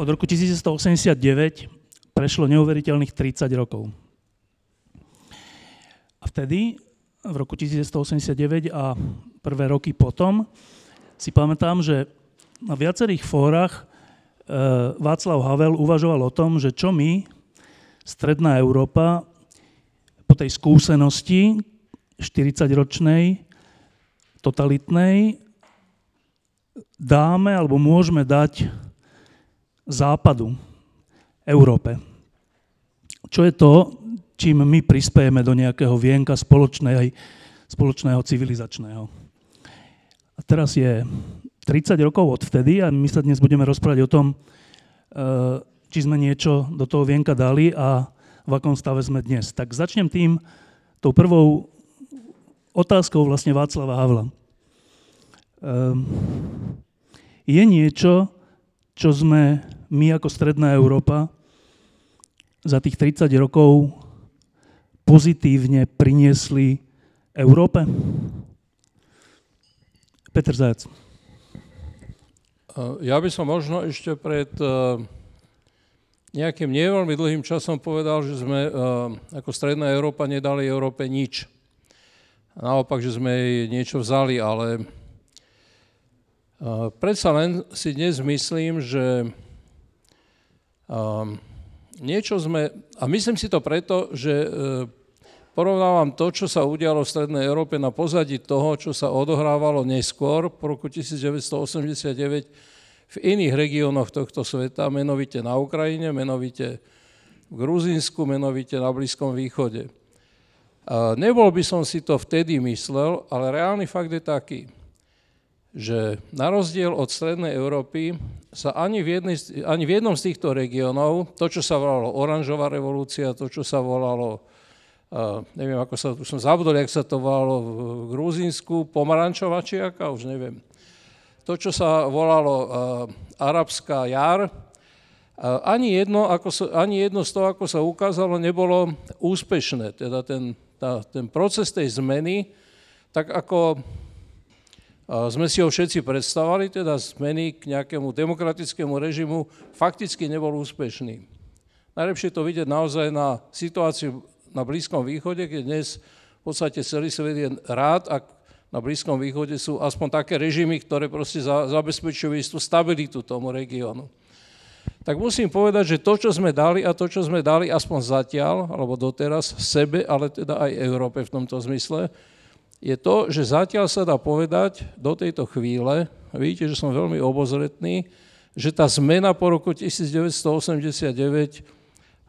Od roku 1989 prešlo neuveriteľných 30 rokov. A vtedy, v roku 1989 a prvé roky potom, si pamätám, že na viacerých fórach e, Václav Havel uvažoval o tom, že čo my, Stredná Európa, po tej skúsenosti 40-ročnej, totalitnej, dáme alebo môžeme dať západu, Európe. Čo je to, čím my prispiejeme do nejakého vienka spoločnej, spoločného civilizačného. A teraz je 30 rokov od vtedy a my sa dnes budeme rozprávať o tom, e, či sme niečo do toho vienka dali a v akom stave sme dnes. Tak začnem tým, tou prvou otázkou vlastne Václava Havla. E, je niečo, čo sme my ako Stredná Európa za tých 30 rokov pozitívne priniesli Európe? Peter Zajac. Ja by som možno ešte pred nejakým neveľmi dlhým časom povedal, že sme ako Stredná Európa nedali Európe nič. Naopak, že sme jej niečo vzali, ale predsa len si dnes myslím, že Um, niečo sme, a myslím si to preto, že uh, porovnávam to, čo sa udialo v Strednej Európe na pozadí toho, čo sa odohrávalo neskôr po roku 1989 v iných regiónoch tohto sveta, menovite na Ukrajine, menovite v Gruzínsku, menovite na Blízkom východe. Nebol by som si to vtedy myslel, ale reálny fakt je taký, že na rozdiel od Strednej Európy sa ani v, jednej, ani v jednom z týchto regiónov, to, čo sa volalo oranžová revolúcia, to, čo sa volalo, uh, neviem, ako sa, už som zabudol, jak sa to volalo v Gruzínsku, pomarančová čiaka, už neviem. To, čo sa volalo uh, arabská jar, ani, jedno, ako sa, ani jedno z toho, ako sa ukázalo, nebolo úspešné. Teda ten, tá, ten proces tej zmeny, tak ako sme si ho všetci predstavovali, teda zmeny k nejakému demokratickému režimu fakticky nebol úspešný. Najlepšie to vidieť naozaj na situáciu na Blízkom východe, keď dnes v podstate celý svet je rád, ak na Blízkom východe sú aspoň také režimy, ktoré proste zabezpečujú istú stabilitu tomu regiónu. Tak musím povedať, že to, čo sme dali a to, čo sme dali aspoň zatiaľ, alebo doteraz sebe, ale teda aj Európe v tomto zmysle, je to, že zatiaľ sa dá povedať do tejto chvíle, vidíte, že som veľmi obozretný, že tá zmena po roku 1989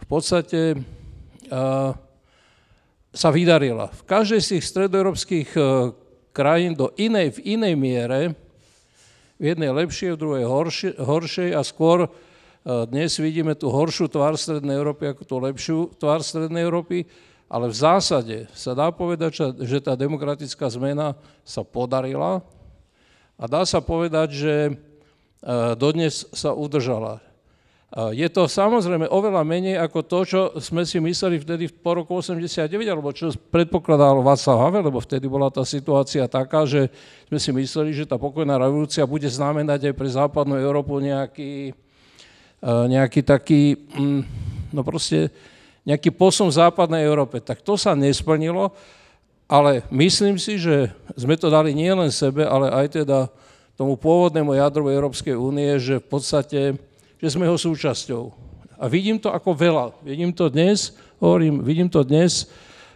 v podstate sa vydarila. V každej z tých stredoeurópskych uh, krajín do inej, v inej miere, v jednej lepšej, v druhej horšie, horšej a skôr uh, dnes vidíme tú horšiu tvár Strednej Európy ako tú lepšiu tvár Strednej Európy, ale v zásade sa dá povedať, že tá demokratická zmena sa podarila a dá sa povedať, že e, dodnes sa udržala. Je to samozrejme oveľa menej ako to, čo sme si mysleli vtedy po roku 89, alebo čo predpokladal Václav Havel, lebo vtedy bola tá situácia taká, že sme si mysleli, že tá pokojná revolúcia bude znamenať aj pre západnú Európu nejaký, e, nejaký taký, mm, no proste nejaký posun v západnej Európe. Tak to sa nesplnilo, ale myslím si, že sme to dali nielen sebe, ale aj teda tomu pôvodnému jadru Európskej únie, že v podstate, že sme ho súčasťou. A vidím to ako veľa. Vidím to dnes, hovorím, vidím to dnes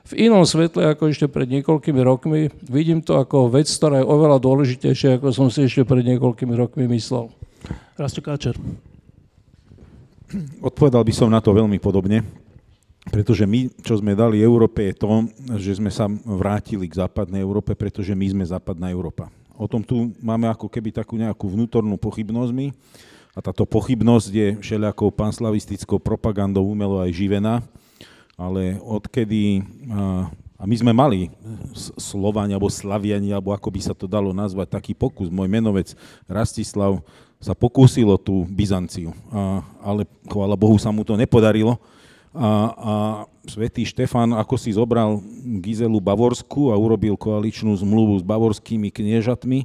v inom svetle ako ešte pred niekoľkými rokmi. Vidím to ako vec, ktorá je oveľa dôležitejšia, ako som si ešte pred niekoľkými rokmi myslel. Rasto Káčer. Odpovedal by som na to veľmi podobne. Pretože my, čo sme dali Európe, je to, že sme sa vrátili k západnej Európe, pretože my sme západná Európa. O tom tu máme ako keby takú nejakú vnútornú pochybnosť my. A táto pochybnosť je všelijakou panslavistickou propagandou umelo aj živená. Ale odkedy a my sme mali Slovani alebo Slaviani, alebo ako by sa to dalo nazvať, taký pokus. Môj menovec Rastislav sa pokúsilo tú Byzanciu, ale chvála Bohu sa mu to nepodarilo. A, a svätý Štefan ako si zobral Gizelu Bavorsku a urobil koaličnú zmluvu s bavorskými kniežatmi,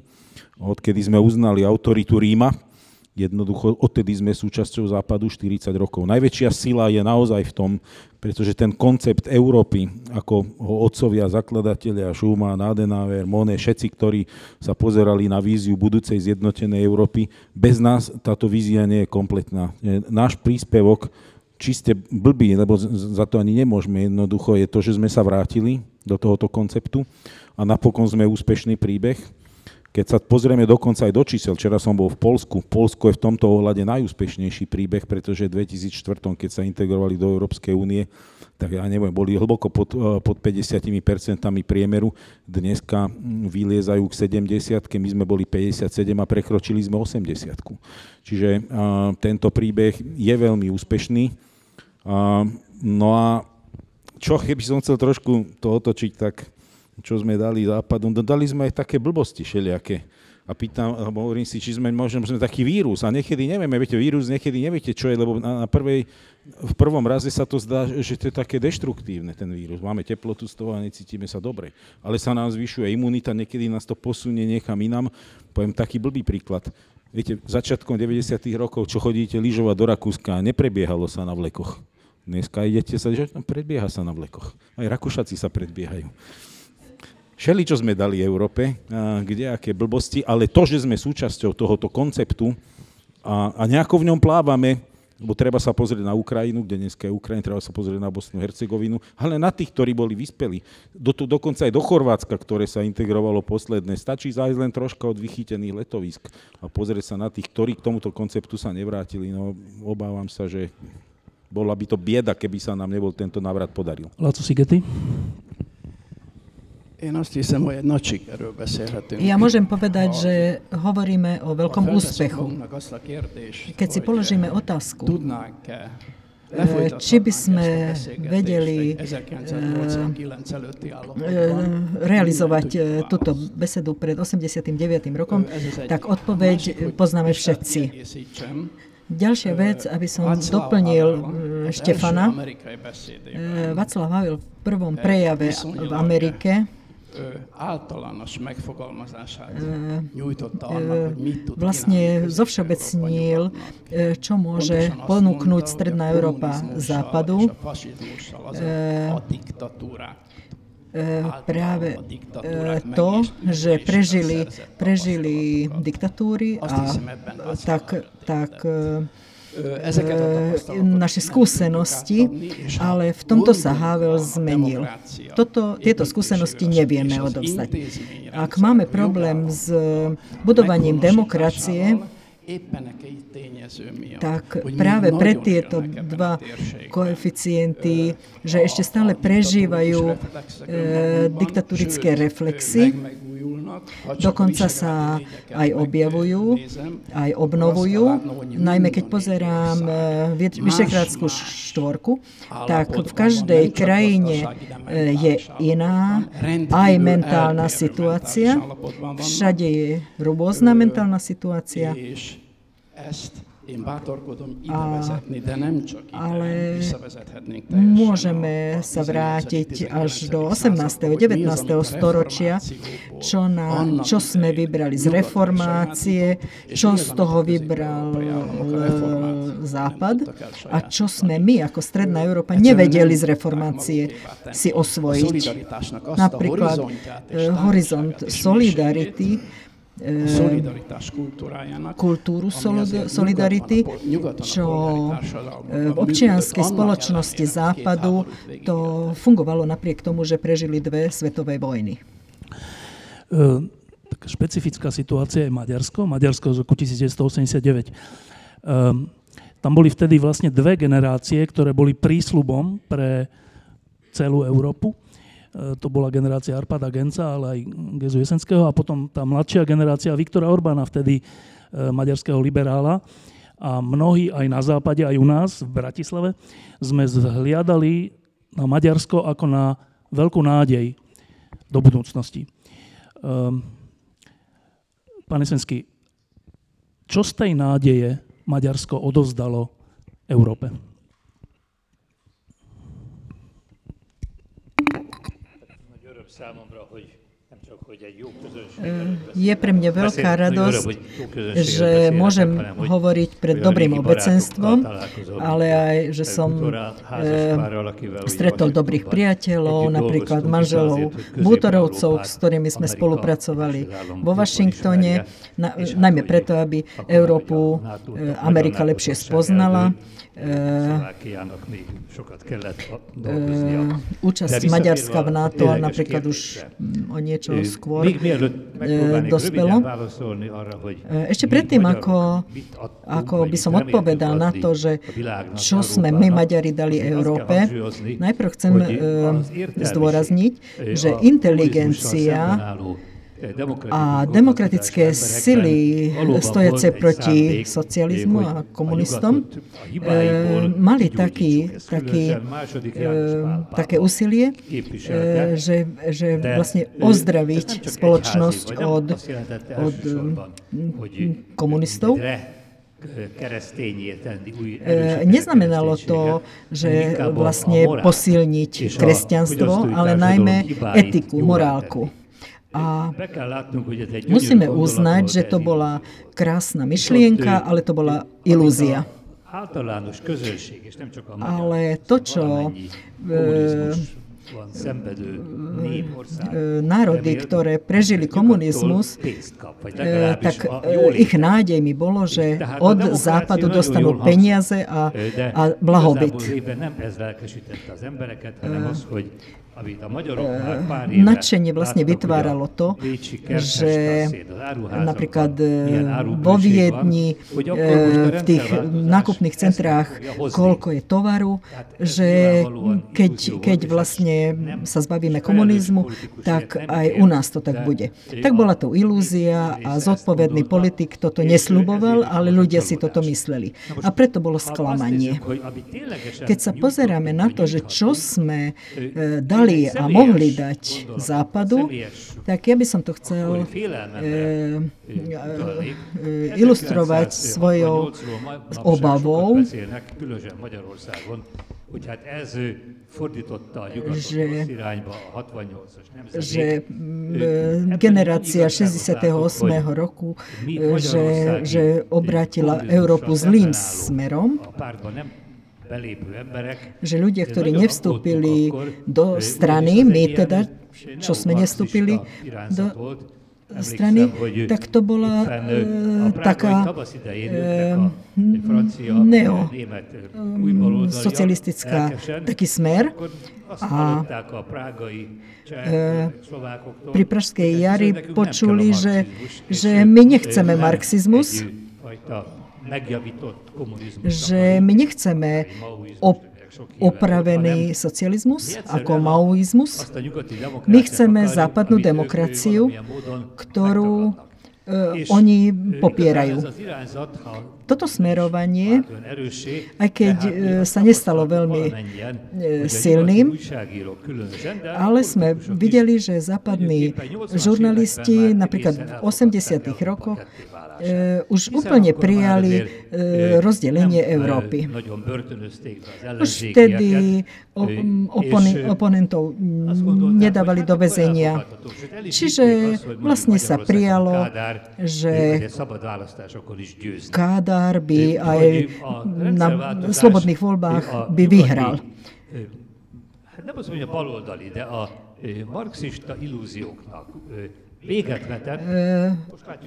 odkedy sme uznali autoritu Ríma, Jednoducho odtedy sme súčasťou západu 40 rokov. Najväčšia sila je naozaj v tom, pretože ten koncept Európy, ako ho otcovia, zakladatelia, Schumann, Adenauer, Monet, všetci, ktorí sa pozerali na víziu budúcej zjednotenej Európy, bez nás táto vízia nie je kompletná. Náš príspevok čiste blbý, lebo za to ani nemôžeme. Jednoducho je to, že sme sa vrátili do tohoto konceptu a napokon sme úspešný príbeh keď sa pozrieme dokonca aj do čísel, včera som bol v Polsku, Polsko je v tomto ohľade najúspešnejší príbeh, pretože v 2004, keď sa integrovali do Európskej únie, tak ja neviem, boli hlboko pod, eh, pod 50% priemeru, dneska hm, vyliezajú k 70 my sme boli 57 a prekročili sme 80 Čiže a, tento príbeh je veľmi úspešný. A, no a čo, keby som chcel trošku to otočiť, tak čo sme dali západu, no dali sme aj také blbosti všelijaké. A pýtam, hovorím si, či sme možno sme taký vírus a niekedy nevieme, viete, vírus niekedy neviete, čo je, lebo na, na prvej, v prvom raze sa to zdá, že to je také deštruktívne, ten vírus. Máme teplotu z toho a necítime sa dobre. Ale sa nám zvyšuje imunita, niekedy nás to posunie niekam inám. Poviem taký blbý príklad. Viete, začiatkom 90. rokov, čo chodíte lyžovať do Rakúska, neprebiehalo sa na vlekoch. Dneska idete sa, že predbieha sa na vlekoch. Aj Rakúšaci sa predbiehajú všeli, čo sme dali Európe, kde aké blbosti, ale to, že sme súčasťou tohoto konceptu a, a nejako v ňom plávame, lebo treba sa pozrieť na Ukrajinu, kde dneska je Ukrajina, treba sa pozrieť na Bosnu, Hercegovinu, ale na tých, ktorí boli vyspeli. Do, dokonca aj do Chorvátska, ktoré sa integrovalo posledné. Stačí zájsť len troška od vychytených letovisk a pozrieť sa na tých, ktorí k tomuto konceptu sa nevrátili. No, obávam sa, že bola by to bieda, keby sa nám nebol tento návrat podaril. Laco Sigety? Én azt hiszem, hogy egy nagy sikerről beszélhetünk. Ja môžem povedať, že hovoríme o veľkom úspechu. Keď si položíme otázku, či by sme vedeli realizovať túto besedu pred 89. rokom, tak odpoveď poznáme všetci. Ďalšia vec, aby som doplnil Štefana. Václav Havel v prvom prejave v Amerike vlastne zovšeobecnil, čo môže ponúknuť Stredná Európa západu. Práve to, že prežili, prežili diktatúry a tak, tak naše skúsenosti, ale v tomto sa Havel zmenil. Toto, tieto skúsenosti nevieme odovzdať. Ak máme problém s budovaním demokracie, tak práve pre tieto dva koeficienty, že ešte stále prežívajú e, diktatúrické reflexy, Dokonca sa aj objavujú, aj obnovujú. Najmä keď pozerám eh, Vyšekrátskú štvorku, tak v každej krajine eh, je iná aj mentálna situácia. Všade je rôzna mentálna situácia. Én bátorkodom ide vezetni, de nem csak ide, ale môžeme sa vrátiť až do 18. 19. storočia, čo, na, čo sme vybrali z reformácie, čo z toho vybral e, Západ a čo sme my ako Stredná Európa nevedeli z reformácie si osvojiť. Napríklad e, horizont solidarity, kultúru solidarity, čo v občianskej spoločnosti Západu to fungovalo napriek tomu, že prežili dve svetové vojny. Taká špecifická situácia je Maďarsko. Maďarsko z roku 1989. Tam boli vtedy vlastne dve generácie, ktoré boli prísľubom pre celú Európu. To bola generácia Arpada Genca, ale aj Gezu Jesenského a potom tá mladšia generácia Viktora Orbána, vtedy maďarského liberála. A mnohí aj na západe, aj u nás v Bratislave sme zhliadali na Maďarsko ako na veľkú nádej do budúcnosti. Um, Pane Sensky, čo z tej nádeje Maďarsko odovzdalo Európe? Je pre mňa veľká radosť, že môžem hovoriť pred dobrým obecenstvom, ale aj, že som stretol dobrých priateľov, napríklad manželov Bútorovcov, s ktorými sme spolupracovali vo Washingtone, najmä preto, aby Európu Amerika lepšie spoznala účasť Maďarska v NATO napríklad už o niečo skôr dospelo. Ešte predtým, ako, ako by som odpovedal na to, že čo sme my Maďari dali Európe, najprv chcem zdôrazniť, že inteligencia a demokratické sily stojace proti socializmu a komunistom e, mali taký, taký, e, také úsilie, e, že, že vlastne ozdraviť spoločnosť od, od komunistov. Neznamenalo to, že vlastne posilniť kresťanstvo, ale najmä etiku, morálku. A musíme uznať, že to bola krásna myšlienka, ale to bola ilúzia. Ale to, čo e, národy, ktoré prežili komunizmus, e, tak e, ich nádej mi bolo, že od západu dostanú peniaze a, a blahobyt. Eh, nadšenie vlastne vytváralo to, že napríklad eh, vo Viedni, eh, v tých nákupných centrách, koľko je tovaru, že keď, keď vlastne sa zbavíme komunizmu, tak aj u nás to tak bude. Tak bola to ilúzia a zodpovedný politik toto nesľuboval, ale ľudia si toto mysleli. A preto bolo sklamanie. Keď sa pozeráme na to, že čo sme dali dali a mohli dať západu, tak ja by som to chcel e, e, ilustrovať svojou obavou, že, že generácia 68. roku, že, že obratila Európu zlým smerom, že ľudia, ktorí nevstúpili do strany, my teda, čo sme nevstúpili do strany, tak to bola e, taká e, neo socialistická taký smer. a e, pri Pražskej jari počuli, že, že my nechceme marxizmus, že my nechceme op- opravený socializmus ako maoizmus. My chceme západnú demokraciu, ktorú oni popierajú. Toto smerovanie, aj keď uh, sa nestalo veľmi uh, silným, ale sme videli, že západní žurnalisti napríklad v 80. rokoch uh, už úplne prijali rozdelenie Európy. Už vtedy oponi- oponentov nedávali do väzenia. Čiže vlastne sa prijalo, že Kádár by aj na slobodných voľbách by vyhral. Nem azt mondja baloldali, de a marxista illúzióknak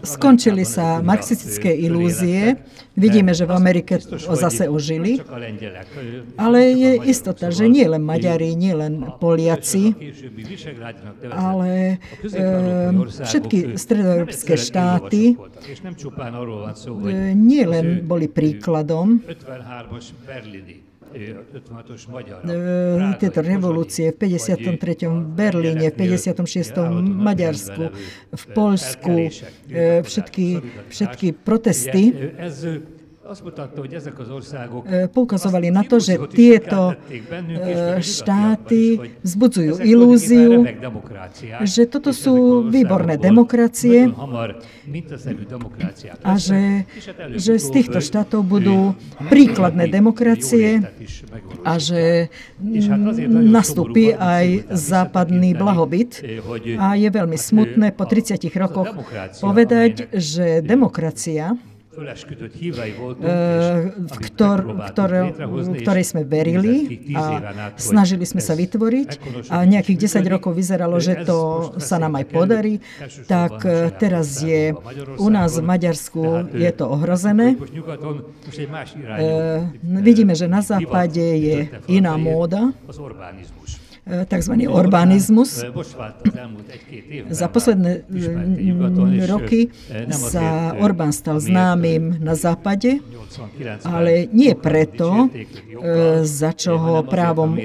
Skončili sa marxistické ilúzie. Vidíme, že v Amerike zase ožili. Ale je istota, že nie len Maďari, nie len Poliaci, ale všetky stredoeurópske štáty nie len boli príkladom, tieto revolúcie v 53. v Berlíne, v 56. v Maďarsku, v Polsku, všetky, všetky protesty poukazovali na to, že tieto štáty vzbudzujú ilúziu, že toto sú výborné demokracie a že, že z týchto štátov budú príkladné demokracie a že nastúpi aj západný blahobyt. A je veľmi smutné po 30 rokoch povedať, že demokracia ktor, ktorej sme verili a snažili sme sa vytvoriť. a nejakých 10 rokov vyzeralo, že to sa nám aj podarí, tak teraz je u nás v Maďarsku je to ohrozené. Vidíme, že na západe je iná móda tzv. urbanizmus. Za posledné roky sa Orbán stal známym na západe, ale nie preto, za čo ho právom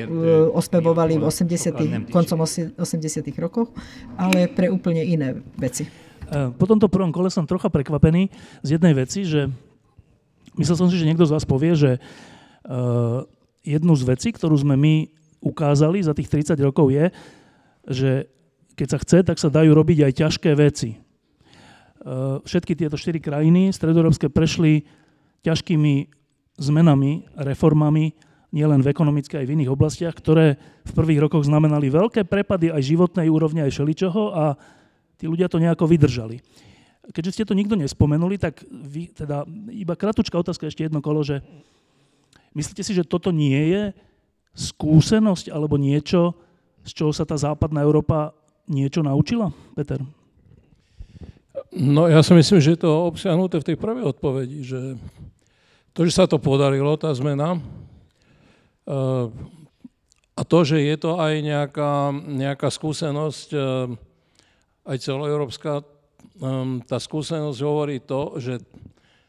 ospevovali v 80 koncom 80 rokoch, ale pre úplne iné veci. Po tomto prvom kole som trocha prekvapený z jednej veci, že myslel som si, že niekto z vás povie, že jednu z vecí, ktorú sme my ukázali za tých 30 rokov je, že keď sa chce, tak sa dajú robiť aj ťažké veci. E, všetky tieto štyri krajiny stredoeurópske prešli ťažkými zmenami, reformami, nielen v ekonomickej, aj v iných oblastiach, ktoré v prvých rokoch znamenali veľké prepady aj životnej úrovne, aj šeličoho a tí ľudia to nejako vydržali. Keďže ste to nikto nespomenuli, tak vy, teda iba kratučká otázka, ešte jedno kolo, že myslíte si, že toto nie je skúsenosť alebo niečo, z čoho sa tá západná Európa niečo naučila, Peter? No ja si myslím, že je to obsiahnuté v tej prvej odpovedi, že to, že sa to podarilo, tá zmena, eh, a to, že je to aj nejaká, nejaká skúsenosť, eh, aj celoeurópska, eh, tá skúsenosť hovorí to, že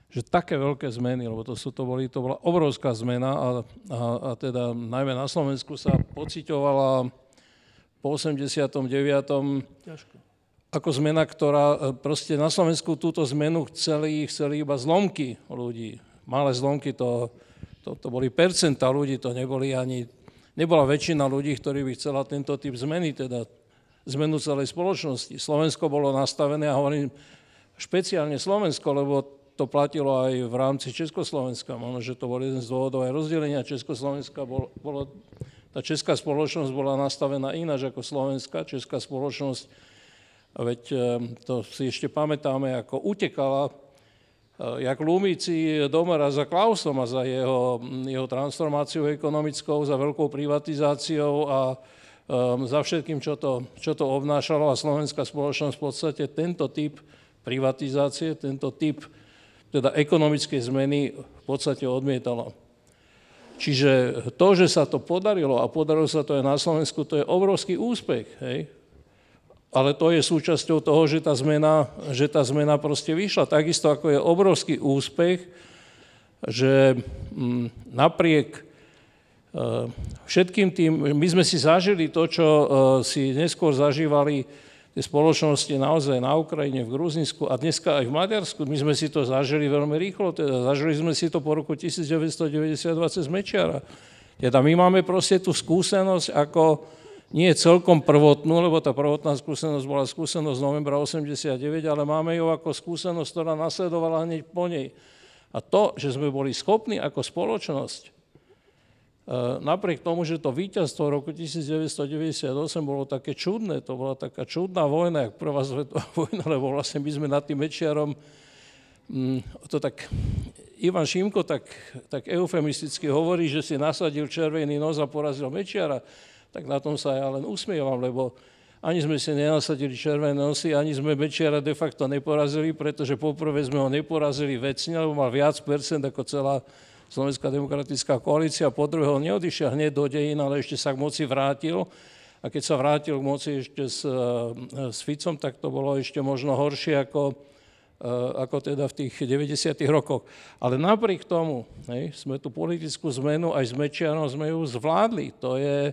že také veľké zmeny, lebo to, sú, to, boli, to bola obrovská zmena a, a, a teda najmä na Slovensku sa pocitovala po 89. Ťažko. ako zmena, ktorá e, proste na Slovensku túto zmenu chceli, chceli iba zlomky ľudí. Malé zlomky, to, to, to boli percenta ľudí, to neboli ani, nebola väčšina ľudí, ktorí by chcela tento typ zmeny, teda zmenu celej spoločnosti. Slovensko bolo nastavené, a hovorím špeciálne Slovensko, lebo to platilo aj v rámci Československa. Možno, že to bol jeden z dôvodov aj rozdelenia Československa. Bol, bolo, tá česká spoločnosť bola nastavená ináč ako slovenská. Česká spoločnosť, veď eh, to si ešte pamätáme, ako utekala eh, jak Lúmici domera za Klausom a za jeho, jeho transformáciou ekonomickou, za veľkou privatizáciou a um, za všetkým, čo to, čo to obnášalo a slovenská spoločnosť v podstate tento typ privatizácie, tento typ teda ekonomické zmeny v podstate odmietala. Čiže to, že sa to podarilo a podarilo sa to aj na Slovensku, to je obrovský úspech. Hej? Ale to je súčasťou toho, že tá, zmena, že tá zmena proste vyšla. Takisto ako je obrovský úspech, že mm, napriek e, všetkým tým, my sme si zažili to, čo e, si neskôr zažívali tie spoločnosti naozaj na Ukrajine, v Gruzinsku a dneska aj v Maďarsku. My sme si to zažili veľmi rýchlo, teda zažili sme si to po roku 1992 cez Mečiara. Teda my máme proste tú skúsenosť ako nie celkom prvotnú, lebo tá prvotná skúsenosť bola skúsenosť novembra 89, ale máme ju ako skúsenosť, ktorá nasledovala hneď po nej. A to, že sme boli schopní ako spoločnosť napriek tomu, že to víťazstvo v roku 1998 bolo také čudné, to bola taká čudná vojna, jak prvá svetová vojna, lebo vlastne my sme nad tým Mečiarom, mm, to tak Ivan Šimko tak, tak eufemisticky hovorí, že si nasadil červený nos a porazil Mečiara, tak na tom sa ja len usmievam, lebo ani sme si nenasadili červené nosy, ani sme Mečiara de facto neporazili, pretože poprvé sme ho neporazili vecne, lebo mal viac percent ako celá Slovenská demokratická koalícia, po druhého neodišiel hneď do dejín, ale ešte sa k moci vrátil. A keď sa vrátil k moci ešte s, e, s Ficom, tak to bolo ešte možno horšie ako, ako teda v tých 90. rokoch. Ale napriek tomu hej, sme tú politickú zmenu aj s Mečianom sme ju zvládli. To je,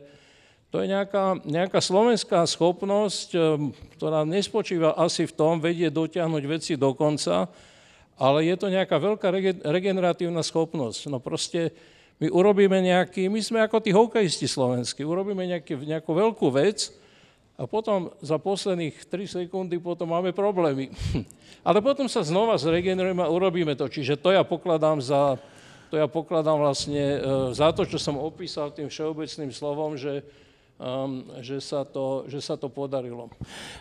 to je nejaká, nejaká slovenská schopnosť, ktorá nespočíva asi v tom, vedie dotiahnuť veci do konca, ale je to nejaká veľká regeneratívna schopnosť. No proste my urobíme nejaký, my sme ako tí hokejisti slovenskí, urobíme nejaký, nejakú veľkú vec a potom za posledných 3 sekundy potom máme problémy. Ale potom sa znova zregenerujeme a urobíme to. Čiže to ja pokladám za, to ja pokladám vlastne e, za to, čo som opísal tým všeobecným slovom, že, um, že, sa to, že sa to podarilo.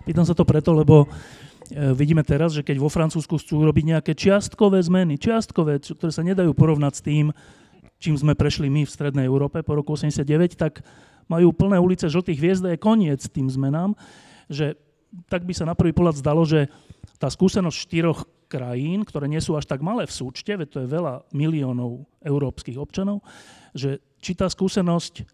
Pýtam sa to preto, lebo vidíme teraz, že keď vo Francúzsku chcú robiť nejaké čiastkové zmeny, čiastkové, ktoré sa nedajú porovnať s tým, čím sme prešli my v Strednej Európe po roku 89, tak majú plné ulice žltých hviezd a je koniec tým zmenám, že tak by sa na prvý pohľad zdalo, že tá skúsenosť štyroch krajín, ktoré nie sú až tak malé v súčte, veď to je veľa miliónov európskych občanov, že či tá skúsenosť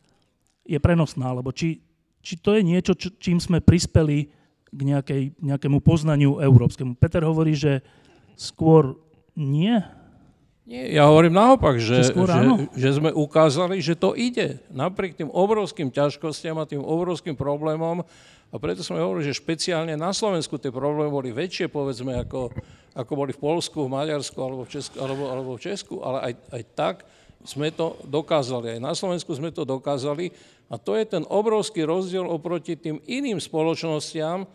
je prenosná, alebo či, či to je niečo, čím sme prispeli k nejakej, nejakému poznaniu európskemu. Peter hovorí, že skôr nie, nie, ja hovorím naopak, že, že, že sme ukázali, že to ide. Napriek tým obrovským ťažkostiam a tým obrovským problémom, a preto sme hovorili, že špeciálne na Slovensku tie problémy boli väčšie, povedzme, ako, ako boli v Polsku, v Maďarsku alebo v Česku, alebo, alebo v Česku, ale aj, aj tak sme to dokázali. Aj na Slovensku sme to dokázali. A to je ten obrovský rozdiel oproti tým iným spoločnostiam,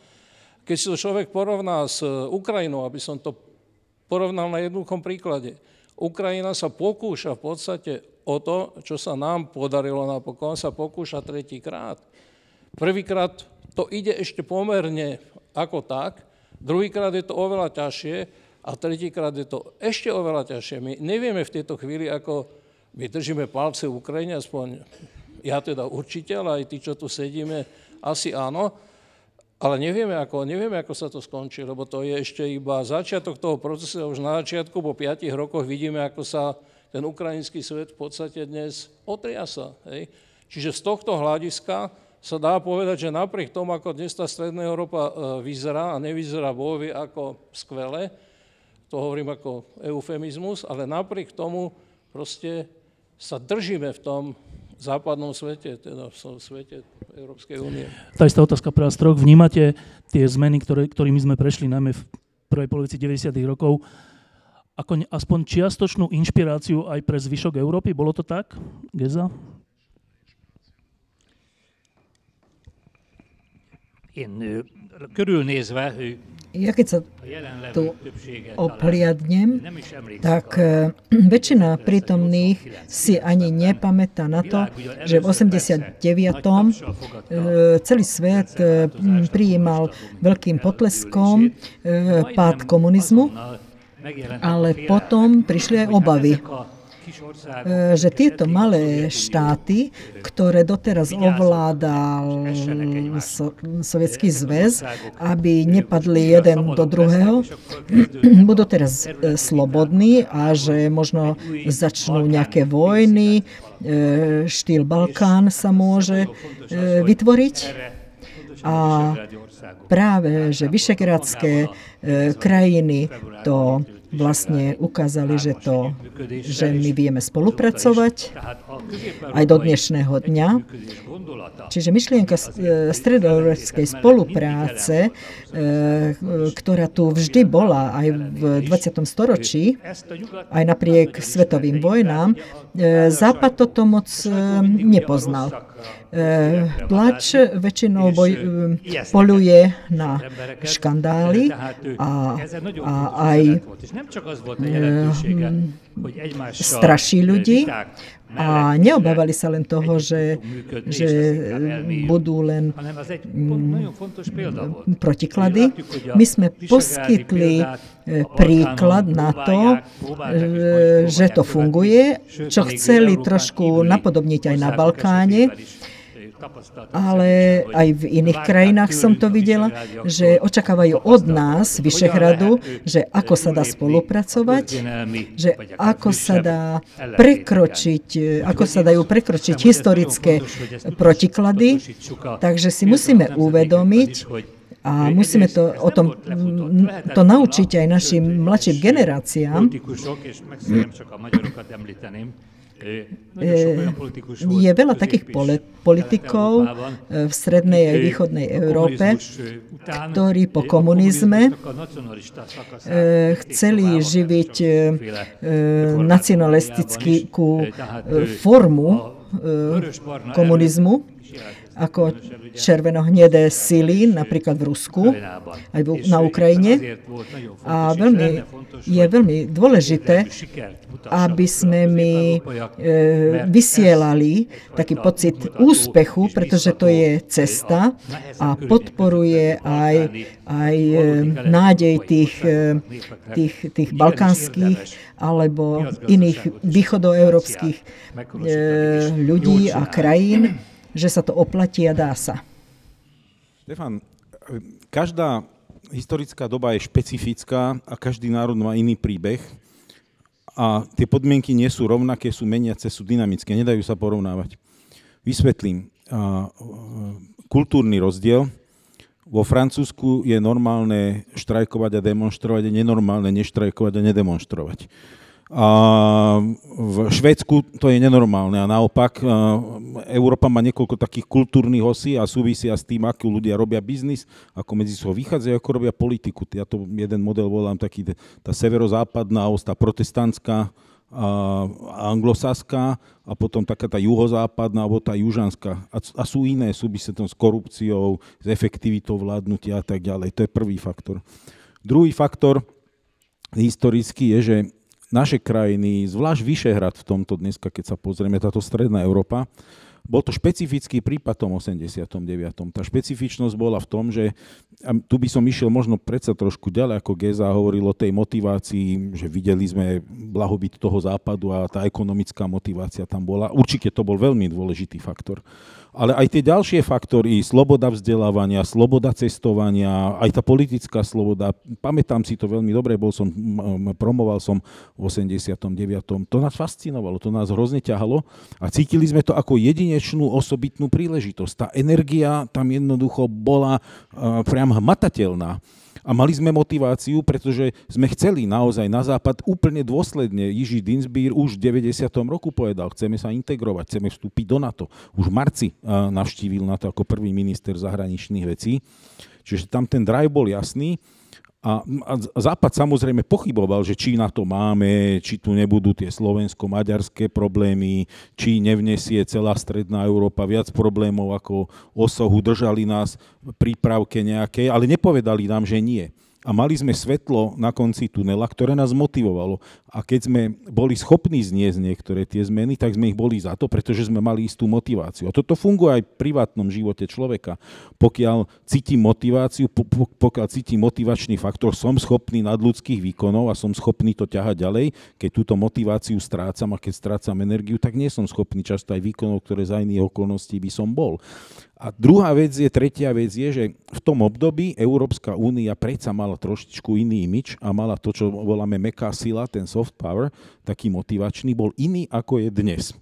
keď si to človek porovná s Ukrajinou, aby som to porovnal na jednoduchom príklade. Ukrajina sa pokúša v podstate o to, čo sa nám podarilo napokon, sa pokúša tretíkrát. Prvýkrát to ide ešte pomerne ako tak, druhýkrát je to oveľa ťažšie a tretíkrát je to ešte oveľa ťažšie. My nevieme v tejto chvíli, ako my držíme palce Ukrajine, aspoň ja teda určite, ale aj tí, čo tu sedíme, asi áno, ale nevieme ako, nevieme, ako sa to skončí, lebo to je ešte iba začiatok toho procesu. Už na začiatku, po piatich rokoch vidíme, ako sa ten ukrajinský svet v podstate dnes otriasa. Hej. Čiže z tohto hľadiska sa dá povedať, že napriek tomu, ako dnes tá Stredná Európa e, vyzerá a nevyzerá bojovie ako skvele, to hovorím ako eufemizmus, ale napriek tomu proste sa držíme v tom západnom svete, teda v svete Európskej únie. Tá istá otázka pre vás troch. Vnímate tie zmeny, ktoré, ktorými sme prešli najmä v prvej polovici 90. rokov, ako aspoň čiastočnú inšpiráciu aj pre zvyšok Európy? Bolo to tak, Geza? Én körülnézve ja keď sa tu opliadnem, tak e, väčšina prítomných si ani nepamätá na to, že v 89. E, celý svet e, prijímal veľkým potleskom pád komunizmu, ale potom prišli aj obavy že tieto malé štáty, ktoré doteraz ovládal so, Sovietský zväz, aby nepadli jeden do druhého, budú teraz e, slobodní a že možno začnú nejaké vojny, e, štýl Balkán sa môže vytvoriť. A práve, že vyšegradské krajiny to vlastne ukázali, že, to, že my vieme spolupracovať aj do dnešného dňa. Čiže myšlienka stredoeurópskej spolupráce, e, ktorá tu vždy bola aj v 20. storočí, aj napriek svetovým vojnám, e, Západ toto moc e, nepoznal. Tlač väčšinou boj, poluje na škandály a, a aj straší ľudí a neobávali sa len toho, že, že budú len protiklady. My sme poskytli príklad na to, že to funguje, čo chceli trošku napodobniť aj na Balkáne ale aj v iných krajinách som to videla, že očakávajú od nás, Vyšehradu, že ako sa dá spolupracovať, že ako sa dá prekročiť, ako sa dajú prekročiť historické protiklady. Takže si musíme uvedomiť, A musíme to o tom to naučiť aj našim mladším generáciám. Je. Veľa takých politikov v strednej aj východnej Európe, ktorí po komunizme chceli živiť nacionalistickú formu komunizmu ako červeno-hnedé sily, napríklad v Rusku, aj na Ukrajine. A veľmi, je veľmi dôležité, aby sme my e, vysielali taký pocit úspechu, pretože to je cesta a podporuje aj, aj e, nádej tých, e, tých, tých balkánskych alebo iných východoeurópskych ľudí a krajín, že sa to oplatí a dá sa. Stefan, každá historická doba je špecifická a každý národ má iný príbeh a tie podmienky nie sú rovnaké, sú meniace, sú dynamické, nedajú sa porovnávať. Vysvetlím. Kultúrny rozdiel. Vo Francúzsku je normálne štrajkovať a demonstrovať, je nenormálne neštrajkovať a nedemonstrovať. A v Švédsku to je nenormálne a naopak Európa má niekoľko takých kultúrnych osí a súvisia s tým, ako ľudia robia biznis, ako medzi sebou vychádzajú, ako robia politiku. Ja to jeden model volám taký, tá severozápadná os, tá protestantská, a anglosaská a potom taká tá juhozápadná alebo tá južanská. A, a sú iné, súvisia tam s korupciou, s efektivitou vládnutia a tak ďalej. To je prvý faktor. Druhý faktor historický je, že naše krajiny, zvlášť Vyšehrad v tomto dneska, keď sa pozrieme, táto stredná Európa, bol to špecifický prípad tom 89. Tá špecifičnosť bola v tom, že a tu by som išiel možno predsa trošku ďalej, ako Geza hovoril o tej motivácii, že videli sme blahobyt toho západu a tá ekonomická motivácia tam bola. Určite to bol veľmi dôležitý faktor ale aj tie ďalšie faktory, sloboda vzdelávania, sloboda cestovania, aj tá politická sloboda, pamätám si to veľmi dobre, bol som, promoval som v 89. To nás fascinovalo, to nás hrozne ťahalo a cítili sme to ako jedinečnú osobitnú príležitosť. Tá energia tam jednoducho bola priam hmatateľná. A mali sme motiváciu, pretože sme chceli naozaj na západ úplne dôsledne. Jiži Dinsbír už v 90. roku povedal, chceme sa integrovať, chceme vstúpiť do NATO. Už v marci navštívil NATO ako prvý minister zahraničných vecí. Čiže tam ten drive bol jasný. A, a Západ samozrejme pochyboval, že či na to máme, či tu nebudú tie slovensko-maďarské problémy, či nevnesie celá stredná Európa viac problémov ako osohu, držali nás prípravke nejaké, ale nepovedali nám, že nie a mali sme svetlo na konci tunela, ktoré nás motivovalo. A keď sme boli schopní zniesť niektoré tie zmeny, tak sme ich boli za to, pretože sme mali istú motiváciu. A toto funguje aj v privátnom živote človeka. Pokiaľ cítim motiváciu, pokiaľ cítim motivačný faktor, som schopný nadľudských výkonov a som schopný to ťahať ďalej. Keď túto motiváciu strácam a keď strácam energiu, tak nie som schopný často aj výkonov, ktoré za iných okolností by som bol. A druhá vec je, tretia vec je, že v tom období Európska únia predsa mala trošičku iný imič a mala to, čo voláme meká sila, ten soft power, taký motivačný, bol iný ako je dnes.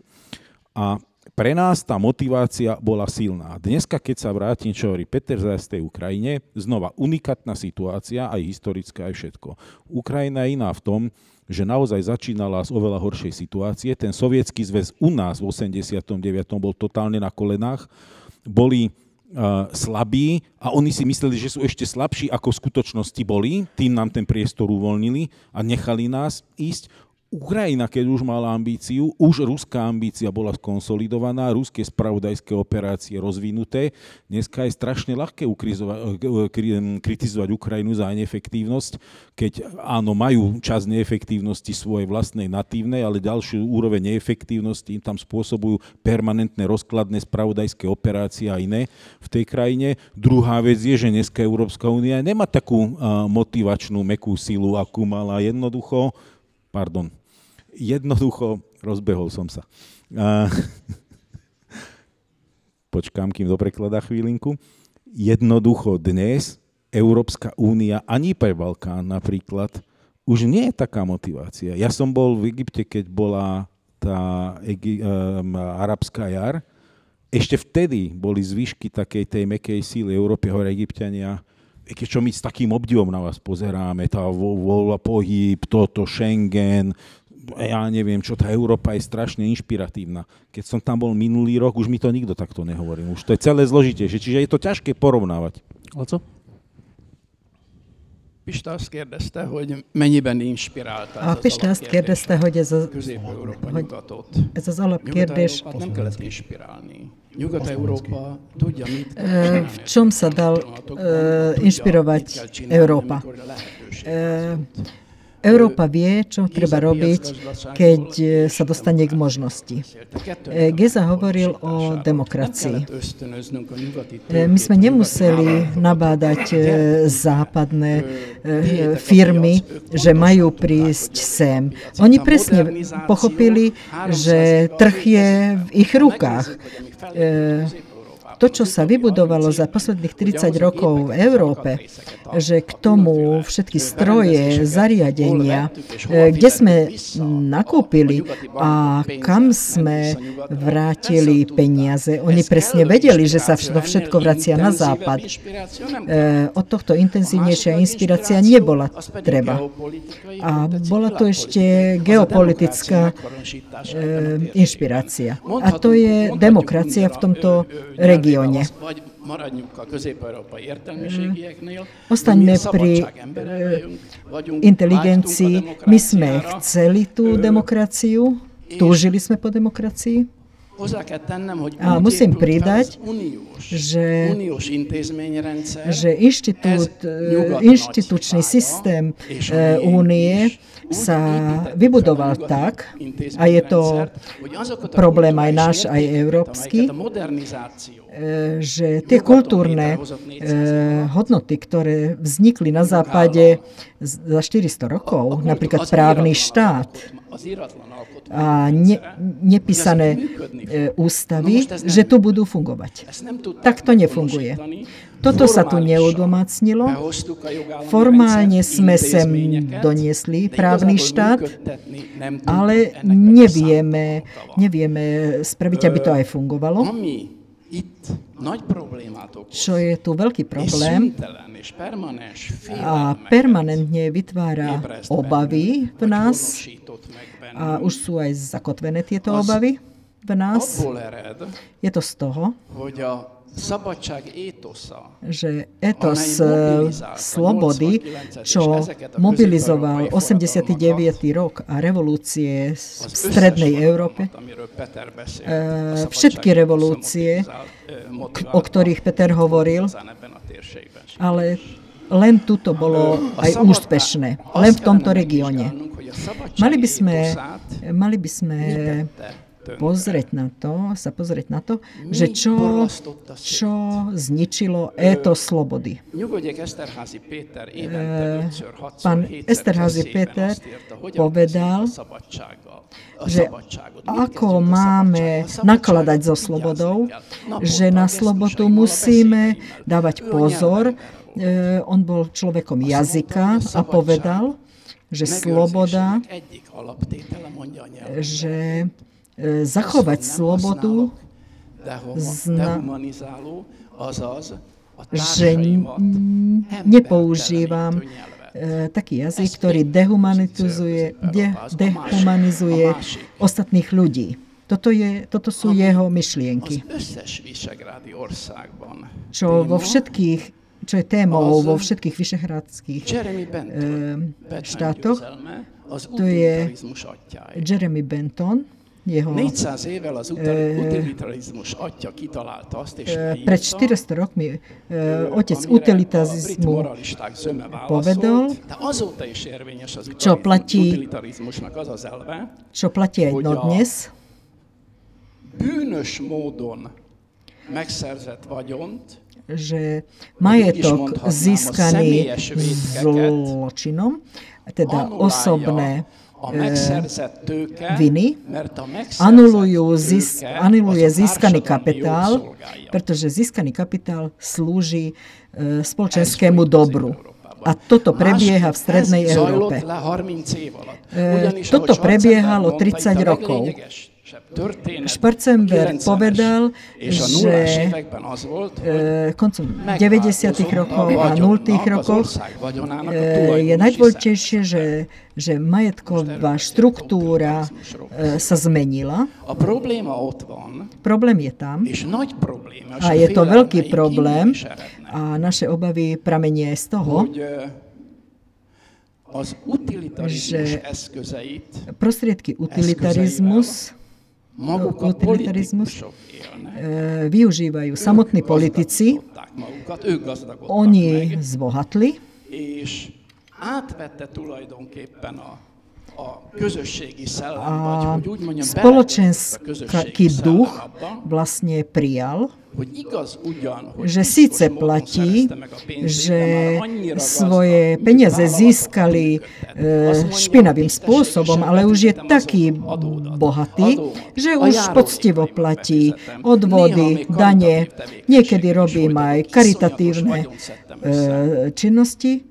A pre nás tá motivácia bola silná. Dneska, keď sa vrátim, čo hovorí Peter z tej Ukrajine, znova unikátna situácia, aj historická, aj všetko. Ukrajina je iná v tom, že naozaj začínala z oveľa horšej situácie. Ten sovietský zväz u nás v 89. bol totálne na kolenách boli uh, slabí a oni si mysleli, že sú ešte slabší, ako v skutočnosti boli. Tým nám ten priestor uvoľnili a nechali nás ísť. Ukrajina, keď už mala ambíciu, už ruská ambícia bola skonsolidovaná, ruské spravodajské operácie rozvinuté. Dneska je strašne ľahké kritizovať Ukrajinu za neefektívnosť, keď áno, majú čas neefektívnosti svojej vlastnej natívnej, ale ďalšiu úroveň neefektívnosti im tam spôsobujú permanentné rozkladné spravodajské operácie a iné v tej krajine. Druhá vec je, že dneska Európska únia nemá takú motivačnú mekú silu, akú mala jednoducho, pardon, jednoducho rozbehol som sa. A, počkám, kým do prekladá chvílinku. Jednoducho dnes Európska únia ani pre Balkán napríklad už nie je taká motivácia. Ja som bol v Egypte, keď bola tá Egi- um, arabská jar. Ešte vtedy boli zvyšky takej tej mekej síly Európy, hore Egyptiania keď čo my s takým obdivom na vás pozeráme, tá voľa pohyb, toto, Schengen, ja neviem čo, tá Európa je strašne inšpiratívna. Keď som tam bol minulý rok, už mi to nikto takto nehovoril. Už to je celé zložitejšie, čiže je to ťažké porovnávať. Laco? Pista azt kérdezte, hogy mennyiben inspirálta ez A Pista azt kérdezte, hogy ez, a, Közép-Európa hogy nyugatot. ez az alapkérdés, Nyugat-Európát nem kellett inspirálni. Nyugat-Európa tudja, mit kell csinálni. v čom sa dal Pillanatokban e, tudja, inšpirovať Európa. E, Európa vie, čo treba robiť, keď e, sa dostane k možnosti. E, Geza hovoril o demokracii. E, My sme nemuseli nabádať západné firmy, že majú prísť sem. Oni presne pochopili, že trh je v ich rukách. To, čo sa vybudovalo za posledných 30 rokov v Európe, že k tomu všetky stroje, zariadenia, e, kde sme nakúpili a kam sme vrátili peniaze. Oni presne vedeli, že sa to všetko vracia na západ. E, Od tohto intenzívnejšia inspirácia nebola treba. A bola to ešte geopolitická e, inšpirácia. A to je demokracia v tomto regióne. Értelmiségieknél. Ostaňme pri inteligencii. My sme chceli tú demokraciu, túžili sme po demokracii, A musím pridať, že- že inštitút, inštitučný systém únie sa vybudoval tak, a je to problém aj náš, aj európsky, e, že tie kultúrne e, hodnoty, ktoré vznikli na západe za 400 rokov, napríklad právny štát, a ne, nepísané e, ústavy, že tu budú fungovať. Tak to nefunguje. Toto sa tu neudomácnilo. Formálne sme sem doniesli právny štát, ale nevieme, nevieme spraviť, aby to aj fungovalo. Čo je tu veľký problém a permanentne vytvára obavy v nás a už sú aj zakotvené tieto obavy v nás. Je to z toho, že etos e, slobody, 89-es és čo mobilizoval közép-európai 89. rok a revolúcie v strednej Európe, E, všetky revolúcie, e, o ktorých Peter hovoril, ale len tuto bolo aj úspešné, len v tomto regióne. Mali by sme, mali by sme. Pozrieť na to, sa pozrieť na to, že čo, čo zničilo éto slobody. Ötször, hatszor, pán Péter írta, hogyan povedal, že ako máme nakladať so slobodou, že na slobodu musíme dávať pozor. E, On bol človekom jazyka a povedal, že sloboda, že e, zachovať hogy nem slobodu, zna- že nepoužívam e, taký jazyk, ktorý dehumanizuje, de, dehumanizuje ostatných ľudí. Toto, je, toto sú jeho myšlienky. Čo vo všetkých, čo je témou vo všetkých vyšehradských Batman štátoch, to je. Jeremy Benton, jeho 400 évvel az utili- utilitarizmus atya kitalálta azt, és e, leírta, pred 400 rokmi otec utilitarizmu povedal, Čo platí- čo platí aj dodnes, bűnös módon megszerzett vagyont že majetok získaný zločinom, teda osobné e, tőke, viny, anulujú zis, anuluje získaný kapitál, pretože získaný kapitál slúži e, spoločenskému dobru. A toto prebieha v strednej Európe. zajlott le 30 év alatt. E, Ugyanis, toto prebiehalo Schwarzenberg mondta, 30 itt a rokov. Schwarzenberg povedal, že e, koncom 90. rokov a 0. rokoch e, je najdôležitejšie, že, že majetková štruktúra e, sa zmenila. Problém je tam a je to veľký problém a naše obavy pramenie z toho, že prostriedky utilitarizmus utilitarizmus e, využívajú samotní politici, oni zbohatli. a spoločenský duch vlastne prijal že síce platí, že svoje peniaze získali e, špinavým spôsobom, ale už je taký bohatý, že už poctivo platí odvody, dane, niekedy robím aj karitatívne e, činnosti,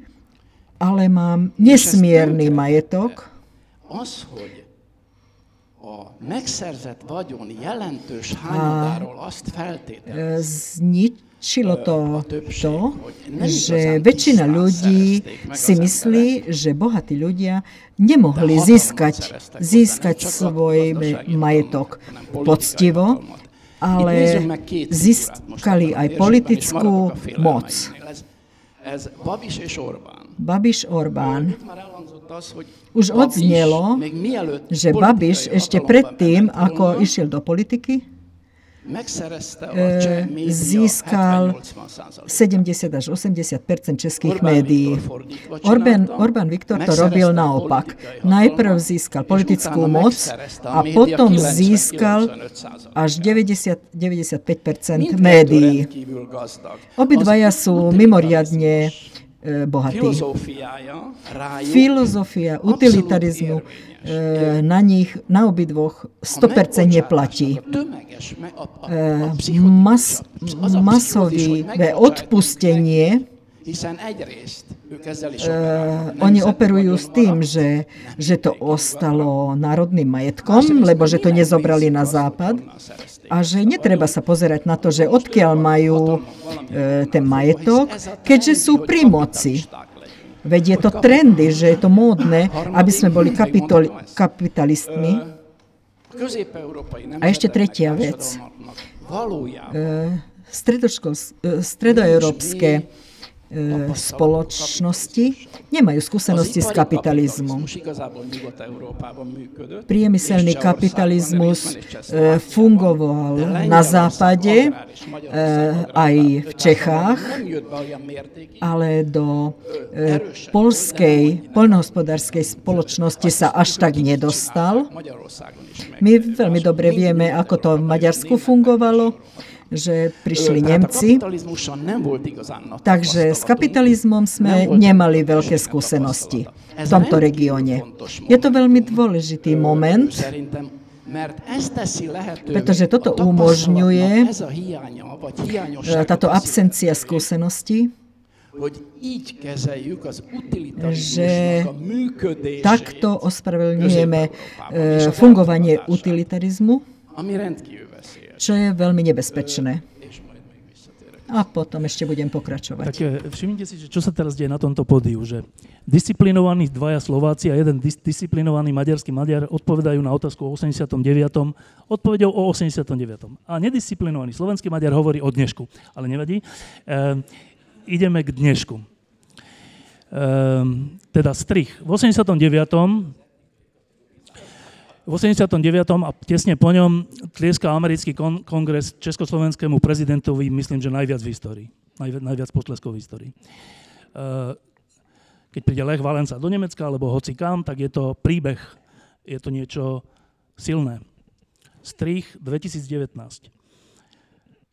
ale mám nesmierny majetok, megszerzett vagyon jelentős hányadáról azt feltételez, zničilo to to, že väčšina ľudí si myslí, že bohatí ľudia nemohli získať, získať svoj majetok poctivo, ale získali aj politickú moc. Babiš Orbán už odznelo, že Babiš ešte predtým, ako išiel do politiky, e, získal 70 až 80% českých médií. Orbán, Orbán Viktor to robil naopak. Najprv získal politickú moc a potom získal až 90, 95% médií. Obidvaja sú mimoriadne E, bohatý. Filozofia utilitarizmu e, na nich, na obidvoch 100% neplatí. Mas, masové odpustenie Uh, oni operujú s tým, že, že to ostalo národným majetkom, lebo že to nezobrali na západ. a že netreba sa pozerať na to, že odkiaľ majú uh, ten majetok, keďže sú pri moci. Veď je to trendy, že je to módne, aby sme boli kapitoli, kapitalistmi. A ešte tretia vec. Uh, stredoeurópske spoločnosti nemajú skúsenosti s kapitalizmom. Priemyselný kapitalizmus e, fungoval na západe, e, aj v Čechách, ale do polskej, poľnohospodárskej spoločnosti sa až tak nedostal. My veľmi dobre vieme, ako to v Maďarsku fungovalo že prišli Nemci. Takže s kapitalizmom sme nemali veľké skúsenosti v tomto regióne. Je to veľmi dôležitý moment, pretože toto umožňuje táto absencia skúseností, že takto ospravedlňujeme fungovanie utilitarizmu, čo je veľmi nebezpečné. A potom ešte budem pokračovať. Tak eh, všimnite si, že čo sa teraz deje na tomto pódiu, že disciplinovaní dvaja Slováci a jeden dis- disciplinovaný maďarský Maďar odpovedajú na otázku o 89. odpovedou o 89. A nedisciplinovaný slovenský Maďar hovorí o dnešku. Ale nevadí. E, ideme k dnešku. E, teda strich. V 89 v 89. a tesne po ňom tlieska americký kon- kongres československému prezidentovi, myslím, že najviac v histórii. Najviac, najviac potleskov v histórii. Uh, keď príde Lech Valenca do Nemecka, alebo hoci kam, tak je to príbeh, je to niečo silné. Strich 2019.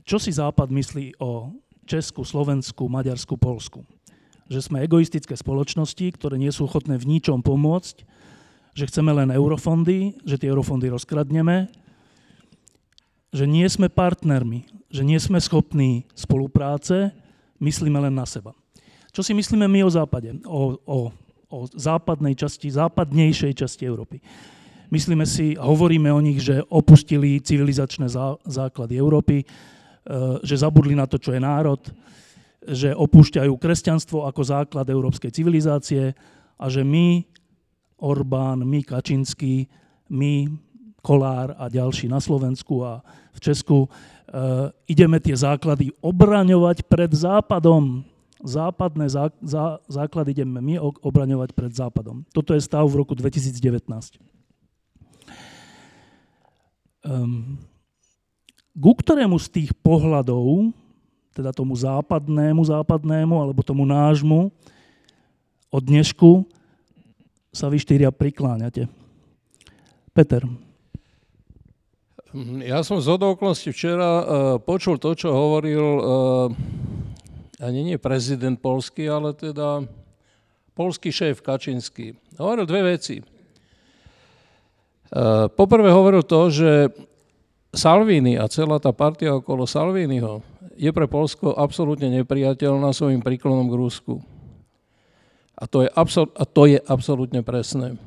Čo si Západ myslí o Česku, Slovensku, Maďarsku, Polsku? Že sme egoistické spoločnosti, ktoré nie sú ochotné v ničom pomôcť, že chceme len eurofondy, že tie eurofondy rozkradneme, že nie sme partnermi, že nie sme schopní spolupráce, myslíme len na seba. Čo si myslíme my o západe, o, o, o západnej časti, západnejšej časti Európy? Myslíme si, hovoríme o nich, že opustili civilizačné základy Európy, e, že zabudli na to, čo je národ, že opúšťajú kresťanstvo ako základ európskej civilizácie a že my, Orbán, my Kačinský, my Kolár a ďalší na Slovensku a v Česku, e, ideme tie základy obraňovať pred Západom. Západné zá, zá, základy ideme my obraňovať pred Západom. Toto je stav v roku 2019. Um, ku ktorému z tých pohľadov, teda tomu západnému, západnému, alebo tomu nášmu, od dnešku sa vy štyria prikláňate? Peter. Mhm, ja som z okolností včera uh, počul to, čo hovoril uh, ani nie prezident polský, ale teda polský šéf Kačinský. Hovoril dve veci. Eh, poprvé hovoril to, že Salvini a celá tá partia okolo Salviniho je pre Polsko absolútne nepriateľná svojim príklonom k Rusku. A to je, absol- a to je absolútne presné.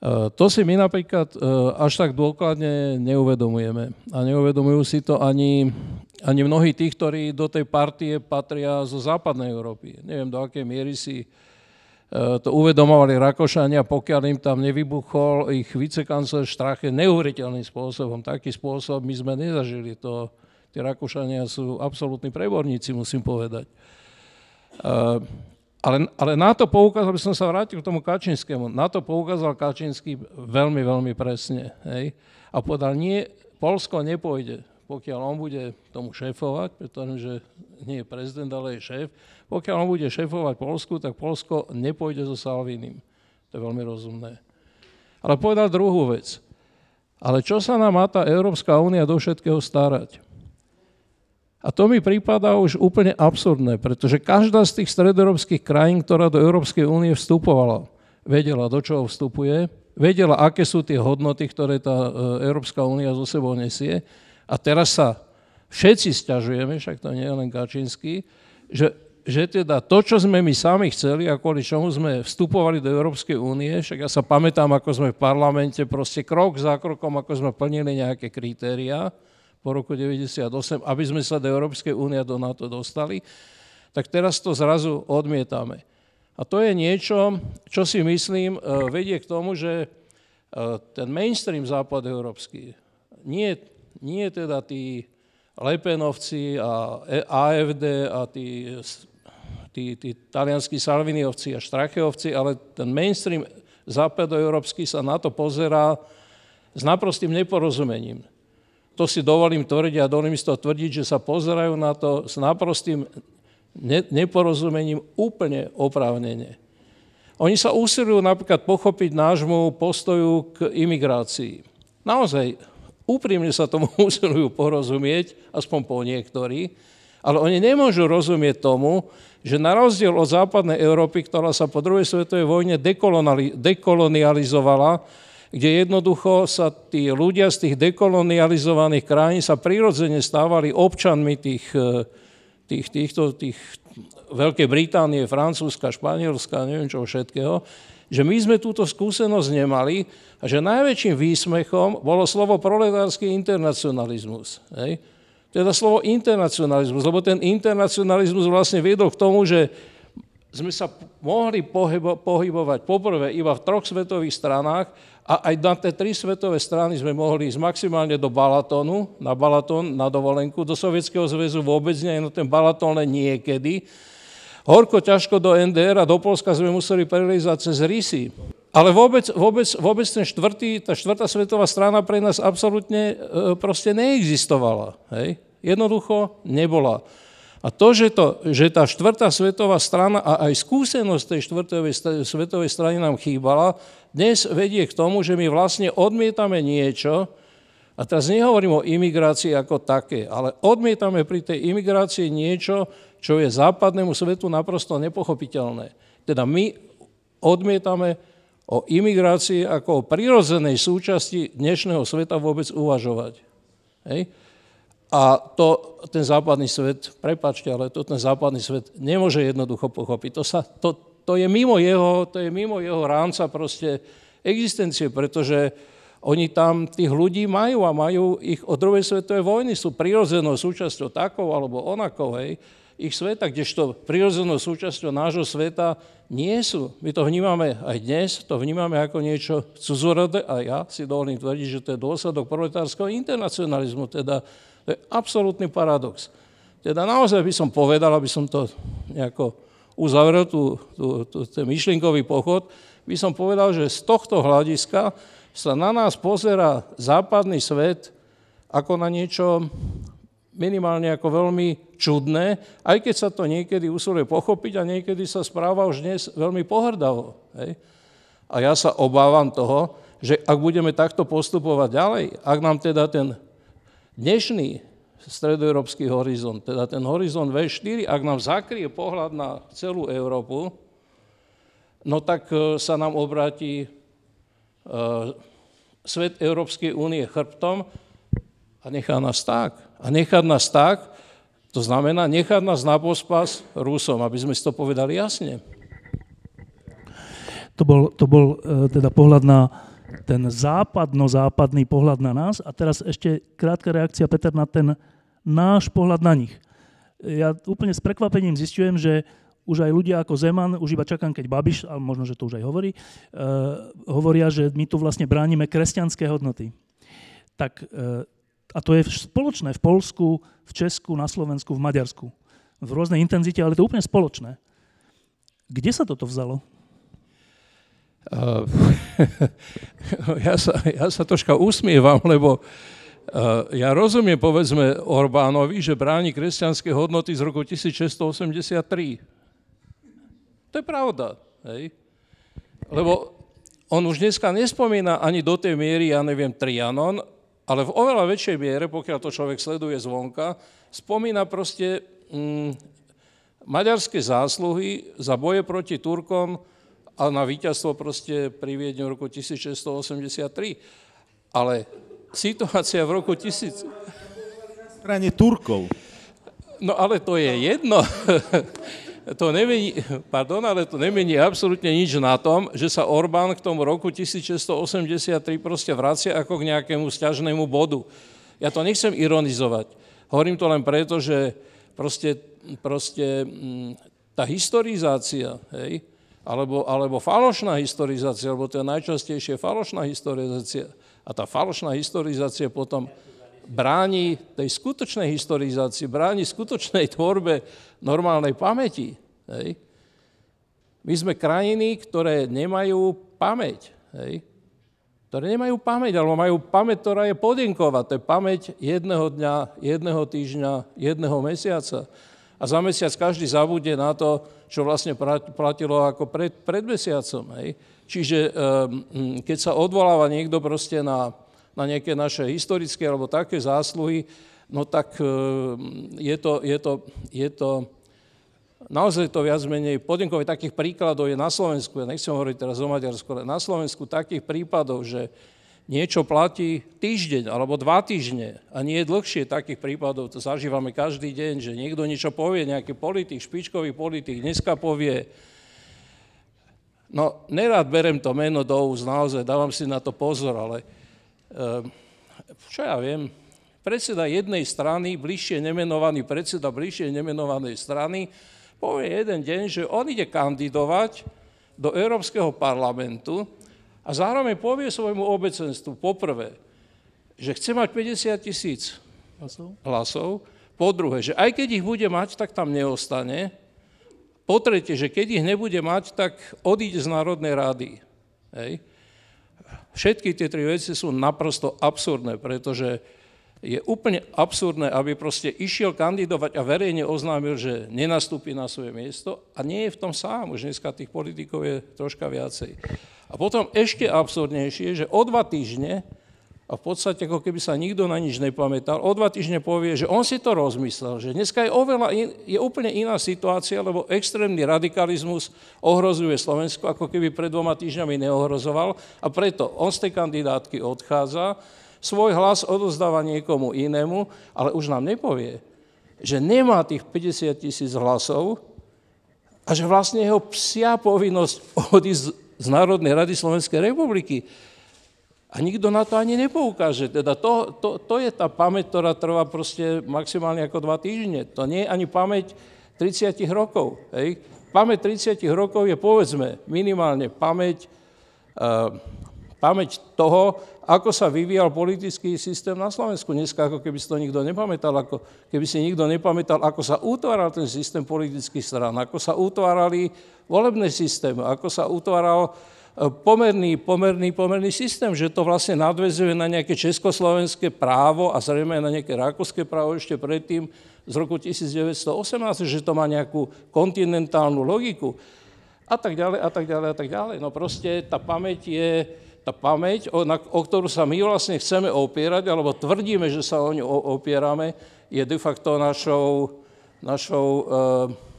Uh, to si my napríklad uh, až tak dôkladne neuvedomujeme. A neuvedomujú si to ani, ani mnohí tých, ktorí do tej partie patria zo západnej Európy. Neviem, do akej miery si Eh, to uvedomovali Rakošania, pokiaľ im tam nevybuchol ich vicekancler Štrache neuveriteľným spôsobom. Taký spôsob my sme nezažili. To, tí Rakošania sú absolútni preborníci, musím povedať. Ale, ale na to poukázal, aby som sa vrátil k tomu Kačinskému, na to poukázal Kačinský veľmi, veľmi presne. Hej? A povedal, nie, Polsko nepôjde, pokiaľ on bude tomu šéfovať, pretože nie je prezident, ale je šéf, pokiaľ on bude šéfovať Polsku, tak Polsko nepôjde so Salvinim. To je veľmi rozumné. Ale povedal druhú vec. Ale čo sa nám má tá Európska únia do všetkého starať? A to mi prípada už úplne absurdné, pretože každá z tých stredoeurópskych krajín, ktorá do Európskej únie vstupovala, vedela, do čoho vstupuje, vedela, aké sú tie hodnoty, ktoré tá e, Európska únia zo sebou nesie. A teraz sa všetci stiažujeme, však to nie je len Kačínsky, že že teda to, čo sme my sami chceli a kvôli čomu sme vstupovali do Európskej únie, však ja sa pamätám, ako sme v parlamente proste krok za krokom, ako sme plnili nejaké kritériá po roku 98, aby sme sa do Európskej únie do NATO dostali, tak teraz to zrazu odmietame. A to je niečo, čo si myslím e, vedie k tomu, že e, ten mainstream západ európsky, nie, nie teda tí Lepenovci a AFD a tí tí, tí talianskí Salviniovci a Štracheovci, ale ten mainstream západoeurópsky sa na to pozerá s naprostým neporozumením. To si dovolím tvrdiť a dovolím si to tvrdiť, že sa pozerajú na to s naprostým ne- neporozumením úplne oprávnene. Oni sa usilujú napríklad pochopiť nášmu postoju k imigrácii. Naozaj, úprimne sa tomu usilujú porozumieť, aspoň po niektorí, ale oni nemôžu rozumieť tomu, že na rozdiel od západnej Európy, ktorá sa po druhej svetovej vojne dekolonializovala, kde jednoducho sa tí ľudia z tých dekolonializovaných krajín sa prirodzene stávali občanmi tých, e, tých, týchto, tých Veľkej Británie, Francúzska, Španielska, neviem čo všetkého, že my sme túto skúsenosť nemali a že najväčším výsmechom bolo slovo proletársky internacionalizmus. Hej? teda slovo internacionalizmus, lebo ten internacionalizmus vlastne viedol k tomu, že sme sa mohli pohybo, pohybovať poprvé iba v troch svetových stranách a aj na tie tri svetové strany sme mohli ísť maximálne do Balatonu, na Balaton, na dovolenku, do Sovietskeho zväzu vôbec nie, no ten Balaton len niekedy. Horko ťažko do NDR a do Polska sme museli prelízať cez Rysy. Ale vôbec, vôbec, vôbec ten štvrtý, tá štvrtá svetová strana pre nás absolútne e, proste neexistovala. Hej? Jednoducho nebola. A to, že, to, že tá štvrtá svetová strana a aj skúsenosť tej štvrtovej svetovej strany nám chýbala, dnes vedie k tomu, že my vlastne odmietame niečo, a teraz nehovorím o imigrácii ako také, ale odmietame pri tej imigrácii niečo, čo je západnému svetu naprosto nepochopiteľné. Teda my odmietame o imigrácii ako o prirodzenej súčasti dnešného sveta vôbec uvažovať. Hej? A to ten západný svet, prepačte, ale to ten západný svet nemôže jednoducho pochopiť. To, sa, to, to, je, mimo jeho, to je mimo jeho rámca proste existencie, pretože oni tam tých ľudí majú a majú ich od druhej svetovej vojny, sú prirodzenou súčasťou takou alebo onakou, hej, ich sveta, kdežto prirodzenou súčasťou nášho sveta nie sú. My to vnímame aj dnes, to vnímame ako niečo cudzorodé a ja si dovolím tvrdiť, že to je dôsledok proletárskeho internacionalizmu, teda to je absolútny paradox. Teda naozaj by som povedal, aby som to nejako uzavrel, tú, tú, tú, ten myšlienkový pochod, by som povedal, že z tohto hľadiska sa na nás pozera západný svet ako na niečo minimálne ako veľmi čudné, aj keď sa to niekedy usiluje pochopiť a niekedy sa správa už dnes veľmi pohrdavo. Hej? A ja sa obávam toho, že ak budeme takto postupovať ďalej, ak nám teda ten dnešný stredoeurópsky horizont, teda ten horizont V4, ak nám zakrie pohľad na celú Európu, no tak e, sa nám obráti uh, svet Európskej únie chrbtom a nechá nás tak. A nechať nás tak, to znamená nechať nás na pospas Rusom, aby sme si to povedali jasne. To bol, to bol e, teda pohľad na ten západno-západný pohľad na nás. A teraz ešte krátka reakcia, Peter, na ten náš pohľad na nich. Ja úplne s prekvapením zistujem, že už aj ľudia ako Zeman, už iba čakám, keď Babiš, ale možno, že to už aj hovorí, uh, hovoria, že my tu vlastne bránime kresťanské hodnoty. Tak, uh, a to je spoločné v Polsku, v Česku, na Slovensku, v Maďarsku. V rôznej intenzite, ale to je úplne spoločné. Kde sa toto vzalo? Uh, ja, sa, ja sa troška usmievam, lebo uh, ja rozumiem, povedzme, Orbánovi, že bráni kresťanské hodnoty z roku 1683. To je pravda. Hej? Lebo on už dneska nespomína ani do tej miery, ja neviem, Trianon, ale v oveľa väčšej miere, pokiaľ to človek sleduje zvonka, spomína proste mm, maďarské zásluhy za boje proti Turkom a na víťazstvo proste pri v roku 1683. Ale situácia v roku 1000... strane Turkov. No ale to je jedno. to nemení, pardon, ale to nemení absolútne nič na tom, že sa Orbán k tomu roku 1683 proste vracia ako k nejakému stiažnému bodu. Ja to nechcem ironizovať. Hovorím to len preto, že proste, proste mm, tá historizácia, hej, alebo, alebo falošná historizácia, alebo to je najčastejšie falošná historizácia, a tá falošná historizácia potom bráni tej skutočnej historizácii, bráni skutočnej tvorbe normálnej pamäti. Hej. My sme krajiny, ktoré nemajú pamäť. Hej. Ktoré nemajú pamäť, alebo majú pamäť, ktorá je podinková. To je pamäť jedného dňa, jedného týždňa, jedného mesiaca. A za mesiac každý zabude na to, čo vlastne platilo ako pred, pred mesiacom. Hej. Čiže ehm, keď sa odvoláva niekto proste na, na nejaké naše historické alebo také zásluhy, no tak ehm, je to, je to, je to naozaj to viac menej podinkové takých príkladov je na Slovensku, ja nechcem hovoriť teraz o Maďarsku, ale na Slovensku takých prípadov, že niečo platí týždeň alebo dva týždne a nie je dlhšie takých prípadov, to zažívame každý deň, že niekto niečo povie, nejaký politik, špičkový politik, dneska povie, No, nerád berem to meno do úst, naozaj, dávam si na to pozor, ale uh, čo ja viem, predseda jednej strany, bližšie nemenovaný predseda bližšie nemenovanej strany, povie jeden deň, že on ide kandidovať do Európskeho parlamentu a zároveň povie svojmu obecenstvu poprvé, že chce mať 50 tisíc hlasov, po druhé, že aj keď ich bude mať, tak tam neostane, po tretie, že keď ich nebude mať, tak odíde z Národnej rády. Hej. Všetky tie tri veci sú naprosto absurdné, pretože je úplne absurdné, aby proste išiel kandidovať a verejne oznámil, že nenastúpi na svoje miesto a nie je v tom sám. Už dneska tých politikov je troška viacej. A potom ešte absurdnejšie, že o dva týždne a v podstate ako keby sa nikto na nič nepamätal, o dva týždne povie, že on si to rozmyslel, že dneska je, oveľa in, je úplne iná situácia, lebo extrémny radikalizmus ohrozuje Slovensko, ako keby pred dvoma týždňami neohrozoval. A preto on z tej kandidátky odchádza, svoj hlas odozdáva niekomu inému, ale už nám nepovie, že nemá tých 50 tisíc hlasov a že vlastne jeho psia povinnosť odísť z Národnej rady Slovenskej republiky. A nikto na to ani nepoukáže. Teda to, to, to je tá pamäť, ktorá trvá proste maximálne ako dva týždne. To nie je ani pamäť 30 rokov. Hej. Pamäť 30 rokov je povedzme minimálne pamäť, uh, pamäť toho, ako sa vyvíjal politický systém na Slovensku. Dneska ako keby si to nikto nepamätal, ako keby si nikto nepamätal, ako sa utváral ten systém politických strán, ako sa utvárali volebné systémy, ako sa utváral pomerný, pomerný, pomerný systém, že to vlastne nadvezuje na nejaké československé právo a zrejme na nejaké rakúske právo ešte predtým z roku 1918, že to má nejakú kontinentálnu logiku a tak ďalej, a tak ďalej, a tak ďalej. No proste tá pamäť je, tá pamäť, o, na, o ktorú sa my vlastne chceme opierať, alebo tvrdíme, že sa o ňu opierame, je de facto našou, našou uh,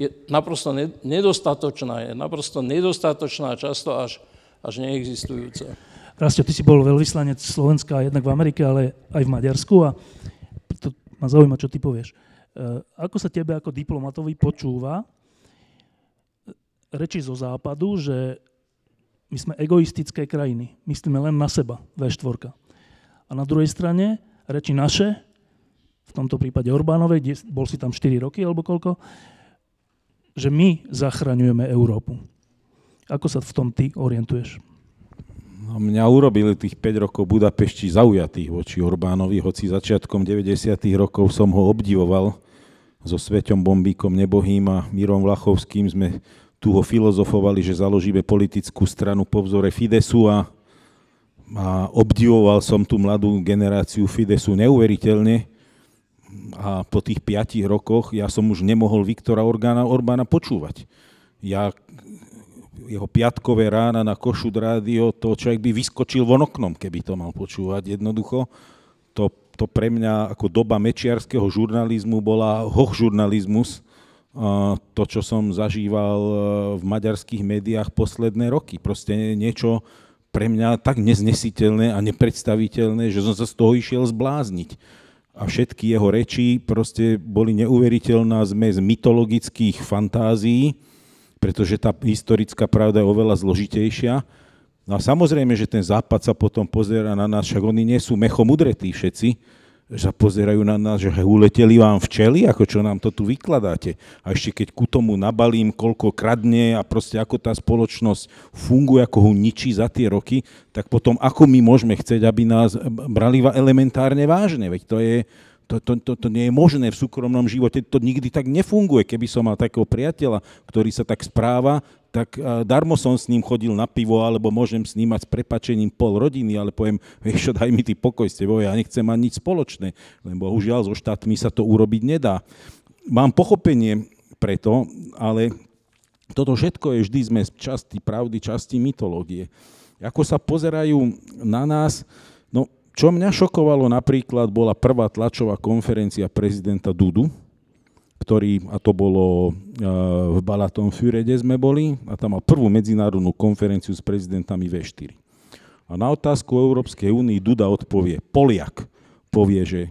je naprosto nedostatočná, je naprosto nedostatočná, často až, až neexistujúca. Rastio, ty si bol veľvyslanec Slovenska jednak v Amerike, ale aj v Maďarsku a to ma zaujíma, čo ty povieš. E, ako sa tebe ako diplomatovi počúva reči zo západu, že my sme egoistické krajiny, myslíme len na seba, V4. A na druhej strane reči naše, v tomto prípade Orbánovej, bol si tam 4 roky alebo koľko, že my zachraňujeme Európu. Ako sa v tom ty orientuješ? No, mňa urobili tých 5 rokov Budapešti zaujatých voči Orbánovi, hoci začiatkom 90. rokov som ho obdivoval so Sveťom Bombíkom Nebohým a Mírom Vlachovským sme tu ho filozofovali, že založíme politickú stranu po vzore Fidesu a, a obdivoval som tú mladú generáciu Fidesu neuveriteľne a po tých piatich rokoch ja som už nemohol Viktora Orgána Orbána počúvať. Ja jeho piatkové rána na Košud rádio, to človek by vyskočil von oknom, keby to mal počúvať. Jednoducho, to, to pre mňa ako doba mečiarského žurnalizmu bola hoch žurnalizmus, to, čo som zažíval e, v maďarských médiách posledné roky. Proste niečo pre mňa tak neznesiteľné a nepredstaviteľné, že som sa z toho išiel zblázniť a všetky jeho reči proste boli neuveriteľná zmes mytologických fantázií, pretože tá historická pravda je oveľa zložitejšia. No a samozrejme, že ten západ sa potom pozera na nás, však oni nie sú mechom udretí všetci, sa pozerajú na nás, že uleteli vám včely, ako čo nám to tu vykladáte. A ešte keď ku tomu nabalím, koľko kradne a proste ako tá spoločnosť funguje, ako ho ničí za tie roky, tak potom ako my môžeme chcieť, aby nás brali elementárne vážne. Veď to je, to, to, to, to nie je možné v súkromnom živote, to nikdy tak nefunguje. Keby som mal takého priateľa, ktorý sa tak správa, tak darmo som s ním chodil na pivo, alebo môžem snímať s prepačením pol rodiny, ale poviem, vieš čo, daj mi ty pokoj s tebou, ja nechcem mať nič spoločné, lebo bohužiaľ so štátmi sa to urobiť nedá. Mám pochopenie preto, ale toto všetko je vždy sme časti pravdy, časti mytológie. Ako sa pozerajú na nás, no čo mňa šokovalo napríklad, bola prvá tlačová konferencia prezidenta Dudu, ktorý, a to bolo v Balaton Fürede sme boli, a tam mal prvú medzinárodnú konferenciu s prezidentami V4. A na otázku Európskej únii Duda odpovie, Poliak povie, že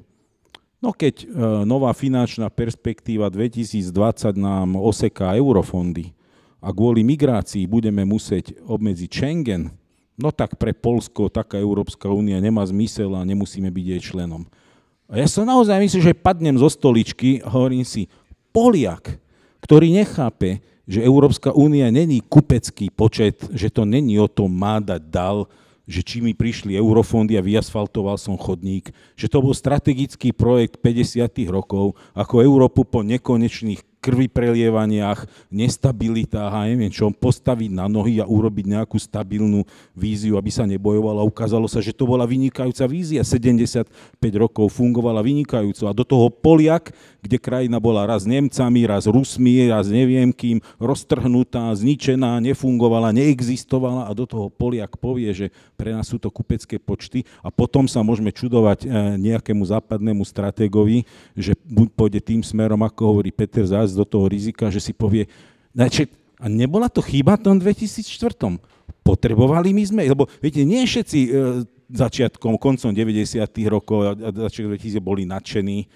no keď nová finančná perspektíva 2020 nám oseká eurofondy a kvôli migrácii budeme musieť obmedziť Schengen, no tak pre Polsko taká Európska únia nemá zmysel a nemusíme byť jej členom. A ja som naozaj myslím, že padnem zo stoličky a hovorím si, Poliak, ktorý nechápe, že Európska únia není kupecký počet, že to není o tom má dať dal, že či mi prišli eurofondy a vyasfaltoval som chodník, že to bol strategický projekt 50. rokov, ako Európu po nekonečných krvi prelievaniach, nestabilitách a neviem čo, postaviť na nohy a urobiť nejakú stabilnú víziu, aby sa nebojovala. Ukázalo sa, že to bola vynikajúca vízia. 75 rokov fungovala vynikajúco. A do toho Poliak, kde krajina bola raz Nemcami, raz Rusmi, raz neviem kým, roztrhnutá, zničená, nefungovala, neexistovala a do toho Poliak povie, že pre nás sú to kupecké počty a potom sa môžeme čudovať eh, nejakému západnému stratégovi, že buď pôjde tým smerom, ako hovorí Peter Zás, zájsť do toho rizika, že si povie, a nebola to chyba v tom 2004. Potrebovali my sme, lebo viete, nie všetci e, začiatkom, koncom 90. rokov a začiatkom 2000 boli nadšení,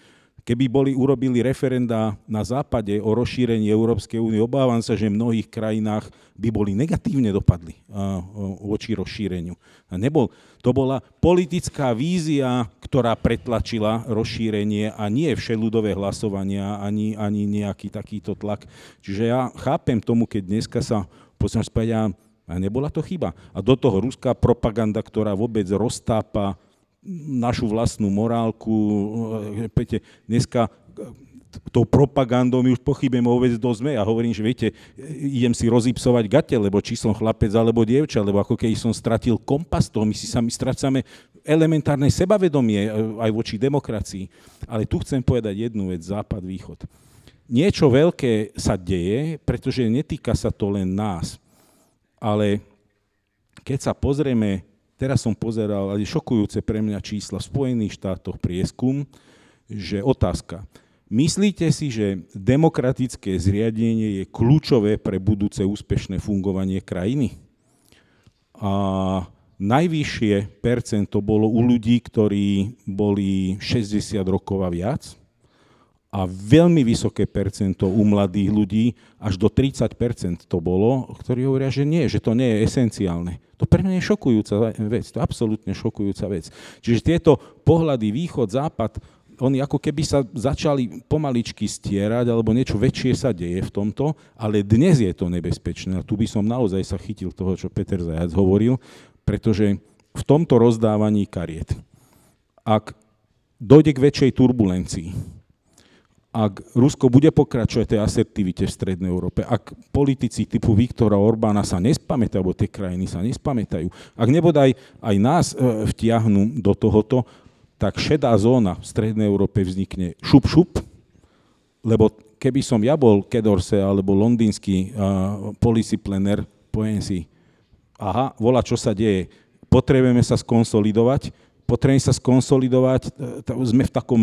Keby boli urobili referenda na západe o rozšírení Európskej únie, obávam sa, že v mnohých krajinách by boli negatívne dopadli voči rozšíreniu. Nebol, to bola politická vízia, ktorá pretlačila rozšírenie a nie všeludové hlasovania, ani, ani nejaký takýto tlak. Čiže ja chápem tomu, keď dneska sa spať a nebola to chyba. A do toho ruská propaganda, ktorá vôbec roztápa našu vlastnú morálku. Pete, dneska tou propagandou my už pochybujeme vôbec dosť sme. Ja hovorím, že viete, idem si rozípsovať gate, lebo či som chlapec alebo dievča, lebo ako keď som stratil kompas, to my si sami strácame elementárne sebavedomie aj voči demokracii. Ale tu chcem povedať jednu vec, západ-východ. Niečo veľké sa deje, pretože netýka sa to len nás. Ale keď sa pozrieme teraz som pozeral, ale šokujúce pre mňa čísla v Spojených štátoch prieskum, že otázka. Myslíte si, že demokratické zriadenie je kľúčové pre budúce úspešné fungovanie krajiny? A najvyššie percento bolo u ľudí, ktorí boli 60 rokov a viac a veľmi vysoké percento u mladých ľudí, až do 30% to bolo, ktorí hovoria, že nie, že to nie je esenciálne. To pre mňa je šokujúca vec, to je absolútne šokujúca vec. Čiže tieto pohľady východ, západ, oni ako keby sa začali pomaličky stierať, alebo niečo väčšie sa deje v tomto, ale dnes je to nebezpečné. A tu by som naozaj sa chytil toho, čo Peter Zajac hovoril, pretože v tomto rozdávaní kariet, ak dojde k väčšej turbulencii, ak Rusko bude pokračovať tej asertivite v Strednej Európe, ak politici typu Viktora Orbána sa nespamätajú, alebo tie krajiny sa nespamätajú, ak nebodaj aj nás e, vtiahnu do tohoto, tak šedá zóna v Strednej Európe vznikne šup šup, lebo keby som ja bol Kedorse alebo londýnsky uh, policy planner, poviem si, aha, volá, čo sa deje, potrebujeme sa skonsolidovať, potrebujeme sa skonsolidovať, e, sme v takom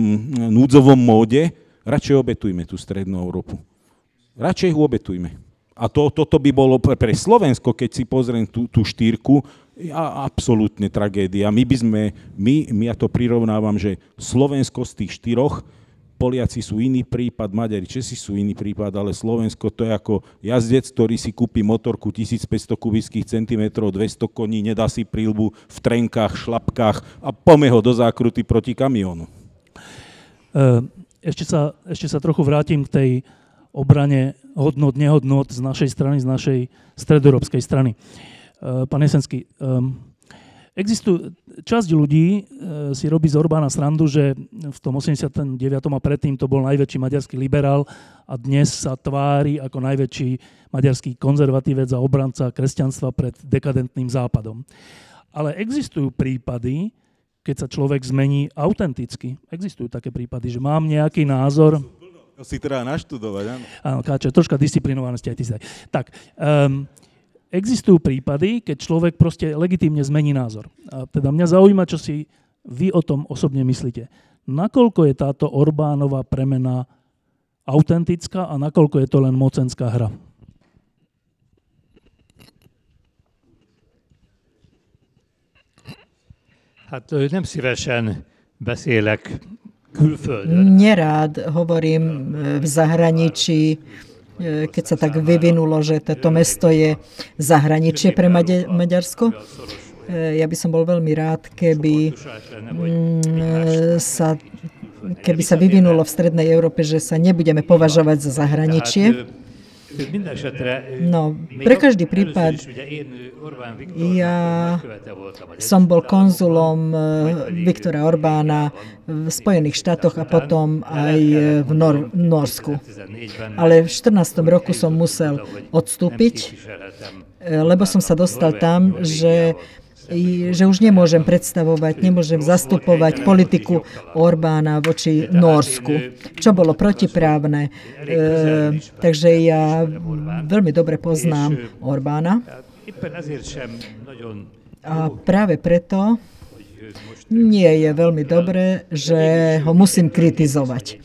núdzovom móde, Radšej obetujme tú strednú Európu. Radšej ju obetujme. A to, toto by bolo pre Slovensko, keď si pozriem tú, tú štýrku, a absolútne tragédia. My by sme, my, my ja to prirovnávam, že Slovensko z tých štyroch, Poliaci sú iný prípad, Maďari, Česi sú iný prípad, ale Slovensko to je ako jazdec, ktorý si kúpi motorku 1500 kubických centimetrov, 200 koní, nedá si prílbu v trenkách, šlapkách a pome ho do zákruty proti kamionu. Uh, ešte sa, ešte sa trochu vrátim k tej obrane hodnot, nehodnot z našej strany, z našej stredoeurópskej strany. E, pán Jesenský, existuje, časť ľudí e, si robí z Orbána srandu, že v tom 89. a predtým to bol najväčší maďarský liberál a dnes sa tvári ako najväčší maďarský konzervatívec a obranca kresťanstva pred dekadentným západom. Ale existujú prípady, keď sa človek zmení autenticky. Existujú také prípady, že mám nejaký názor. To si treba naštudovať, áno. Áno, káče, troška disciplinovanosti aj ty si Tak, um, existujú prípady, keď človek proste legitímne zmení názor. A teda mňa zaujíma, čo si vy o tom osobne myslíte. Nakoľko je táto Orbánova premena autentická a nakoľko je to len mocenská hra? Hát nem szívesen beszélek külföldön. Nerád hovorím e, v zahraničí, e, keď sa tak vyvinulo, že toto mesto je zahraničie pre Maďarsko. E, ja by som bol veľmi rád, keby mm, sa, keby sa vyvinulo v Strednej Európe, že sa nebudeme považovať za zahraničie No, pre každý prípad ja som bol konzulom eh, Viktora Orbána v Spojených štátoch a potom aj v Nor- Norsku. Ale v 14. roku som musel odstúpiť, eh, lebo som sa dostal tam, že že už nemôžem predstavovať, nemôžem zastupovať politiku Orbána voči Norsku, čo bolo protiprávne. E, takže ja veľmi dobre poznám Orbána. A práve preto nie je veľmi dobré, že ho musím kritizovať.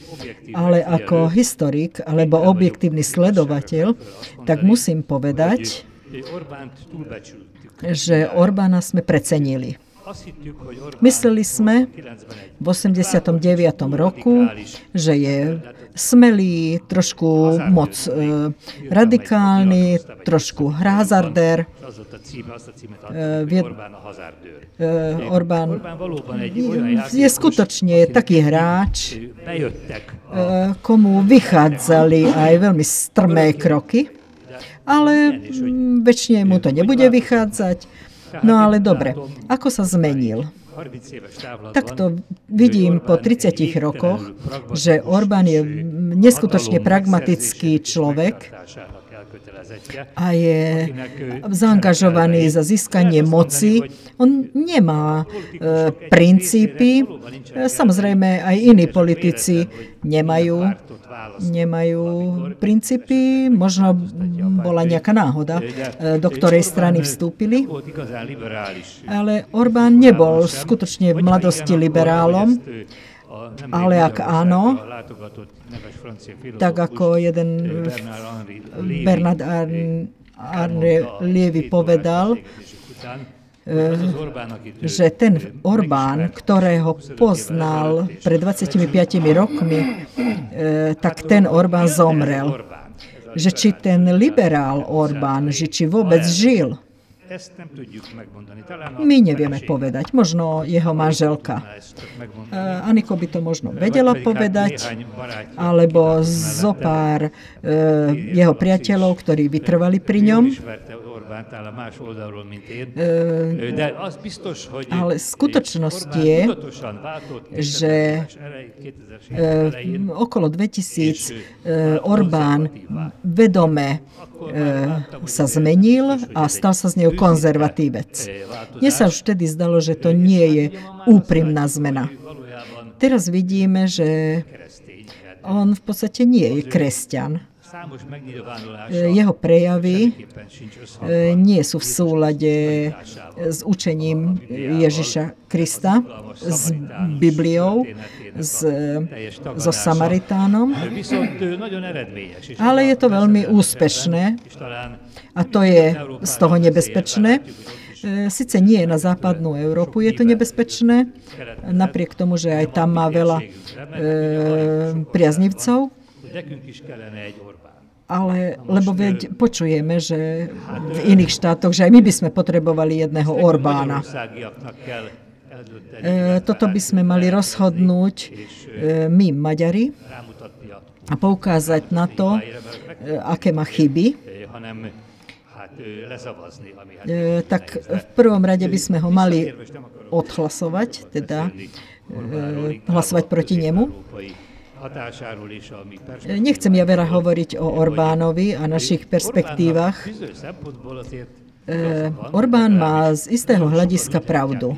Ale ako historik alebo objektívny sledovateľ, tak musím povedať, že Orbána sme precenili. Mysleli sme v 89. roku, že je smelý, trošku moc e, radikálny, trošku hrázarder. E, e, Orbán je skutočne taký hráč, e, komu vychádzali aj veľmi strmé kroky, ale väčšine mu to nebude vychádzať. No ale dobre, ako sa zmenil? Takto vidím po 30 rokoch, že Orbán je neskutočne pragmatický človek a je zaangažovaný za získanie moci. On nemá princípy. Samozrejme, aj iní politici nemajú, nemajú princípy. Možno bola nejaká náhoda, do ktorej strany vstúpili. Ale Orbán nebol skutočne v mladosti liberálom. Ale ak áno, tak ako jeden Bernard Arne Lievi povedal, že ten Orbán, ktorého poznal pred 25 rokmi, tak ten Orbán zomrel. Že či ten liberál Orbán, že či vôbec žil, my nevieme povedať, možno jeho manželka. Aniko by to možno vedela povedať, alebo zo pár jeho priateľov, ktorí vytrvali pri ňom. Ale skutočnosť je, že okolo 2000 Orbán vedome sa zmenil a stal sa z neho konzervatívec. Mne sa už vtedy zdalo, že to nie je úprimná zmena. Teraz vidíme, že on v podstate nie je kresťan. Jeho prejavy nie sú v súlade s učením Ježiša Krista, s Bibliou, s, so Samaritánom. Ale je to veľmi úspešné. a to je z toho nebezpečné. Sice nie na západnú Európu je to nebezpečné, napriek tomu, že aj tam má veľa e, priaznivcov, ale lebo veď počujeme, že v iných štátoch, že aj my by sme potrebovali jedného Orbána. E, toto by sme mali rozhodnúť e, my, Maďari, a poukázať na to, e, aké má chyby, tak v prvom rade by sme ho mali odhlasovať, teda hlasovať proti nemu. Nechcem ja veľa hovoriť o Orbánovi a našich perspektívach. Orbán má z istého hľadiska pravdu.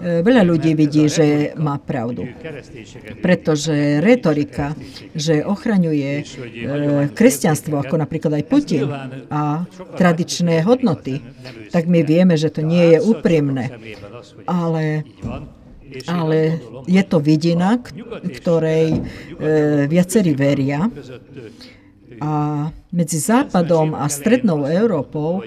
Veľa ľudí vidí, že má pravdu. Pretože retorika, že ochraňuje kresťanstvo, ako napríklad aj Putin, a tradičné hodnoty, tak my vieme, že to nie je úprimné. Ale ale je to vidina, ktorej e, viacerí veria. A medzi Západom a Strednou Európou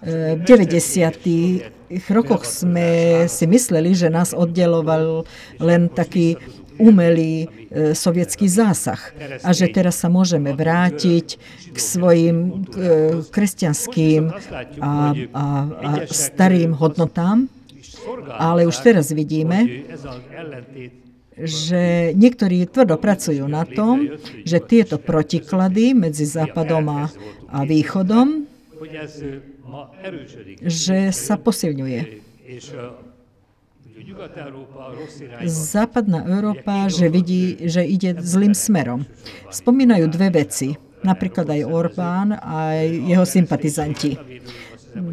v 90. rokoch sme si mysleli, že nás oddeloval len taký umelý e, sovietský zásah. A že teraz sa môžeme vrátiť k svojim e, kresťanským a, a, a starým hodnotám ale už teraz vidíme, že niektorí tvrdo pracujú na tom, že tieto protiklady medzi Západom a, a Východom, že sa posilňuje. Západná Európa, že vidí, že ide zlým smerom. Spomínajú dve veci, napríklad aj Orbán a jeho sympatizanti,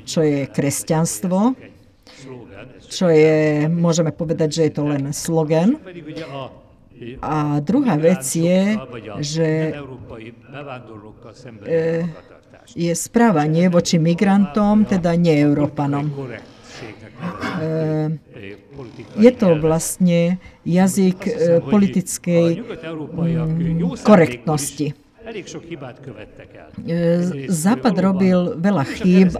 čo je kresťanstvo čo je, môžeme povedať, že je to len slogan. A druhá vec je, že e, je správanie voči migrantom, teda neeurópanom. E, je to vlastne jazyk e, politickej korektnosti. Západ robil veľa chýb,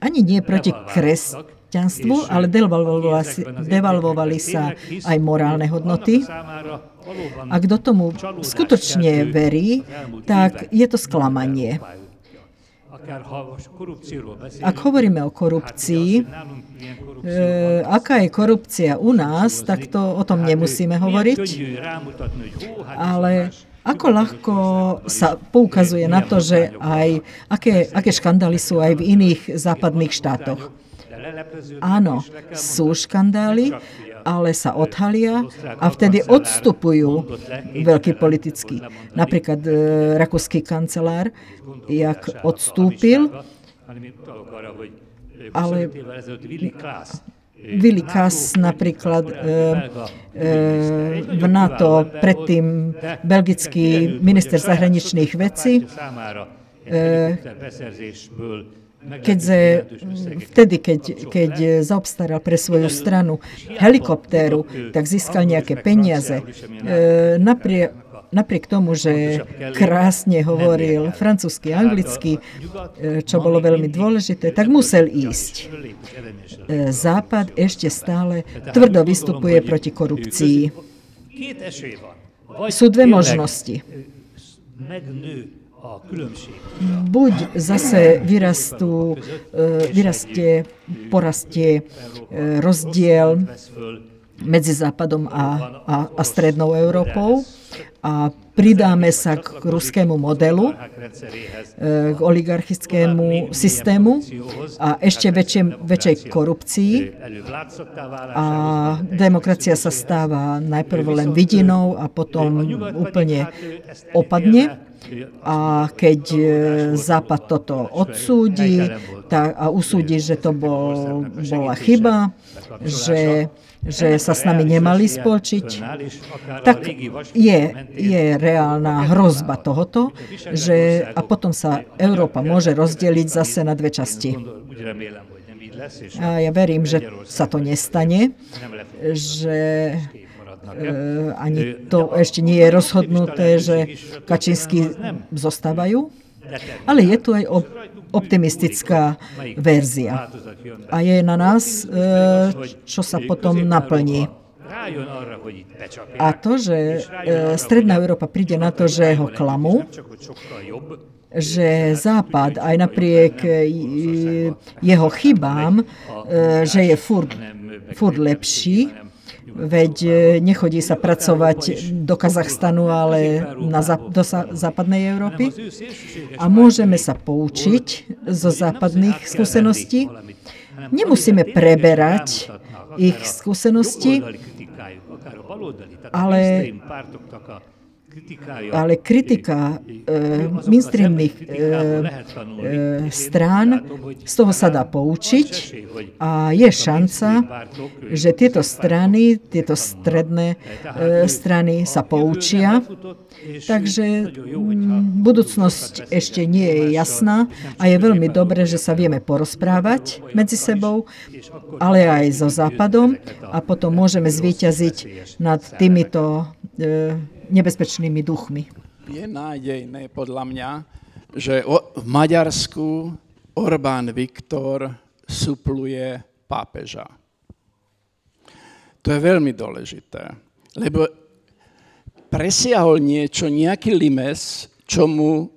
ani nie proti kresťanstvu, ale devalvovali, devalvovali sa aj morálne hodnoty. A kto tomu skutočne verí, tak je to sklamanie. Ak hovoríme o korupcii, e, aká je korupcia u nás, tak to o tom nemusíme hovoriť. Ale ako ľahko sa poukazuje na to, že aj aké, aké škandály sú aj v iných západných štátoch. Áno, sú škandály, ale sa odhalia a vtedy odstupujú veľký politický. Napríklad e, rakúsky kancelár, jak odstúpil, ale Willy Kass napríklad e, e, v NATO, predtým belgický minister zahraničných vecí, e, keď vtedy, keď, keď zaobstaral pre svoju stranu helikoptéru, tak získal nejaké peniaze. E, napriek, napriek tomu, že krásne hovoril francúzsky, anglicky, e, čo bolo veľmi dôležité, tak musel ísť. E, Západ ešte stále tvrdo vystupuje proti korupcii. Sú dve možnosti buď zase vyrastú, e, vyrastie, porastie rozdiel medzi Západom a, a, a Strednou Európou a pridáme sa k ruskému modelu, e, k oligarchickému systému a ešte väčšie, väčšej korupcii. A demokracia sa stáva najprv len vidinou a potom úplne opadne. A keď e, Západ toto odsúdi tá, a usúdi, že to bol, bola chyba, že, že sa s nami nemali spolčiť, tak je, je reálna hrozba tohoto, že, a potom sa Európa môže rozdeliť zase na dve časti. A ja verím, že sa to nestane, že E, ani to ešte nie je rozhodnuté, že Kačinsky zostávajú. Ale je tu aj optimistická verzia. A je na nás, e, čo sa potom naplní. A to, že e, Stredná Európa príde na to, že ho klamú, že Západ aj napriek jeho chybám, že je furt, furt lepší, Veď e, nechodí sa pracovať do Kazachstanu, ale na, do západnej Európy. A môžeme sa poučiť zo západných skúseností. Nemusíme preberať ich skúsenosti, ale ale kritika e, mainstreamných e, e, strán, z toho sa dá poučiť a je šanca, že tieto strany, tieto stredné e, strany sa poučia. Takže m, budúcnosť ešte nie je jasná a je veľmi dobré, že sa vieme porozprávať medzi sebou, ale aj so Západom a potom môžeme zvíťaziť nad týmito e, nebezpečnými duchmi. Je nádejné podľa mňa, že v Maďarsku Orbán Viktor supluje pápeža. To je veľmi dôležité, lebo presiahol niečo, nejaký limes, čomu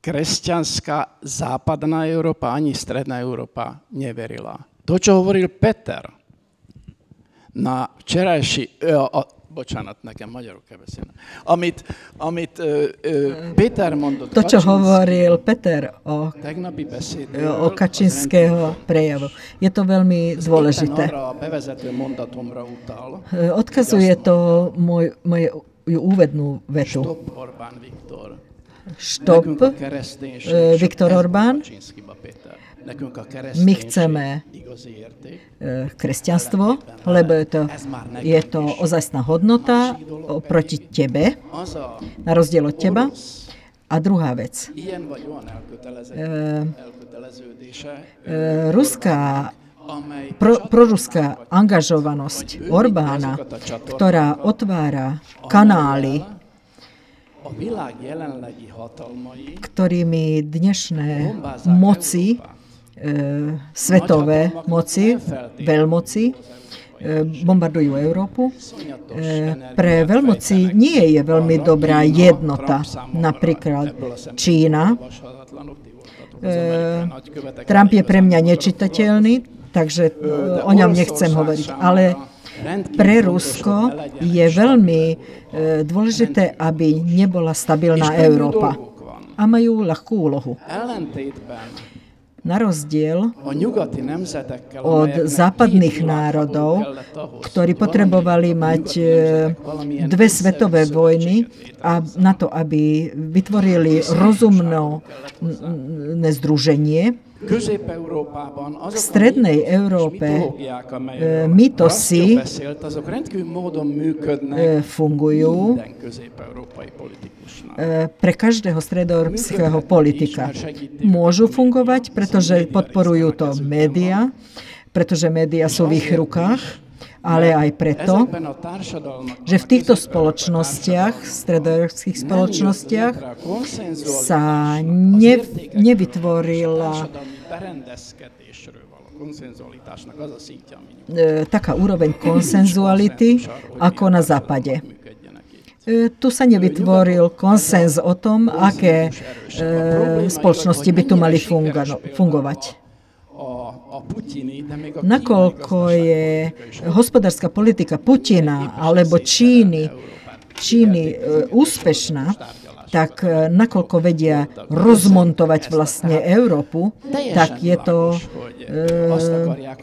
kresťanská západná Európa ani stredná Európa neverila. To, čo hovoril Peter na včerajší, bocsánat, nekem magyarok kell beszélni. Amit, amit ö, ö, Péter mondott. To, čo hovoril Peter o, o Kačinského prejavu, je to veľmi dôležité. Odkazuje to môj, moje úvednú vetu. Stop Orbán Viktor. Stop Viktor Orbán. My chceme kresťanstvo, lebo je to, je to ozajstná hodnota oproti tebe, na rozdiel od teba. A druhá vec. E, e, ruská pro, proruská angažovanosť Orbána, ktorá otvára kanály ktorými dnešné moci, svetové moci, veľmoci, e, bombardujú Európu. E, pre veľmoci nie je veľmi dobrá jednota. Napríklad Čína. Trump je pre mňa nečitateľný, takže o ňom nechcem hovoriť. Ale pre Rusko je veľmi e, dôležité, aby nebola stabilná Európa. A majú ľahkú úlohu. Na rozdiel od západných národov, ktorí potrebovali mať e, dve svetové vojny a na to, aby vytvorili rozumné združenie, v strednej Európe mytosy fungujú pre každého stredoeurópskeho politika. Môžu fungovať, pretože podporujú to média, pretože média sú v ich rukách ale aj preto, že v týchto spoločnostiach, stredoeurópskych spoločnostiach, sa ne, nevytvorila e, taká úroveň konsenzuality ako na západe. E, tu sa nevytvoril konsenz o tom, aké e, spoločnosti by tu mali fungovať. Nakoľko je hospodárska politika Putina alebo Číny, Číny e, úspešná, tak e, nakoľko vedia rozmontovať vlastne Európu, tak je to e,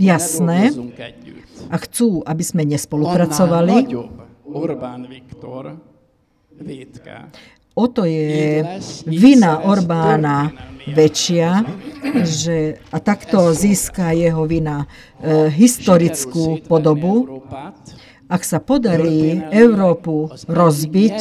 jasné. A chcú, aby sme nespolupracovali. O to je vina Orbána väčšia, že, a takto získa jeho vina e, historickú podobu. Ak sa podarí Európu rozbiť,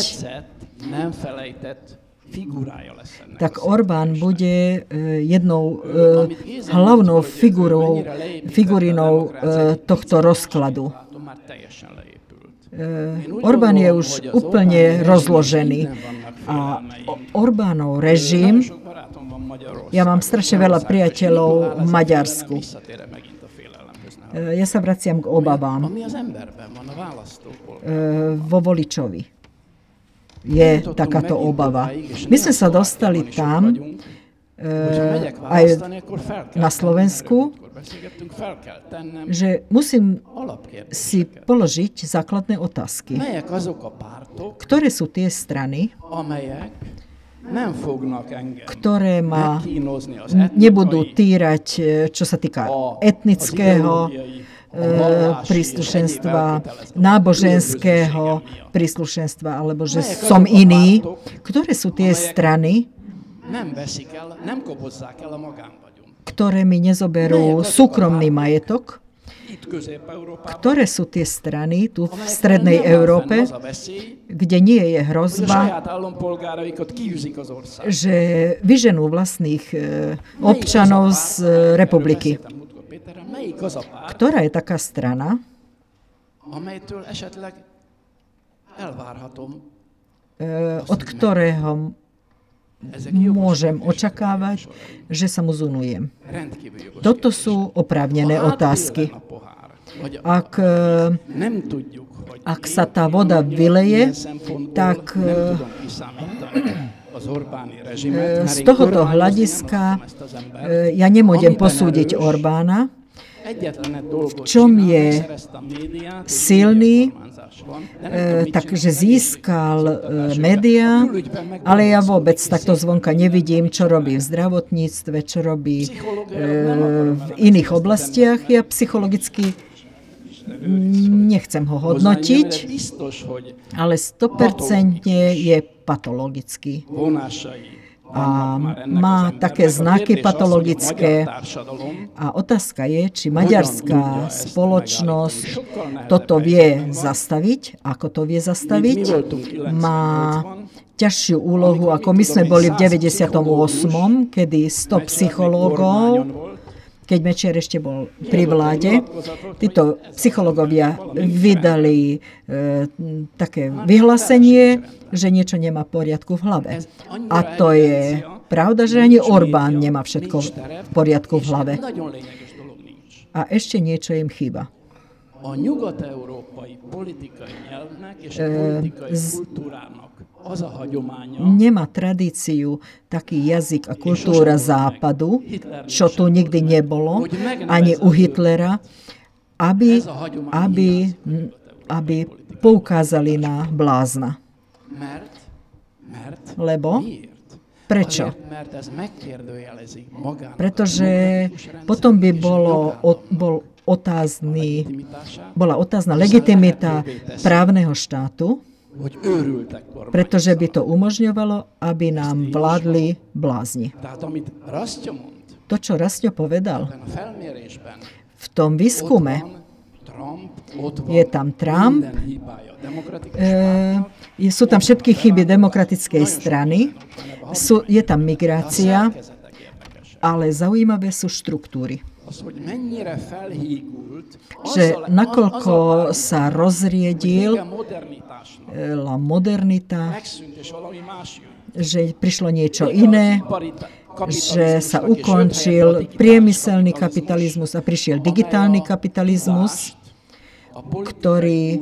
tak Orbán bude e, jednou e, hlavnou figurou, figurinou e, tohto rozkladu. Orbán je už úplne rozložený a Orbánov režim ja mám strašne veľa priateľov v Maďarsku. Ja sa vraciam k obavám. Vo voličovi je takáto obava. My sme sa dostali tam, aj na Slovensku, že musím si položiť základné otázky. Ktoré sú tie strany, ktoré ma nebudú týrať, čo sa týka etnického príslušenstva, náboženského príslušenstva, alebo že som iný. Ktoré sú tie strany, ktoré mi nezoberú súkromný majetok, ktoré sú tie strany tu v strednej Európe, kde nie je hrozba, že vyženú vlastných e, občanov z e, republiky. Ktorá je taká strana, e, od ktorého môžem očakávať, že sa mu zunujem. Toto sú oprávnené otázky. Ak, ak sa tá voda vyleje, tak z tohoto hľadiska ja nemôžem posúdiť Orbána, v čom je silný, e, takže získal e, média, ale ja vôbec takto zvonka nevidím, čo robí v zdravotníctve, čo robí e, v iných oblastiach. Ja psychologicky nechcem ho hodnotiť, ale 100% je patologický a má také znaky patologické. A otázka je, či maďarská spoločnosť toto vie zastaviť, ako to vie zastaviť. Má ťažšiu úlohu, ako my sme boli v 98., kedy 100 psychológov keď Mečiar ešte bol pri vláde, títo psychológovia vydali e, také vyhlásenie, že niečo nemá poriadku v hlave. A to je pravda, že ani Orbán nemá všetko v poriadku v hlave. A ešte niečo im chýba. A nyugat-európai politikai nyelvnek és a politikai kultúrának Nemá tradíciu taký jazyk a kultúra západu, čo tu nikdy nebolo, ani u Hitlera, aby, aby, aby poukázali na blázna. Lebo? Prečo? Pretože potom by bolo, o, bol otázny, bola otázna legitimita právneho štátu. Pretože by to umožňovalo, aby nám vládli blázni. To, čo Rastio povedal v tom výskume, je tam Trump, e, sú tam všetky chyby demokratickej strany, sú, je tam migrácia, ale zaujímavé sú štruktúry. Že nakoľko sa rozriedil e, la modernita, že prišlo niečo iné, že sa ukončil priemyselný kapitalizmus. a prišiel digitálny kapitalizmus, ktorý e,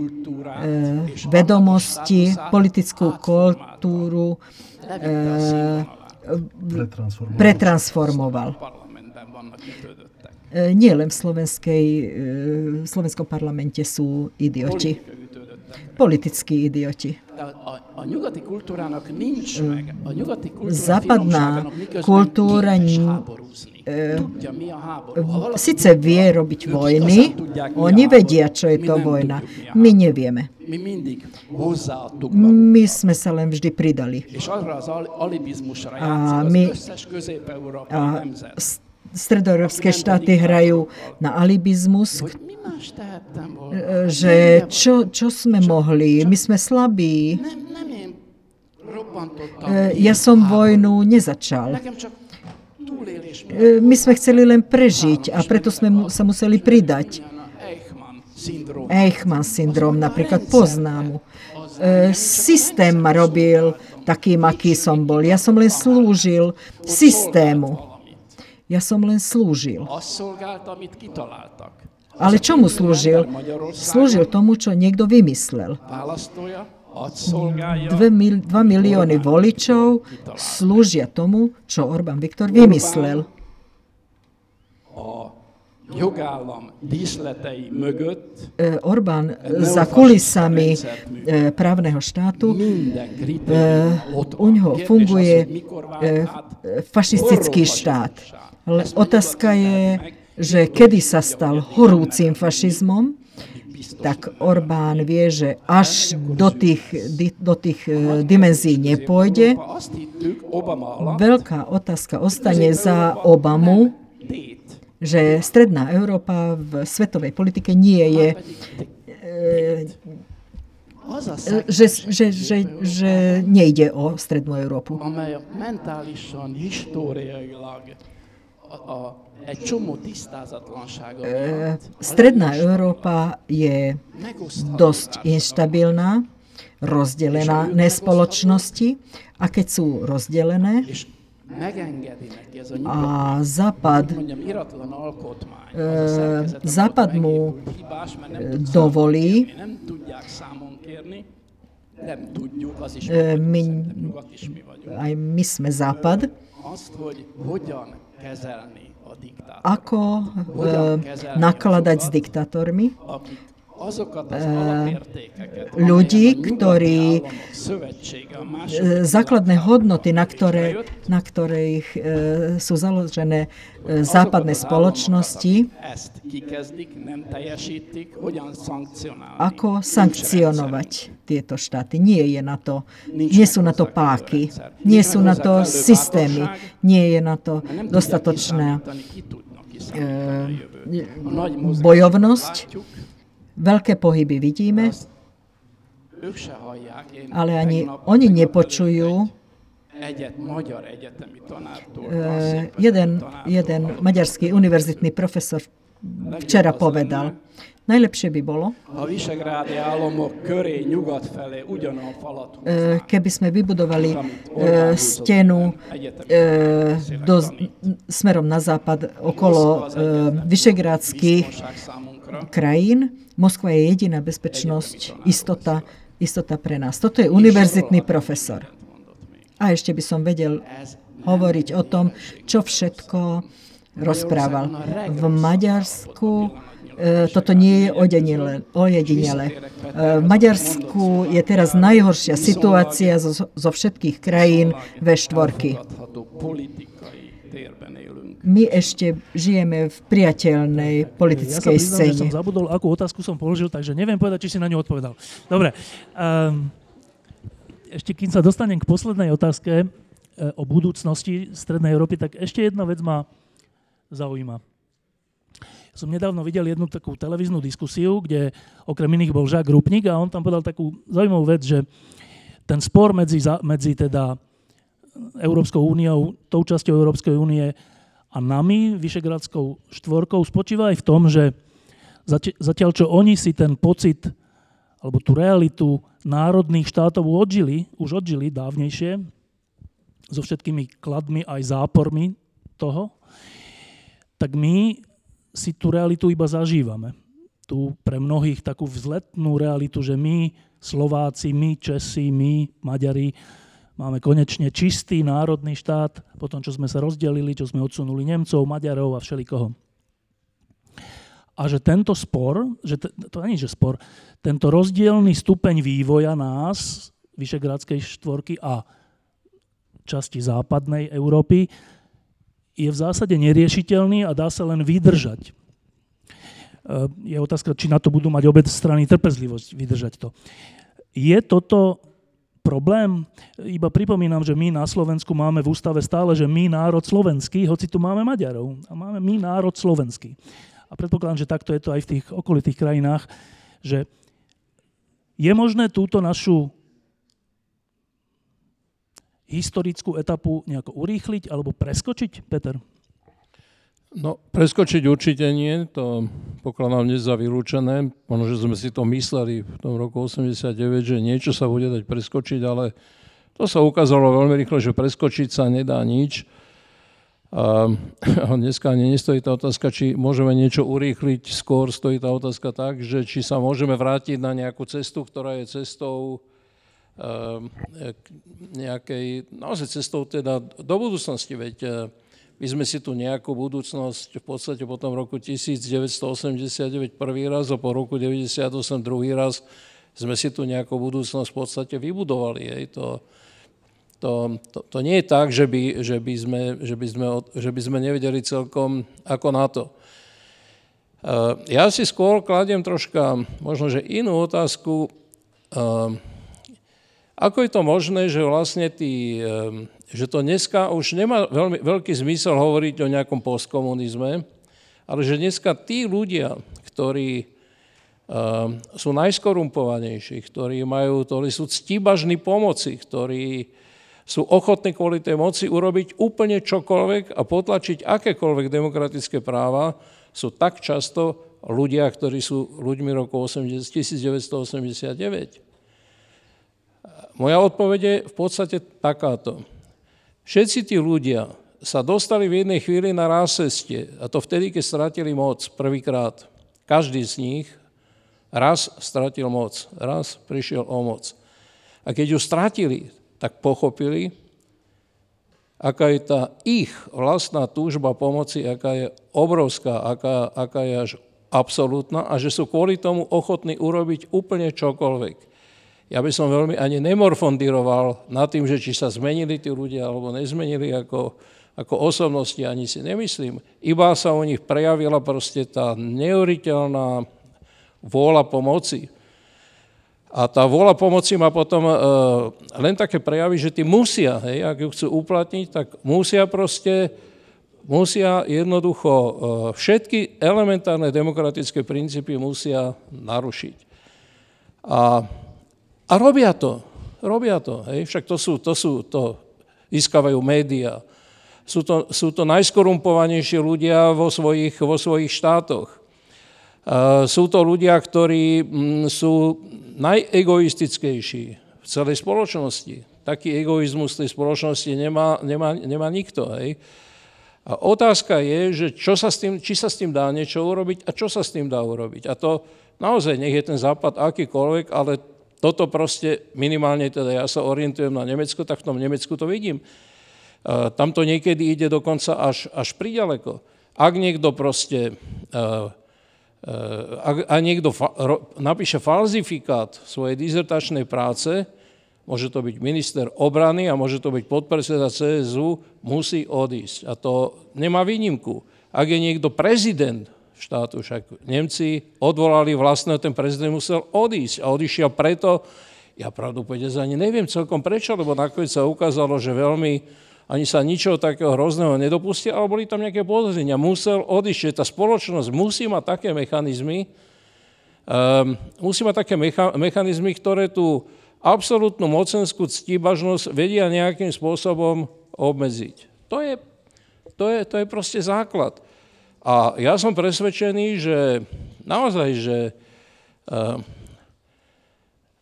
vedomosti, politickú kultúru e, pretransformoval. Nie len v, slovenskej, e, v slovenskom parlamente sú idioti, politickí idioti. Kultúra Západná kultúra Sice vie robiť vojny, oni vedia, čo je to vojna. My nevieme. My sme sa len vždy pridali. A közép-európai A stredoeurópske štáty hrajú na alibizmus, volna? e, že čo, čo sme mohli, my sme slabí. E, Ja som vojnu nezačal. E, My sme chceli len prežiť a preto sme sa museli pridať. Eichmann syndrom napríklad poznám. E, Systém ma robil takým, aký som bol. Ja som len slúžil systému. Ja som len slúžil. Ale čomu slúžil? Slúžil tomu, čo niekto vymyslel. Választója, azt szolgálja, Dve mil, dva milióny voličov slúžia tomu, čo Orbán Viktor vymyslel. E, Orbán za kulisami e, právneho štátu ott u ňoho funguje e, fašistický štát. Ale otázka je, že kedy sa stal horúcim fašizmom, tak Orbán vie, že až do tých, do tých e, dimenzií nepôjde. Veľká otázka ostane za Obamu, že Stredná Európa v svetovej politike nie je, e, szeg, že, že, že, že nejde o Strednú Európu. A, egy csomó tisztázatlansága miatt. Stredná Európa je dosť instabilná, rozdelená ne spoločnosti a keď sú rozdelené a Západ Západ mu dovolí, my- aj my sme Západ, Ako nakladať s diktátormi, ľudí, ktorí základné hodnoty, na, ktoré, na ktorých e, sú založené e, západné spoločnosti, ako sankcionovať tieto štáty. Nie, je na to, nie sú na to páky, nie sú na to systémy, nie je na to dostatočná mozgásokat bojovnosť. Veľké pohyby vidíme, ale ani oni nepočujú előtt egy egyet, magyar egyetemi tanártól. Jeden, jeden maďarský univerzitný profesor včera povedal, Najlepšie by bolo, keby sme vybudovali stenu do, smerom na západ okolo vyšegrádskych krajín. Moskva je jediná bezpečnosť, istota, istota pre nás. Toto je univerzitný profesor. A ešte by som vedel hovoriť o tom, čo všetko rozprával. V Maďarsku e, toto nie je ojedinele. E, v Maďarsku je teraz najhoršia situácia zo, zo všetkých krajín V4. My ešte žijeme v priateľnej politickej ja sa priznám, scéne. Ja som zabudol, akú otázku som položil, takže neviem povedať, či si na ňu odpovedal. Dobre. Um, ešte kým sa dostanem k poslednej otázke e, o budúcnosti Strednej Európy, tak ešte jedna vec ma zaujíma. Som nedávno videl jednu takú televíznu diskusiu, kde okrem iných bol Žák Rupnik a on tam povedal takú zaujímavú vec, že ten spor medzi, medzi teda Európskou úniou, tou časťou Európskej únie a nami, Vyšegradskou štvorkou, spočíva aj v tom, že zatiaľ čo oni si ten pocit alebo tú realitu národných štátov odžili, už odžili dávnejšie, so všetkými kladmi aj zápormi toho, tak my si tú realitu iba zažívame. Tu pre mnohých takú vzletnú realitu, že my, Slováci, my, Česi, my, Maďari, máme konečne čistý národný štát, po tom, čo sme sa rozdelili, čo sme odsunuli Nemcov, Maďarov a všelikoho. A že tento spor, že to, to nie že spor, tento rozdielný stupeň vývoja nás, Vyšegrádskej štvorky a časti západnej Európy, je v zásade neriešiteľný a dá sa len vydržať. E, je otázka, či na to budú mať obec strany trpezlivosť vydržať to. Je toto problém? Iba pripomínam, že my na Slovensku máme v ústave stále, že my národ slovenský, hoci tu máme Maďarov. A máme my národ slovenský. A predpokladám, že takto je to aj v tých okolitých krajinách, že je možné túto našu historickú etapu nejako urýchliť alebo preskočiť, Peter? No, preskočiť určite nie, to pokladám dnes za vylúčené. Možno, že sme si to mysleli v tom roku 89, že niečo sa bude dať preskočiť, ale to sa ukázalo veľmi rýchlo, že preskočiť sa nedá nič. A dneska ani nestojí tá otázka, či môžeme niečo urýchliť, skôr stojí tá otázka tak, že či sa môžeme vrátiť na nejakú cestu, ktorá je cestou ehm, nejakej, naozaj cestou teda do budúcnosti, veď my sme si tu nejakú budúcnosť v podstate po tom roku 1989 prvý raz a po roku 98 druhý raz sme si tu nejakú budúcnosť v podstate vybudovali. Hej. To, to, to, to nie je tak, že by, že, by sme, že, by sme, že by sme nevedeli celkom ako na to. Eh, ja si skôr kladiem troška možno, že inú otázku. Eh, ako je to možné, že vlastne tí, eh, že to dneska už nemá veľmi, veľký zmysel hovoriť o nejakom postkomunizme, ale že dneska tí ľudia, ktorí sú najskorumpovanejší, ktorí majú, ktorí sú ctibažní pomoci, ktorí sú ochotní kvôli tej moci urobiť úplne čokoľvek a potlačiť akékoľvek demokratické práva, sú tak často ľudia, ktorí sú ľuďmi roku 1989. Moja odpoveď je v podstate takáto. Všetci tí ľudia sa dostali v jednej chvíli na rásestie, a to vtedy, keď stratili moc prvýkrát. Každý z nich raz stratil moc, raz prišiel o moc. A keď ju stratili, tak pochopili, aká je tá ich vlastná túžba pomoci, aká je obrovská, aká, aká je až absolútna a že sú kvôli tomu ochotní urobiť úplne čokoľvek. Ja by som veľmi ani nemorfondíroval nad tým, že či sa zmenili tí ľudia alebo nezmenili ako, ako osobnosti, ani si nemyslím. Iba sa u nich prejavila proste tá neuriteľná vôľa pomoci. A tá vôľa pomoci má potom uh, len také prejavy, že tí musia, hej, ak ju chcú uplatniť, tak musia proste, musia jednoducho uh, všetky elementárne demokratické princípy musia narušiť. A, a robia to, robia to, hej, však to sú, to sú to, získavajú médiá. Sú to, sú to najskorumpovanejšie ľudia vo svojich, vo svojich štátoch. Sú to ľudia, ktorí mm, sú najegoistickejší v celej spoločnosti. Taký egoizmus v tej spoločnosti nemá, nemá, nemá nikto. Hej. A otázka je, že čo sa s tým, či sa s tým dá niečo urobiť a čo sa s tým dá urobiť. A to naozaj nech je ten západ akýkoľvek, ale toto proste minimálne, teda ja sa orientujem na Nemecko, tak v tom Nemecku to vidím. Tam to niekedy ide dokonca až, až priďaleko. Ak niekto proste ak, a niekto fa, ro, napíše falzifikát svojej dizertačnej práce, môže to byť minister obrany a môže to byť podpredseda CSU, musí odísť. A to nemá výnimku. Ak je niekto prezident štátu, však Nemci odvolali vlastného, ten prezident musel odísť a odišiel preto, ja pravdu povedať ani neviem celkom prečo, lebo nakoniec sa ukázalo, že veľmi ani sa ničoho takého hrozného nedopustil, ale boli tam nejaké podozrenia. Musel odísť, že tá spoločnosť musí mať také mechanizmy, um, musí mať také mecha- mechanizmy, ktoré tú absolútnu mocenskú ctíbažnosť vedia nejakým spôsobom obmedziť. To je, to je, to je proste základ. A ja som presvedčený, že naozaj, že uh,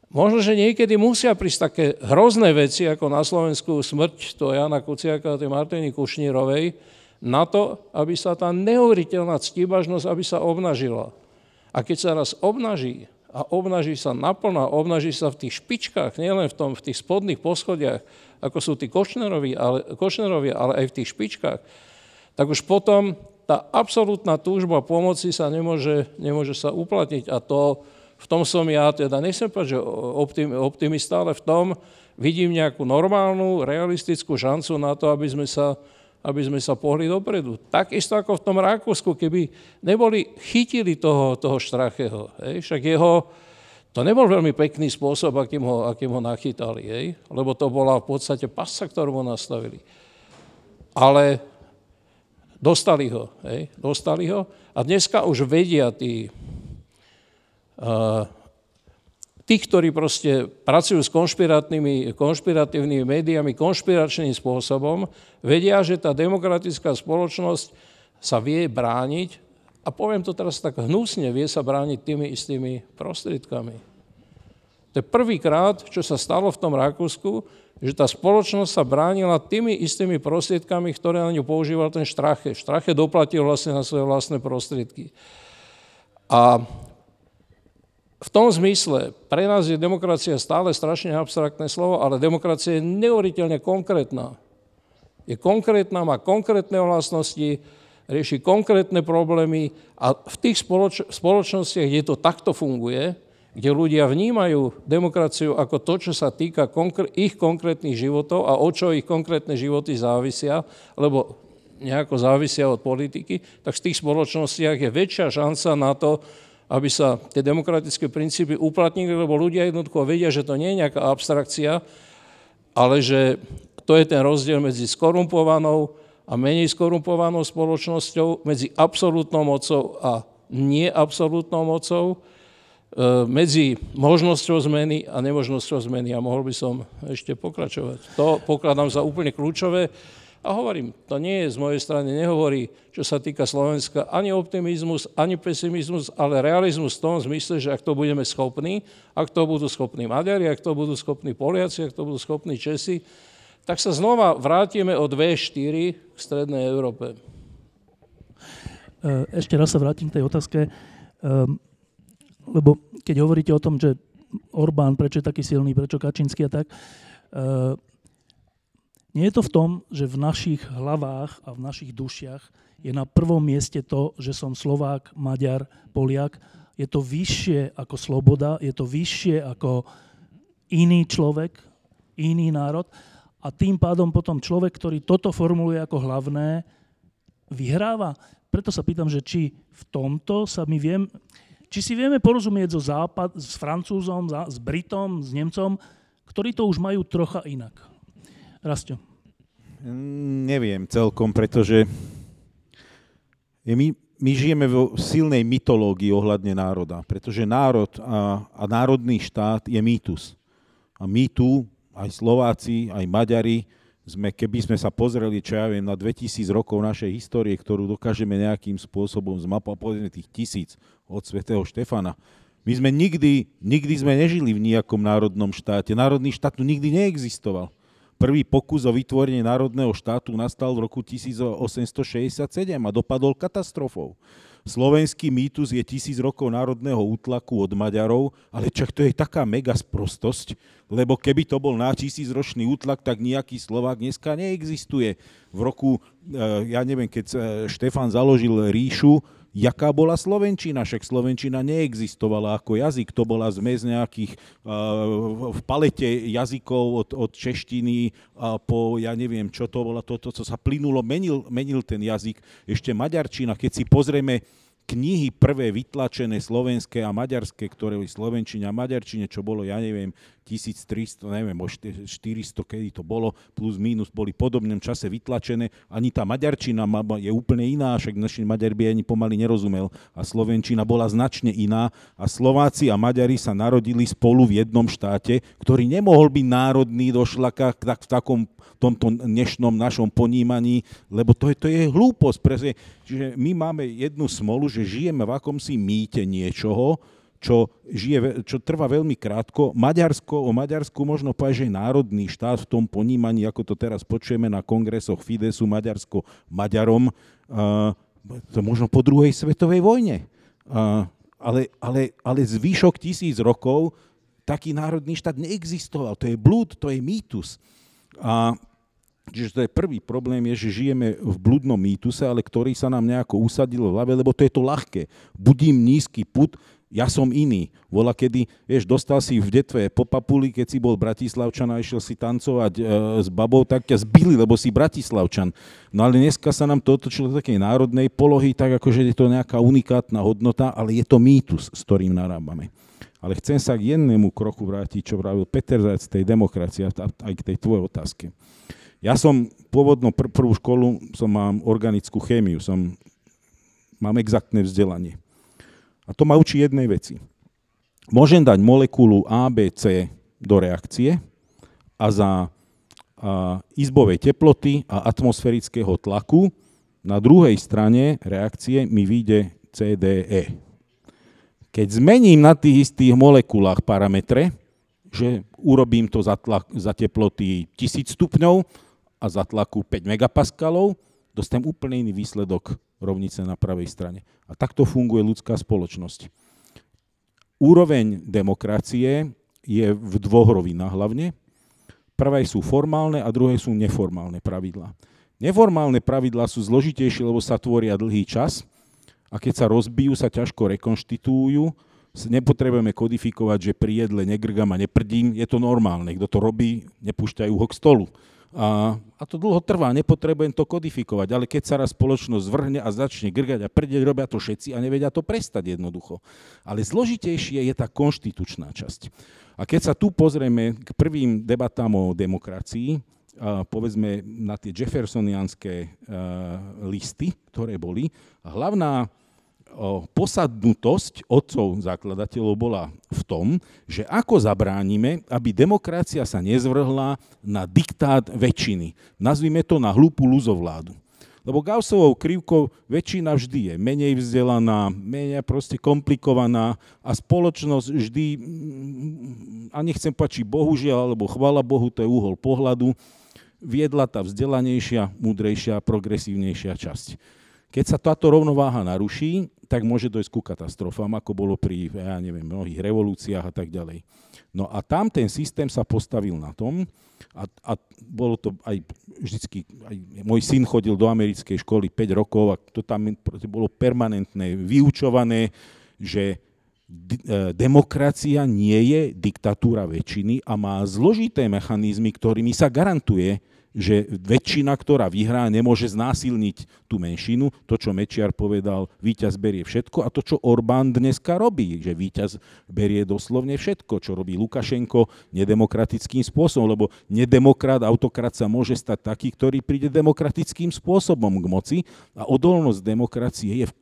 Možno, že niekedy musia prísť také hrozné veci, ako na Slovensku smrť to Jana Kuciaka a tej Martiny Kušnírovej, na to, aby sa tá neuveriteľná ctibažnosť, aby sa obnažila. A keď sa raz obnaží, a obnaží sa naplno, obnaží sa v tých špičkách, nielen v, tom, v tých spodných poschodiach, ako sú tí Košnerovi, ale, Košnerovi, ale aj v tých špičkách, tak už potom tá absolútna túžba pomoci sa nemôže, nemôže sa uplatniť. A to, v tom som ja teda, nechcem povedať, že optimista, ale v tom vidím nejakú normálnu, realistickú šancu na to, aby sme sa, aby sme sa pohli dopredu. Takisto ako v tom Rakúsku, keby neboli chytili toho, toho Štracheho. Hej? Však jeho, to nebol veľmi pekný spôsob, akým ho, akým ho nachytali, hej? lebo to bola v podstate pasca, ktorú mu nastavili. Ale dostali ho, hej? dostali ho a dneska už vedia tí, tí, ktorí proste pracujú s konšpiratívnymi, konšpiratívnymi médiami konšpiračným spôsobom, vedia, že tá demokratická spoločnosť sa vie brániť, a poviem to teraz tak hnusne, vie sa brániť tými istými prostriedkami. Je prvýkrát, čo sa stalo v tom Rakúsku, že tá spoločnosť sa bránila tými istými prostriedkami, ktoré na ňu používal ten Štrache. Štrache doplatil vlastne na svoje vlastné prostriedky. A v tom zmysle, pre nás je demokracia stále strašne abstraktné slovo, ale demokracia je neuveriteľne konkrétna. Je konkrétna, má konkrétne vlastnosti, rieši konkrétne problémy a v tých spoloč- spoločnostiach, kde to takto funguje, kde ľudia vnímajú demokraciu ako to, čo sa týka konkr- ich konkrétnych životov a o čo ich konkrétne životy závisia, lebo nejako závisia od politiky, tak v tých spoločnostiach je väčšia šanca na to, aby sa tie demokratické princípy uplatnili, lebo ľudia jednoducho vedia, že to nie je nejaká abstrakcia, ale že to je ten rozdiel medzi skorumpovanou a menej skorumpovanou spoločnosťou, medzi absolútnou mocou a neabsolútnou mocou, medzi možnosťou zmeny a nemožnosťou zmeny. A mohol by som ešte pokračovať. To pokladám za úplne kľúčové. A hovorím, to nie je z mojej strany, nehovorí, čo sa týka Slovenska, ani optimizmus, ani pesimizmus, ale realizmus v tom zmysle, že ak to budeme schopní, ak to budú schopní Maďari, ak to budú schopní Poliaci, ak to budú schopní Česi, tak sa znova vrátime od V4 k Strednej Európe. E, ešte raz sa vrátim k tej otázke, ehm, lebo keď hovoríte o tom, že Orbán, prečo je taký silný, prečo Kačínsky a tak, e, nie je to v tom, že v našich hlavách a v našich dušiach je na prvom mieste to, že som Slovák, Maďar, Poliak. Je to vyššie ako sloboda, je to vyššie ako iný človek, iný národ. A tým pádom potom človek, ktorý toto formuluje ako hlavné, vyhráva. Preto sa pýtam, že či v tomto sa my viem, či si vieme porozumieť so Západ, s Francúzom, s Britom, s Nemcom, ktorí to už majú trocha inak. Rastio. Neviem celkom, pretože my, my žijeme vo silnej mytológii ohľadne národa, pretože národ a, a národný štát je mýtus. A my tu, aj Slováci, aj Maďari, sme, keby sme sa pozreli, čo ja viem, na 2000 rokov našej histórie, ktorú dokážeme nejakým spôsobom zmapovať, povedzme tých tisíc od svätého Štefana, my sme nikdy, nikdy sme nežili v nejakom národnom štáte. Národný štát tu nikdy neexistoval. Prvý pokus o vytvorenie národného štátu nastal v roku 1867 a dopadol katastrofou. Slovenský mýtus je tisíc rokov národného útlaku od Maďarov, ale čak to je taká mega sprostosť, lebo keby to bol na tisícročný útlak, tak nejaký Slovák dneska neexistuje. V roku, eh, ja neviem, keď eh, Štefan založil ríšu, jaká bola Slovenčina. Však Slovenčina neexistovala ako jazyk, to bola zmes nejakých uh, v palete jazykov od, od češtiny uh, po, ja neviem, čo to bolo, toto, co sa plynulo, menil, menil ten jazyk. Ešte maďarčina, keď si pozrieme knihy prvé vytlačené slovenské a maďarské, ktoré boli slovenčine a maďarčine, čo bolo, ja neviem, 1300, neviem, 400, kedy to bolo, plus minus, boli podobnom čase vytlačené. Ani tá maďarčina je úplne iná, však naši Maďar by ani pomaly nerozumel. A slovenčina bola značne iná. A Slováci a Maďari sa narodili spolu v jednom štáte, ktorý nemohol byť národný do šlaka tak v takom tomto dnešnom našom ponímaní, lebo to je, to je hlúposť. Presne. Čiže my máme jednu smolu, že žijeme v akomsi mýte niečoho, čo, žije, čo trvá veľmi krátko. Maďarsko, o Maďarsku možno povedať, že je národný štát v tom ponímaní, ako to teraz počujeme na kongresoch Fidesu, Maďarsko Maďarom, uh, to možno po druhej svetovej vojne. Uh, ale, ale, ale zvyšok tisíc rokov taký národný štát neexistoval. To je blúd, to je mýtus. A Čiže to je prvý problém, je, že žijeme v blúdnom mýtuse, ale ktorý sa nám nejako usadil v hlave, lebo to je to ľahké. Budím nízky put, ja som iný. Vola kedy, vieš, dostal si v detve po papuli, keď si bol Bratislavčan a išiel si tancovať e, s babou, tak ťa zbili, lebo si Bratislavčan. No ale dneska sa nám to otočilo do takej národnej polohy, tak akože je to nejaká unikátna hodnota, ale je to mýtus, s ktorým narábame. Ale chcem sa k jednému kroku vrátiť, čo vravil Peter Zajc tej demokracie, aj k tej tvojej otázke. Ja som pôvodno pr- prvú školu, som mám organickú chémiu, som, mám exaktné vzdelanie. A to ma učí jednej veci. Môžem dať molekulu A, B, C do reakcie a za a, izbovej teploty a atmosférického tlaku na druhej strane reakcie mi vyjde CDE. Keď zmením na tých istých molekulách parametre, že urobím to za, tlak, za teploty 1000 stupňov, a za tlaku 5 megapaskalov, dostanem úplne iný výsledok rovnice na pravej strane. A takto funguje ľudská spoločnosť. Úroveň demokracie je v dvoch rovinách hlavne. Prvé sú formálne a druhé sú neformálne pravidlá. Neformálne pravidlá sú zložitejšie, lebo sa tvoria dlhý čas a keď sa rozbijú, sa ťažko rekonštitujú. Nepotrebujeme kodifikovať, že pri jedle negrgam a neprdím. Je to normálne. Kto to robí, nepúšťajú ho k stolu a, a to dlho trvá, nepotrebujem to kodifikovať, ale keď sa raz spoločnosť vrhne a začne grgať a prdeť, robia to všetci a nevedia to prestať jednoducho. Ale zložitejšie je tá konštitučná časť. A keď sa tu pozrieme k prvým debatám o demokracii, povedzme na tie jeffersonianské listy, ktoré boli, hlavná posadnutosť otcov zakladateľov bola v tom, že ako zabránime, aby demokracia sa nezvrhla na diktát väčšiny. Nazvime to na hlúpu luzovládu. Lebo Gaussovou krivkou väčšina vždy je menej vzdelaná, menej proste komplikovaná a spoločnosť vždy, mm, a nechcem pačiť bohužiaľ, alebo chvala Bohu, to je uhol pohľadu, viedla tá vzdelanejšia, múdrejšia, progresívnejšia časť. Keď sa táto rovnováha naruší, tak môže dojsť ku katastrofám, ako bolo pri, ja neviem, mnohých revolúciách a tak ďalej. No a tam ten systém sa postavil na tom, a, a bolo to aj vždycky, aj môj syn chodil do americkej školy 5 rokov a to tam bolo permanentné, vyučované, že demokracia nie je diktatúra väčšiny a má zložité mechanizmy, ktorými sa garantuje, že väčšina, ktorá vyhrá, nemôže znásilniť tú menšinu. To, čo Mečiar povedal, víťaz berie všetko a to, čo Orbán dneska robí, že víťaz berie doslovne všetko, čo robí Lukašenko nedemokratickým spôsobom, lebo nedemokrat, autokrat sa môže stať taký, ktorý príde demokratickým spôsobom k moci a odolnosť demokracie je v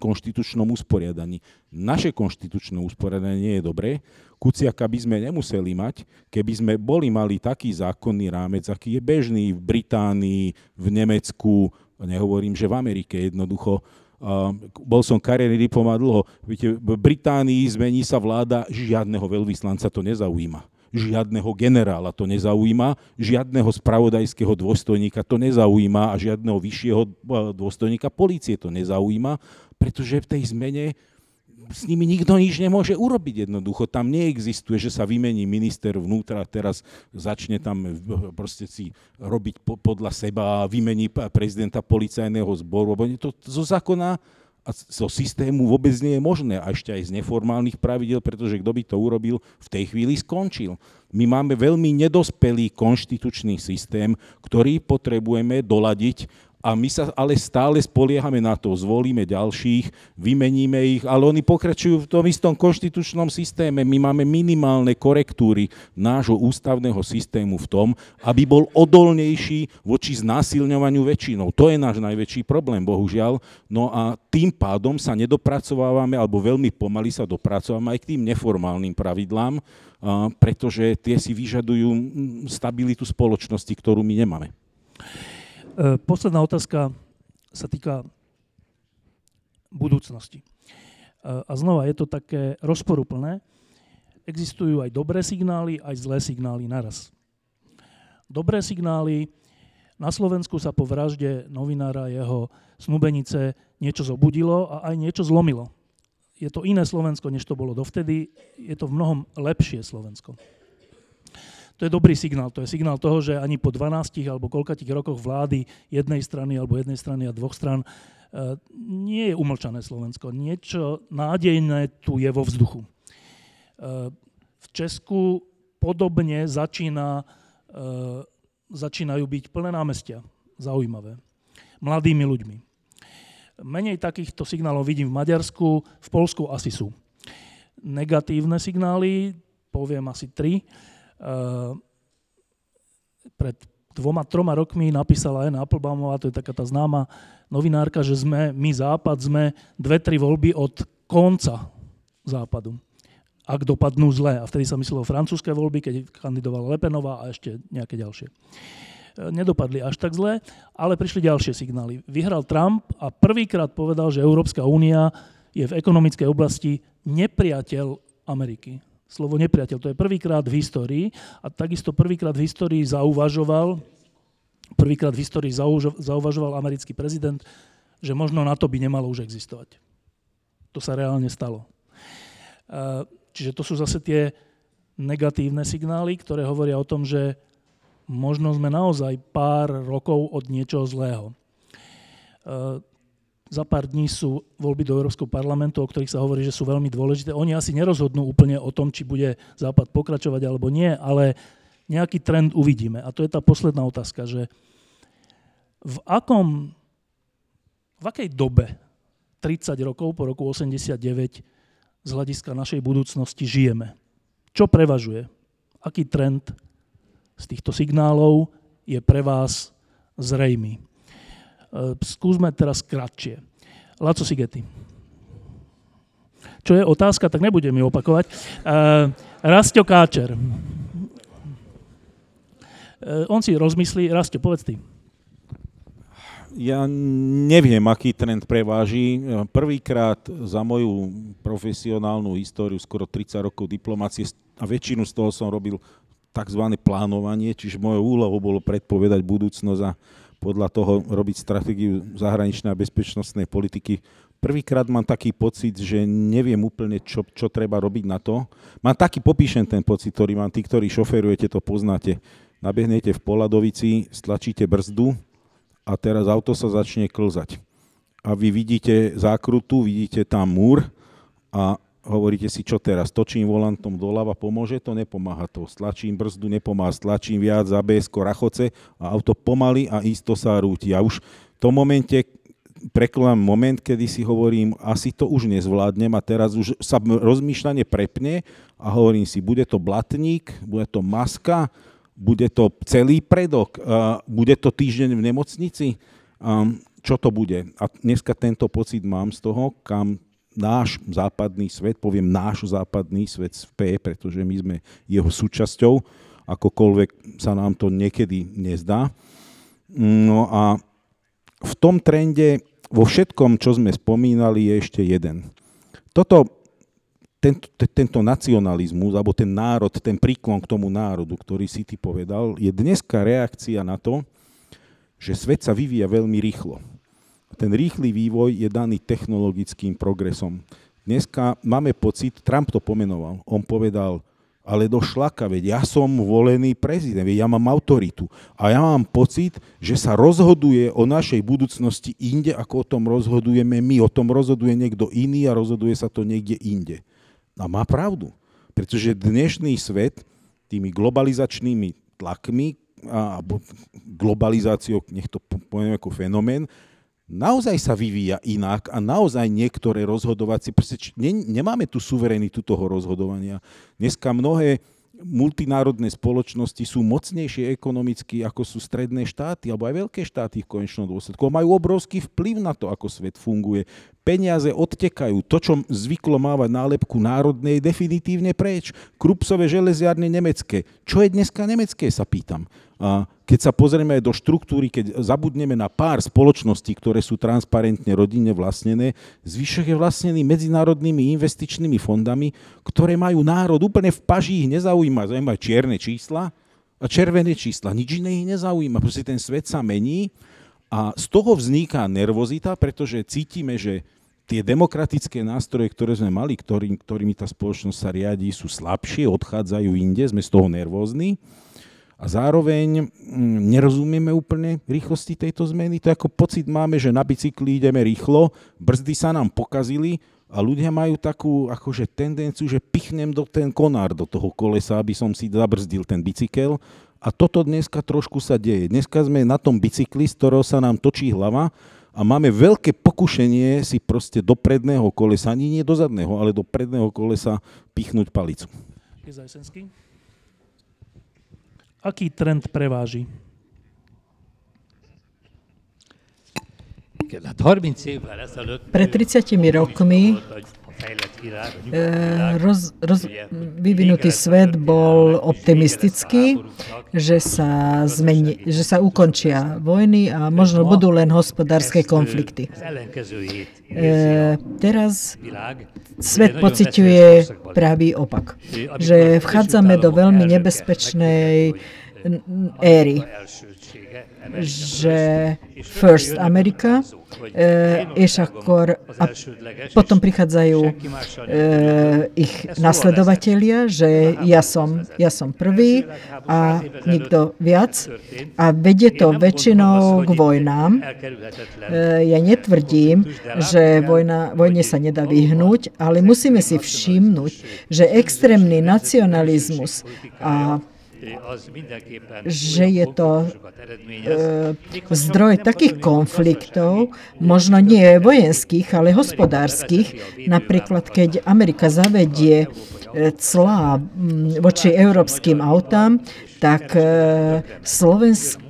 konštitučnom usporiadaní. Naše konštitučné usporiadanie nie je dobré, Kuciaka by sme nemuseli mať, keby sme boli mali taký zákonný rámec, aký je bežný v Británii, v Nemecku, nehovorím, že v Amerike jednoducho. Uh, bol som kariérny diplomát dlho. Viete, v Británii zmení sa vláda, žiadneho veľvyslanca to nezaujíma. Žiadneho generála to nezaujíma, žiadneho spravodajského dôstojníka to nezaujíma a žiadneho vyššieho dôstojníka policie to nezaujíma, pretože v tej zmene s nimi nikto nič nemôže urobiť jednoducho. Tam neexistuje, že sa vymení minister vnútra a teraz začne tam proste si robiť podľa seba a vymení prezidenta policajného zboru. To zo zákona a zo systému vôbec nie je možné. A ešte aj z neformálnych pravidel, pretože kto by to urobil, v tej chvíli skončil. My máme veľmi nedospelý konštitučný systém, ktorý potrebujeme doladiť a my sa ale stále spoliehame na to, zvolíme ďalších, vymeníme ich, ale oni pokračujú v tom istom konštitučnom systéme. My máme minimálne korektúry nášho ústavného systému v tom, aby bol odolnejší voči znásilňovaniu väčšinou. To je náš najväčší problém, bohužiaľ. No a tým pádom sa nedopracovávame, alebo veľmi pomaly sa dopracovávame aj k tým neformálnym pravidlám, pretože tie si vyžadujú stabilitu spoločnosti, ktorú my nemáme. E, posledná otázka sa týka budúcnosti. E, a znova je to také rozporuplné. Existujú aj dobré signály, aj zlé signály naraz. Dobré signály. Na Slovensku sa po vražde novinára jeho snubenice niečo zobudilo a aj niečo zlomilo. Je to iné Slovensko, než to bolo dovtedy. Je to v mnohom lepšie Slovensko. To je dobrý signál. To je signál toho, že ani po 12 alebo koľkatých rokoch vlády jednej strany alebo jednej strany a dvoch stran e, nie je umlčané Slovensko. Niečo nádejné tu je vo vzduchu. E, v Česku podobne začína, e, začínajú byť plné námestia. Zaujímavé. Mladými ľuďmi. Menej takýchto signálov vidím v Maďarsku, v Polsku asi sú. Negatívne signály, poviem asi tri. Eh, pred dvoma, troma rokmi napísala Anna Applbaumová, to je taká tá známa novinárka, že sme, my Západ, sme dve, tri voľby od konca Západu. Ak dopadnú zle. A vtedy sa myslelo francúzske voľby, keď kandidovala Lepenová a ešte nejaké ďalšie. Eh, nedopadli až tak zle, ale prišli ďalšie signály. Vyhral Trump a prvýkrát povedal, že Európska únia je v ekonomickej oblasti nepriateľ Ameriky slovo nepriateľ. To je prvýkrát v histórii a takisto prvýkrát v histórii zauvažoval, prvýkrát v histórii zauvažoval americký prezident, že možno na to by nemalo už existovať. To sa reálne stalo. Čiže to sú zase tie negatívne signály, ktoré hovoria o tom, že možno sme naozaj pár rokov od niečoho zlého za pár dní sú voľby do Európskeho parlamentu, o ktorých sa hovorí, že sú veľmi dôležité. Oni asi nerozhodnú úplne o tom, či bude Západ pokračovať alebo nie, ale nejaký trend uvidíme. A to je tá posledná otázka, že v akom, v akej dobe 30 rokov po roku 89 z hľadiska našej budúcnosti žijeme? Čo prevažuje? Aký trend z týchto signálov je pre vás zrejmý? Eh, skúsme teraz kratšie. Laco Sigety. Čo je otázka, tak nebudem ju opakovať. Uh, Rastio Káčer. Uh, on si rozmyslí. Rastio, povedz ty. Ja neviem, aký trend preváži. Prvýkrát za moju profesionálnu históriu, skoro 30 rokov diplomácie, a väčšinu z toho som robil tzv. plánovanie, čiže mojou úlohou bolo predpovedať budúcnosť a podľa toho robiť stratégiu zahraničnej a bezpečnostnej politiky. Prvýkrát mám taký pocit, že neviem úplne, čo, čo treba robiť na to. Mám taký, popíšem ten pocit, ktorý mám, tí, ktorí šoferujete, to poznáte. Nabehnete v Poladovici, stlačíte brzdu a teraz auto sa začne klzať. A vy vidíte zákrutu, vidíte tam múr a hovoríte si, čo teraz, točím volantom doľava, pomôže to, nepomáha to. Stlačím brzdu, nepomáha, stlačím viac, abs rachoce a auto pomaly a isto sa rúti. A už v tom momente preklám moment, kedy si hovorím, asi to už nezvládnem a teraz už sa rozmýšľanie prepne a hovorím si, bude to blatník, bude to maska, bude to celý predok, bude to týždeň v nemocnici, čo to bude. A dneska tento pocit mám z toho, kam náš západný svet, poviem náš západný svet v pretože my sme jeho súčasťou, akokoľvek sa nám to niekedy nezdá. No a v tom trende, vo všetkom, čo sme spomínali, je ešte jeden. Toto, tento, tento nacionalizmus, alebo ten národ, ten príklon k tomu národu, ktorý si ty povedal, je dneska reakcia na to, že svet sa vyvíja veľmi rýchlo. Ten rýchly vývoj je daný technologickým progresom. Dneska máme pocit, Trump to pomenoval, on povedal, ale do šlaka, veď ja som volený prezident, veď ja mám autoritu. A ja mám pocit, že sa rozhoduje o našej budúcnosti inde, ako o tom rozhodujeme my. O tom rozhoduje niekto iný a rozhoduje sa to niekde inde. A má pravdu. Pretože dnešný svet tými globalizačnými tlakmi a globalizáciou, nech to poviem ako fenomén, naozaj sa vyvíja inak a naozaj niektoré rozhodovacie, proste ne, nemáme tu suverenitu toho rozhodovania. Dneska mnohé multinárodné spoločnosti sú mocnejšie ekonomicky, ako sú stredné štáty, alebo aj veľké štáty v konečnom dôsledku. Majú obrovský vplyv na to, ako svet funguje. Peniaze odtekajú. To, čo zvyklo mávať nálepku národnej, je definitívne preč. Krupsové železiarne nemecké. Čo je dneska nemecké, sa pýtam. A keď sa pozrieme aj do štruktúry, keď zabudneme na pár spoločností, ktoré sú transparentne rodinne vlastnené, zvyšok je vlastnený medzinárodnými investičnými fondami, ktoré majú národ úplne v paži, ich nezaujíma, zaujíma čierne čísla a červené čísla. Nič iné ich nezaujíma, proste ten svet sa mení a z toho vzniká nervozita, pretože cítime, že tie demokratické nástroje, ktoré sme mali, ktorý, ktorými tá spoločnosť sa riadi, sú slabšie, odchádzajú inde, sme z toho nervózni a zároveň mm, nerozumieme úplne rýchlosti tejto zmeny. To ako pocit máme, že na bicykli ideme rýchlo, brzdy sa nám pokazili a ľudia majú takú akože tendenciu, že pichnem do ten konár do toho kolesa, aby som si zabrzdil ten bicykel. A toto dneska trošku sa deje. Dneska sme na tom bicykli, z ktorého sa nám točí hlava a máme veľké pokušenie si proste do predného kolesa, ani nie do zadného, ale do predného kolesa pichnúť palicu. Aký trend preváži? Pred 30 rokmi roz, roz, vyvinutý svet bol optimistický, že sa, zmeni, že sa ukončia vojny a možno budú len hospodárske konflikty. E, teraz svet pociťuje pravý opak. Že vchádzame do veľmi nebezpečnej éry že First America, e, és akkor a potom prichádzajú e, ich nasledovatelia, že ja som, ja som prvý a nikto viac a vedie to väčšinou k vojnám. E, ja netvrdím, že vojna, vojne sa nedá vyhnúť, ale musíme si všimnúť, že extrémny nacionalizmus a že je to e, zdroj takých konfliktov, možno nie vojenských, ale hospodárskych. Napríklad, keď Amerika zavedie e, clá voči európskym autám, tak e, Slovensko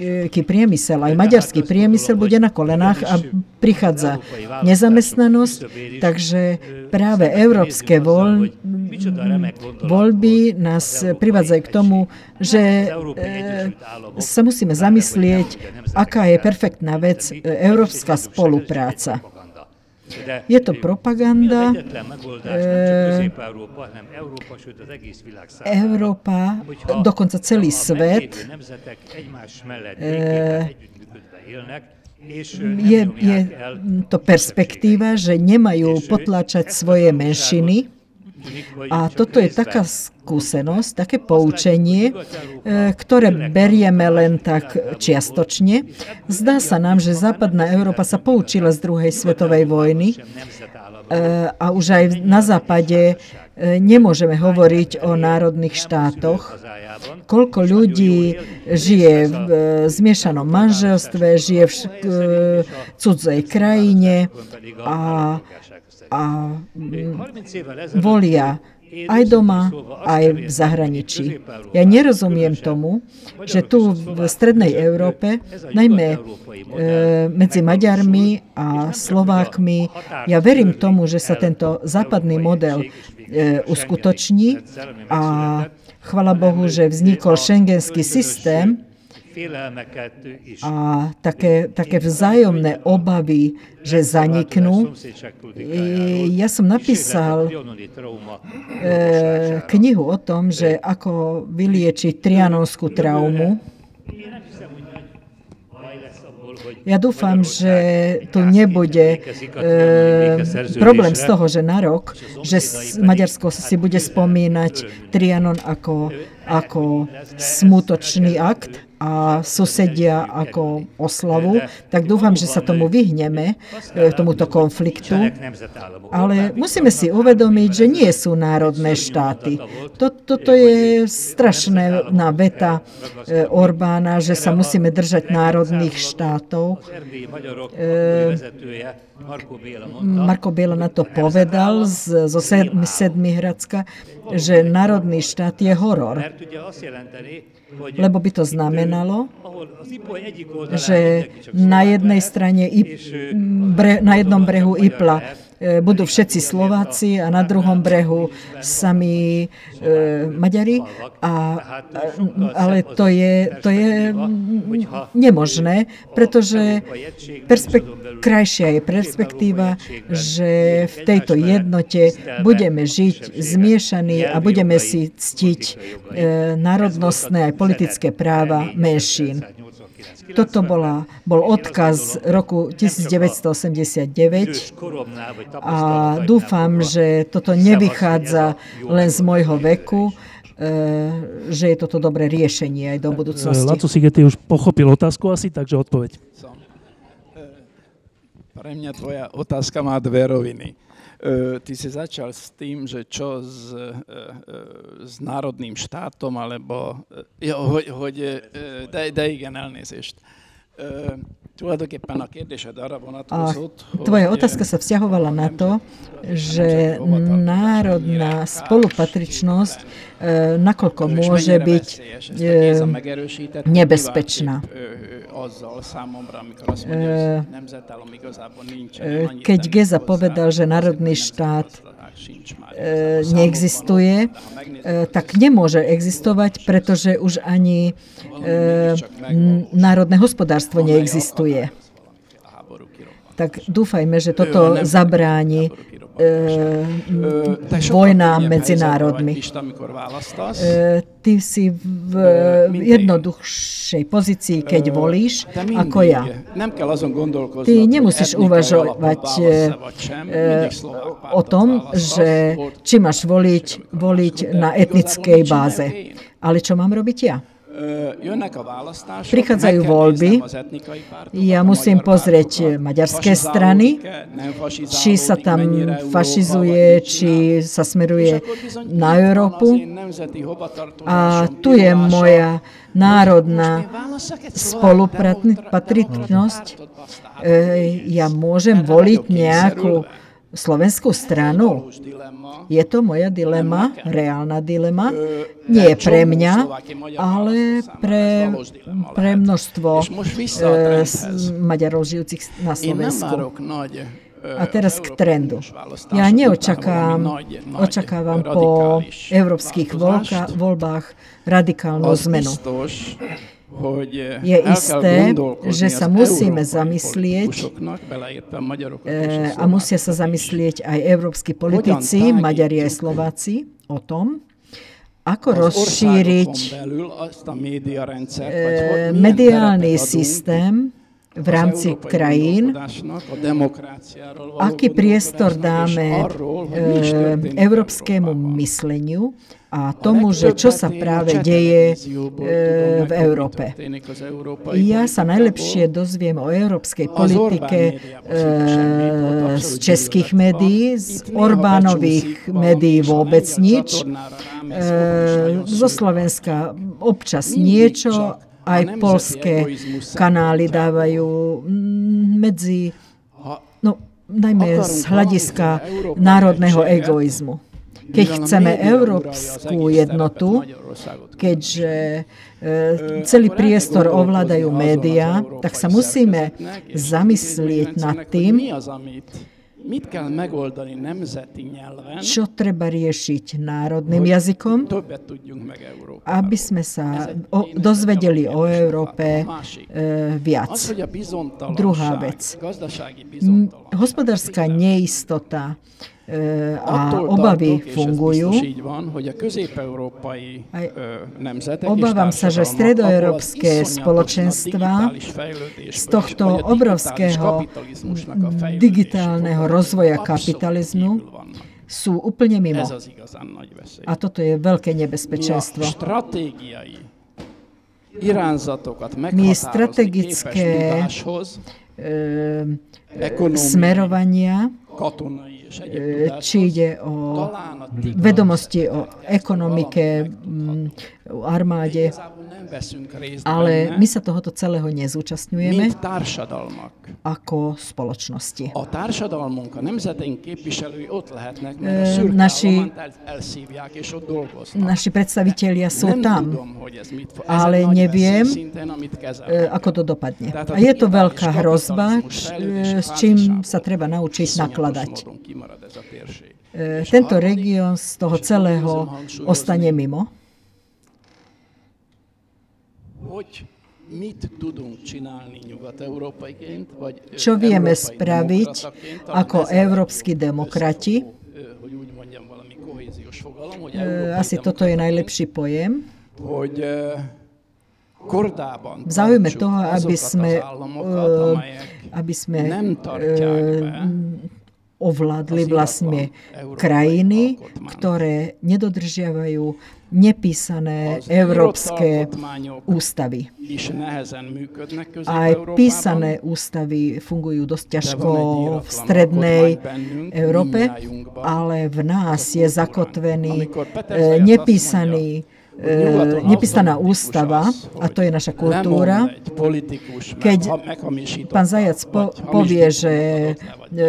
maďarský priemysel, aj maďarský priemysel bude na kolenách a prichádza nezamestnanosť, takže práve európske voľ, voľby nás privádzajú k tomu, že e, sa musíme zamyslieť, aká je perfektná vec e, európska spolupráca. Je to propaganda. Európa, dokonca celý svet je, je to perspektíva, že nemajú potlačať svoje menšiny, a toto je taká skúsenosť, také poučenie, e, ktoré berieme len tak čiastočne. Zdá sa nám, že západná Európa sa poučila z druhej svetovej vojny e, a už aj na západe e, nemôžeme hovoriť o národných štátoch. Koľko ľudí žije v zmiešanom manželstve, žije v cudzej krajine a a volia aj doma, aj v zahraničí. Ja nerozumiem tomu, že tu v strednej Európe, najmä e, medzi Maďarmi a Slovákmi, ja verím tomu, že sa tento západný model e, uskutoční a chvala Bohu, že vznikol šengenský systém, a také, také vzájomné obavy, že zaniknú. Ja som napísal e, knihu o tom, že ako vyliečiť trianonskú traumu. Ja dúfam, že tu nebude e, problém z toho, že na rok, že Maďarsko si bude spomínať Trianon ako, ako smutočný akt, a susedia ako oslavu, tak dúfam, že sa tomu vyhneme, e, tomuto konfliktu. Ale musíme si uvedomiť, že nie sú národné štáty. Toto je strašná veta e, Orbána, že sa musíme držať národných štátov. E, Marko Biela na to povedal zo Sedmihradska, že národný štát je horor. Lebo by to znamenalo, že na jednej strane na jednom brehu Ipla budú všetci Slováci a na druhom brehu sami e, Maďari. A, ale to je, to je nemožné, pretože perspek- krajšia je perspektíva, že v tejto jednote budeme žiť zmiešaní a budeme si ctiť e, národnostné aj politické práva menšín. Toto bola, bol odkaz roku 1989 a dúfam, že toto nevychádza len z môjho veku, e, že je toto dobré riešenie aj do budúcnosti. Laco Sigety už pochopil otázku asi, takže odpoveď. E, pre mňa tvoja otázka má dve roviny. E, ty si začal s tým, že čo s, s národným štátom, alebo jo, hogy, daj, daj igen elnézést. A tvoja otázka sa vzťahovala na to, že národná spolupatričnosť, nakoľko môže byť nebezpečná. Keď Geza povedal, že národný štát neexistuje, e, tak nemôže existovať, pretože už ani e, národné hospodárstvo neexistuje. Tak dúfajme, že toto zabráni vojna medzi národmi. Ty si v jednoduchšej pozícii, keď volíš, ako ja. Ty nemusíš uvažovať o tom, že či máš voliť, voliť na etnickej báze. Ale čo mám robiť ja? Prichádzajú voľby, ja musím pozrieť maďarské strany, či sa tam fašizuje, či sa smeruje na Európu. A tu je moja národná spolupatritnosť. Ja môžem voliť nejakú slovenskú stranu. Je to moja dilema, reálna dilema. Nie pre mňa, ale pre, pre množstvo e, Maďarov žijúcich na Slovensku. A teraz k trendu. Ja neočakávam očakávam po európskych voľbách radikálnu zmenu je isté, že sa musíme zamyslieť e, a musia sa zamyslieť aj európsky politici, Maďari aj Slováci, o tom, ako rozšíriť e, mediálny systém v rámci krajín, aký priestor dáme európskemu mysleniu a tomu, že čo sa práve deje e, v Európe. Ja sa najlepšie dozviem o európskej politike e, z českých médií, z Orbánových médií vôbec nič, zo Slovenska občas niečo, aj polské kanály dávajú mm, medzi, no najmä z hľadiska národného egoizmu. Keď chceme európsku jednotu, keďže e, celý priestor ovládajú médiá, tak sa musíme zamyslieť nad tým, Mit kell megoldani nemzeti nyelven, čo treba riešiť národným jazykom, aby sme sa o, dozvedeli o Európe e, viac. Druhá vec. Hospodárska neistota a obavy fungujú. obávam sa, že stredoeurópske spoločenstva z tohto obrovského digitálneho rozvoja kapitalizmu sú úplne mimo. A toto je veľké nebezpečenstvo. My strategické smerovania či ide o vedomosti o ekonomike, armáde, ale my sa tohoto celého nezúčastňujeme ako spoločnosti. Naši, naši predstavitelia sú tam, ale neviem, ako to dopadne. A je to veľká hrozba, s čím sa treba naučiť nakladať. Tento región z toho celého ostane mimo hogy mit tudunk csinálni nyugat-európaiként, vagy Čo vieme spraviť ako európsky demokrati? Hogy úgy mondjam, valami kohéziós fogalom, hogy Asi toto je najlepší pojem. Hogy v záujme toho, aby sme, aby sme ovládli vlastne krajiny, ktoré nedodržiavajú nepísané európske ústavy. Aj písané ústavy fungujú dosť ťažko v strednej Európe, ale v nás je zakotvený e, nepísaný e, nepísaná ústava, a to je naša kultúra, keď pán Zajac po, povie, že e,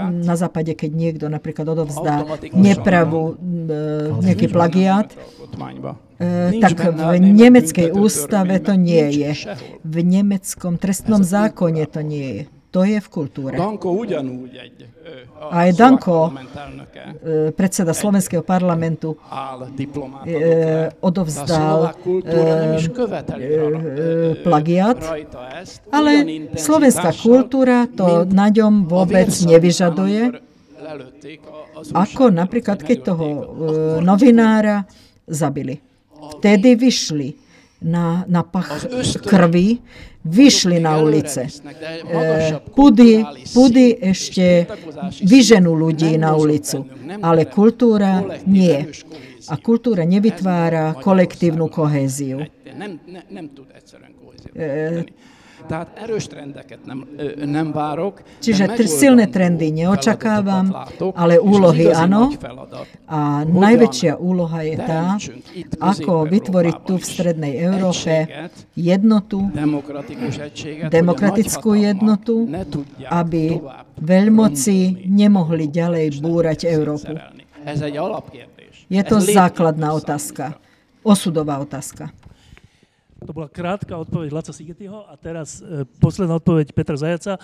na západe, keď niekto napríklad odovzdá nepravú, e, nejaký plagiát, e, tak v nemeckej ústave to nie je. V nemeckom trestnom zákone to nie je. To je v kultúre. Danko ugyanúgy egy a aj Danko, predseda slovenského parlamentu, e, odovzdal e, plagiat, ale slovenská kultúra to na ňom vôbec nevyžaduje. Ako napríklad, keď toho novinára zabili. Vtedy vyšli na, na pach krvi, vyšli na ulice. E, pudy, pudy ešte vyženú ľudí na ulicu, ale kultúra nie. A kultúra nevytvára kolektívnu kohéziu. Čiže silné trendy neočakávam, ale úlohy áno. A najväčšia úloha je tá, ako vytvoriť tu v Strednej Európe jednotu, demokratickú jednotu, aby veľmoci nemohli ďalej búrať Európu. Je to základná otázka, osudová otázka. To bola krátka odpoveď Laca Sigetyho a teraz e, posledná odpoveď Petra Zajaca. E,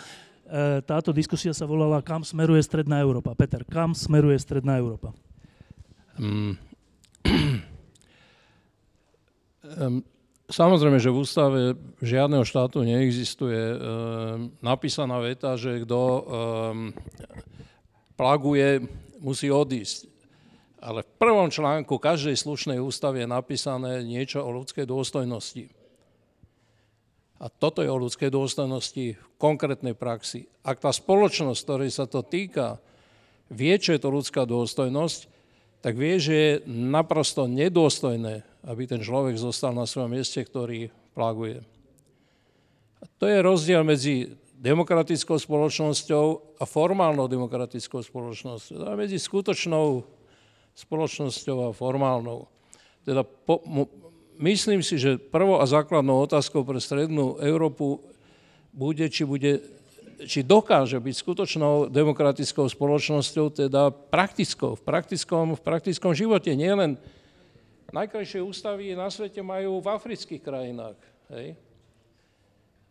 táto diskusia sa volala Kam smeruje Stredná Európa. Peter, kam smeruje Stredná Európa? Mm. Samozrejme, že v ústave žiadneho štátu neexistuje e, napísaná veta, že kto plaguje, musí odísť. Ale v prvom článku každej slušnej ústavy je napísané niečo o ľudskej dôstojnosti. A toto je o ľudskej dôstojnosti v konkrétnej praxi. Ak tá spoločnosť, ktorej sa to týka, vie, čo je to ľudská dôstojnosť, tak vie, že je naprosto nedôstojné, aby ten človek zostal na svojom mieste, ktorý plaguje. A to je rozdiel medzi demokratickou spoločnosťou a formálnou demokratickou spoločnosťou. A medzi skutočnou spoločnosťou a formálnou. Teda po, mo, myslím si, že prvou a základnou otázkou pre strednú Európu bude, či bude či dokáže byť skutočnou demokratickou spoločnosťou, teda praktickou, v praktickom, v praktickom živote. Nie najkrajšie ústavy na svete majú v afrických krajinách. Hej?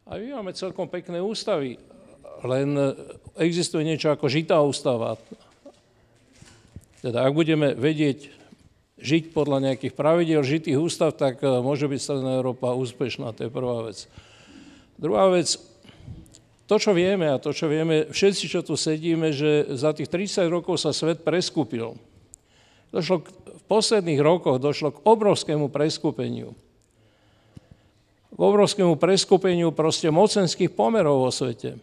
A my máme celkom pekné ústavy, len existuje niečo ako žitá ústava. Teda ak budeme vedieť žiť podľa nejakých pravidel žitých ústav, tak eh, môže byť Stredná Európa úspešná, to je prvá vec. Druhá vec, to, čo vieme a to, čo vieme všetci, čo tu sedíme, že za tých 30 rokov sa svet preskupil. Došlo k, v posledných rokoch došlo k obrovskému preskupeniu. K obrovskému preskupeniu proste mocenských pomerov vo svete. E,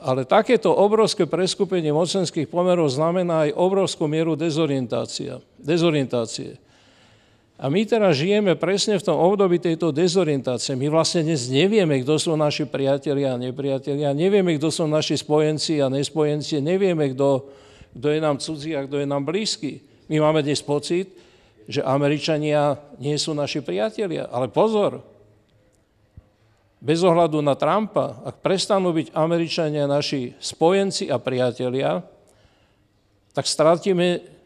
ale takéto obrovské preskupenie mocenských pomerov znamená aj obrovskú mieru dezorientácie. A my teraz žijeme presne v tom období tejto dezorientácie. My vlastne dnes nevieme, kto sú naši priatelia a nepriatelia, nevieme, kto sú naši spojenci a nespojenci, nevieme, kto, kto je nám cudzí a kto je nám blízky. My máme dnes pocit, že Američania nie sú naši priatelia. Ale pozor, bez ohľadu na Trumpa, ak prestanú byť Američania naši spojenci a priatelia, tak stratíme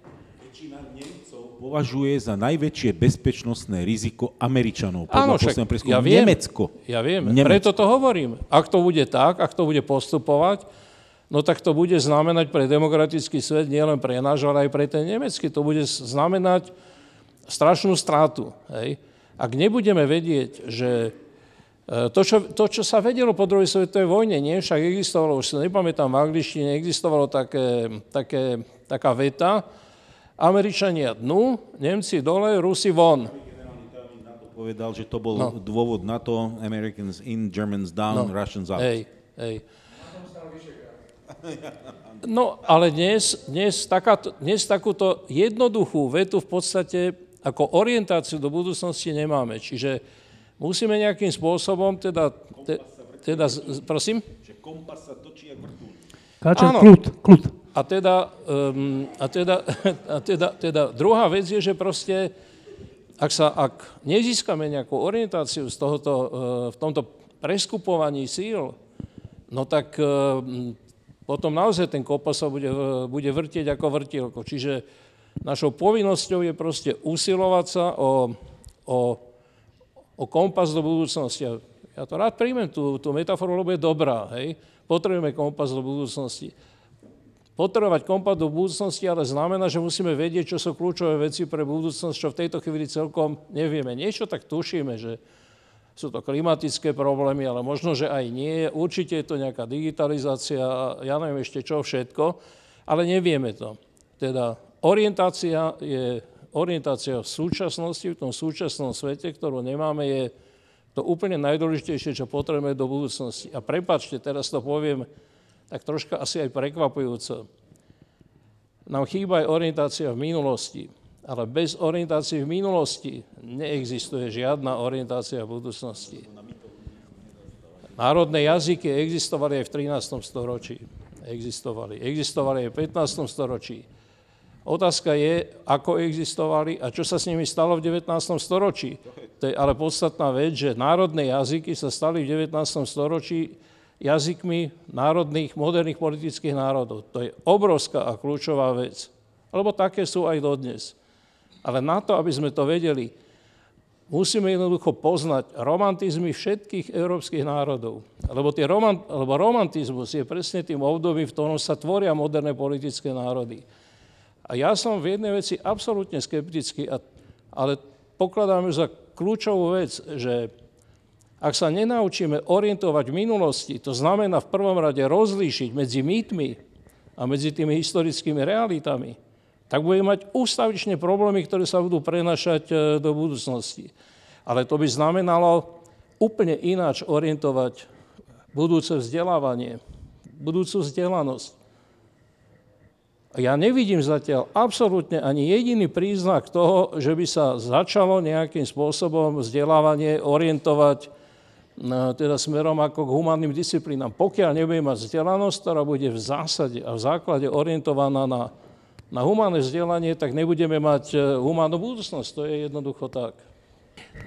považuje za najväčšie bezpečnostné riziko Američanov. Áno, však, ja viem, Nemecko. Ja viem, Nemecko. preto to hovorím. Ak to bude tak, ak to bude postupovať, no tak to bude znamenať pre demokratický svet nielen pre náš, ale aj pre ten nemecký. To bude znamenať strašnú strátu. Hej? Ak nebudeme vedieť, že to čo, to, čo sa vedelo po druhej svetovej vojne, nie však existovalo, už sa nepamätám, v angličtine existovalo také, také, taká veta, Američania dnu, Nemci dole, Rusi von. Povedal, že to bol no. dôvod na to, Americans in, Germans down, no. Russians out. Hej, hej. No, ale dnes, dnes, takáto, dnes takúto jednoduchú vetu v podstate ako orientáciu do budúcnosti nemáme. Čiže musíme nejakým spôsobom teda... Te, teda prosím? Že kompas sa točí jak vrtúľ. Káčer, kľud, kľud. A teda, um, a, teda, a teda, teda druhá vec je, že proste, ak, sa, ak nezískame nejakú orientáciu z tohoto, uh, v tomto preskupovaní síl, no tak uh, potom naozaj ten kopa sa bude, bude vrtieť ako vrtielko. Čiže našou povinnosťou je proste usilovať sa o, o, o kompas do budúcnosti. Ja to rád príjmem, tú, tú metaforu, lebo je dobrá. Hej? Potrebujeme kompas do budúcnosti. Potrebovať kompas do budúcnosti ale znamená, že musíme vedieť, čo sú kľúčové veci pre budúcnosť, čo v tejto chvíli celkom nevieme. Niečo tak tušíme, že sú to klimatické problémy, ale možno, že aj nie. Určite je to nejaká digitalizácia, ja neviem ešte čo všetko, ale nevieme to. Teda orientácia je orientácia v súčasnosti, v tom súčasnom svete, ktorú nemáme, je to úplne najdôležitejšie, čo potrebujeme do budúcnosti. A prepačte, teraz to poviem tak troška asi aj prekvapujúco. Nám chýba aj orientácia v minulosti, ale bez orientácie v minulosti neexistuje žiadna orientácia v budúcnosti. Národné jazyky existovali aj v 13. storočí. Existovali. Existovali aj v 15. storočí. Otázka je, ako existovali a čo sa s nimi stalo v 19. storočí. To je ale podstatná vec, že národné jazyky sa stali v 19. storočí jazykmi národných, moderných politických národov. To je obrovská a kľúčová vec. Lebo také sú aj dodnes. Ale na to, aby sme to vedeli, musíme jednoducho poznať romantizmy všetkých európskych národov. Lebo, tie romant, lebo romantizmus je presne tým obdobím, v ktorom sa tvoria moderné politické národy. A ja som v jednej veci absolútne skeptický, ale pokladám ju za kľúčovú vec, že ak sa nenaučíme orientovať v minulosti, to znamená v prvom rade rozlíšiť medzi mýtmi a medzi tými historickými realitami, tak budeme mať ústavične problémy, ktoré sa budú prenašať e, do budúcnosti. Ale to by znamenalo úplne ináč orientovať budúce vzdelávanie, budúcu vzdelanosť. Ja nevidím zatiaľ absolútne ani jediný príznak toho, že by sa začalo nejakým spôsobom vzdelávanie orientovať teda smerom ako k humánnym disciplínám. Pokiaľ nebudeme mať vzdelanosť, ktorá bude v zásade a v základe orientovaná na, na humánne vzdelanie, tak nebudeme mať e, humánnu budúcnosť. To je jednoducho tak.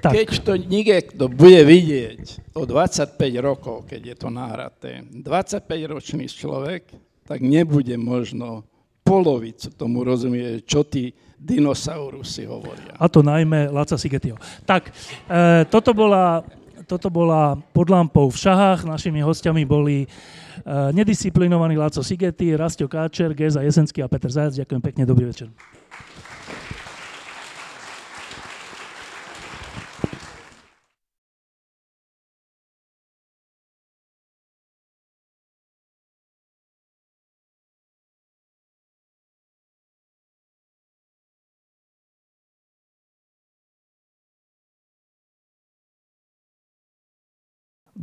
Tak. Keď to niekto bude vidieť o 25 rokov, keď je to nahraté, 25-ročný človek, tak nebude možno polovicu tomu rozumie, čo tí dinosaurusy hovoria. A to najmä Laca Sigetio. Tak, e, toto bola toto bola pod lampou v šahách. Našimi hostiami boli e, nedisciplinovaný Láco Sigety, Rastio Káčer, Geza Jesenský a Peter Zajac. Ďakujem pekne, dobrý večer.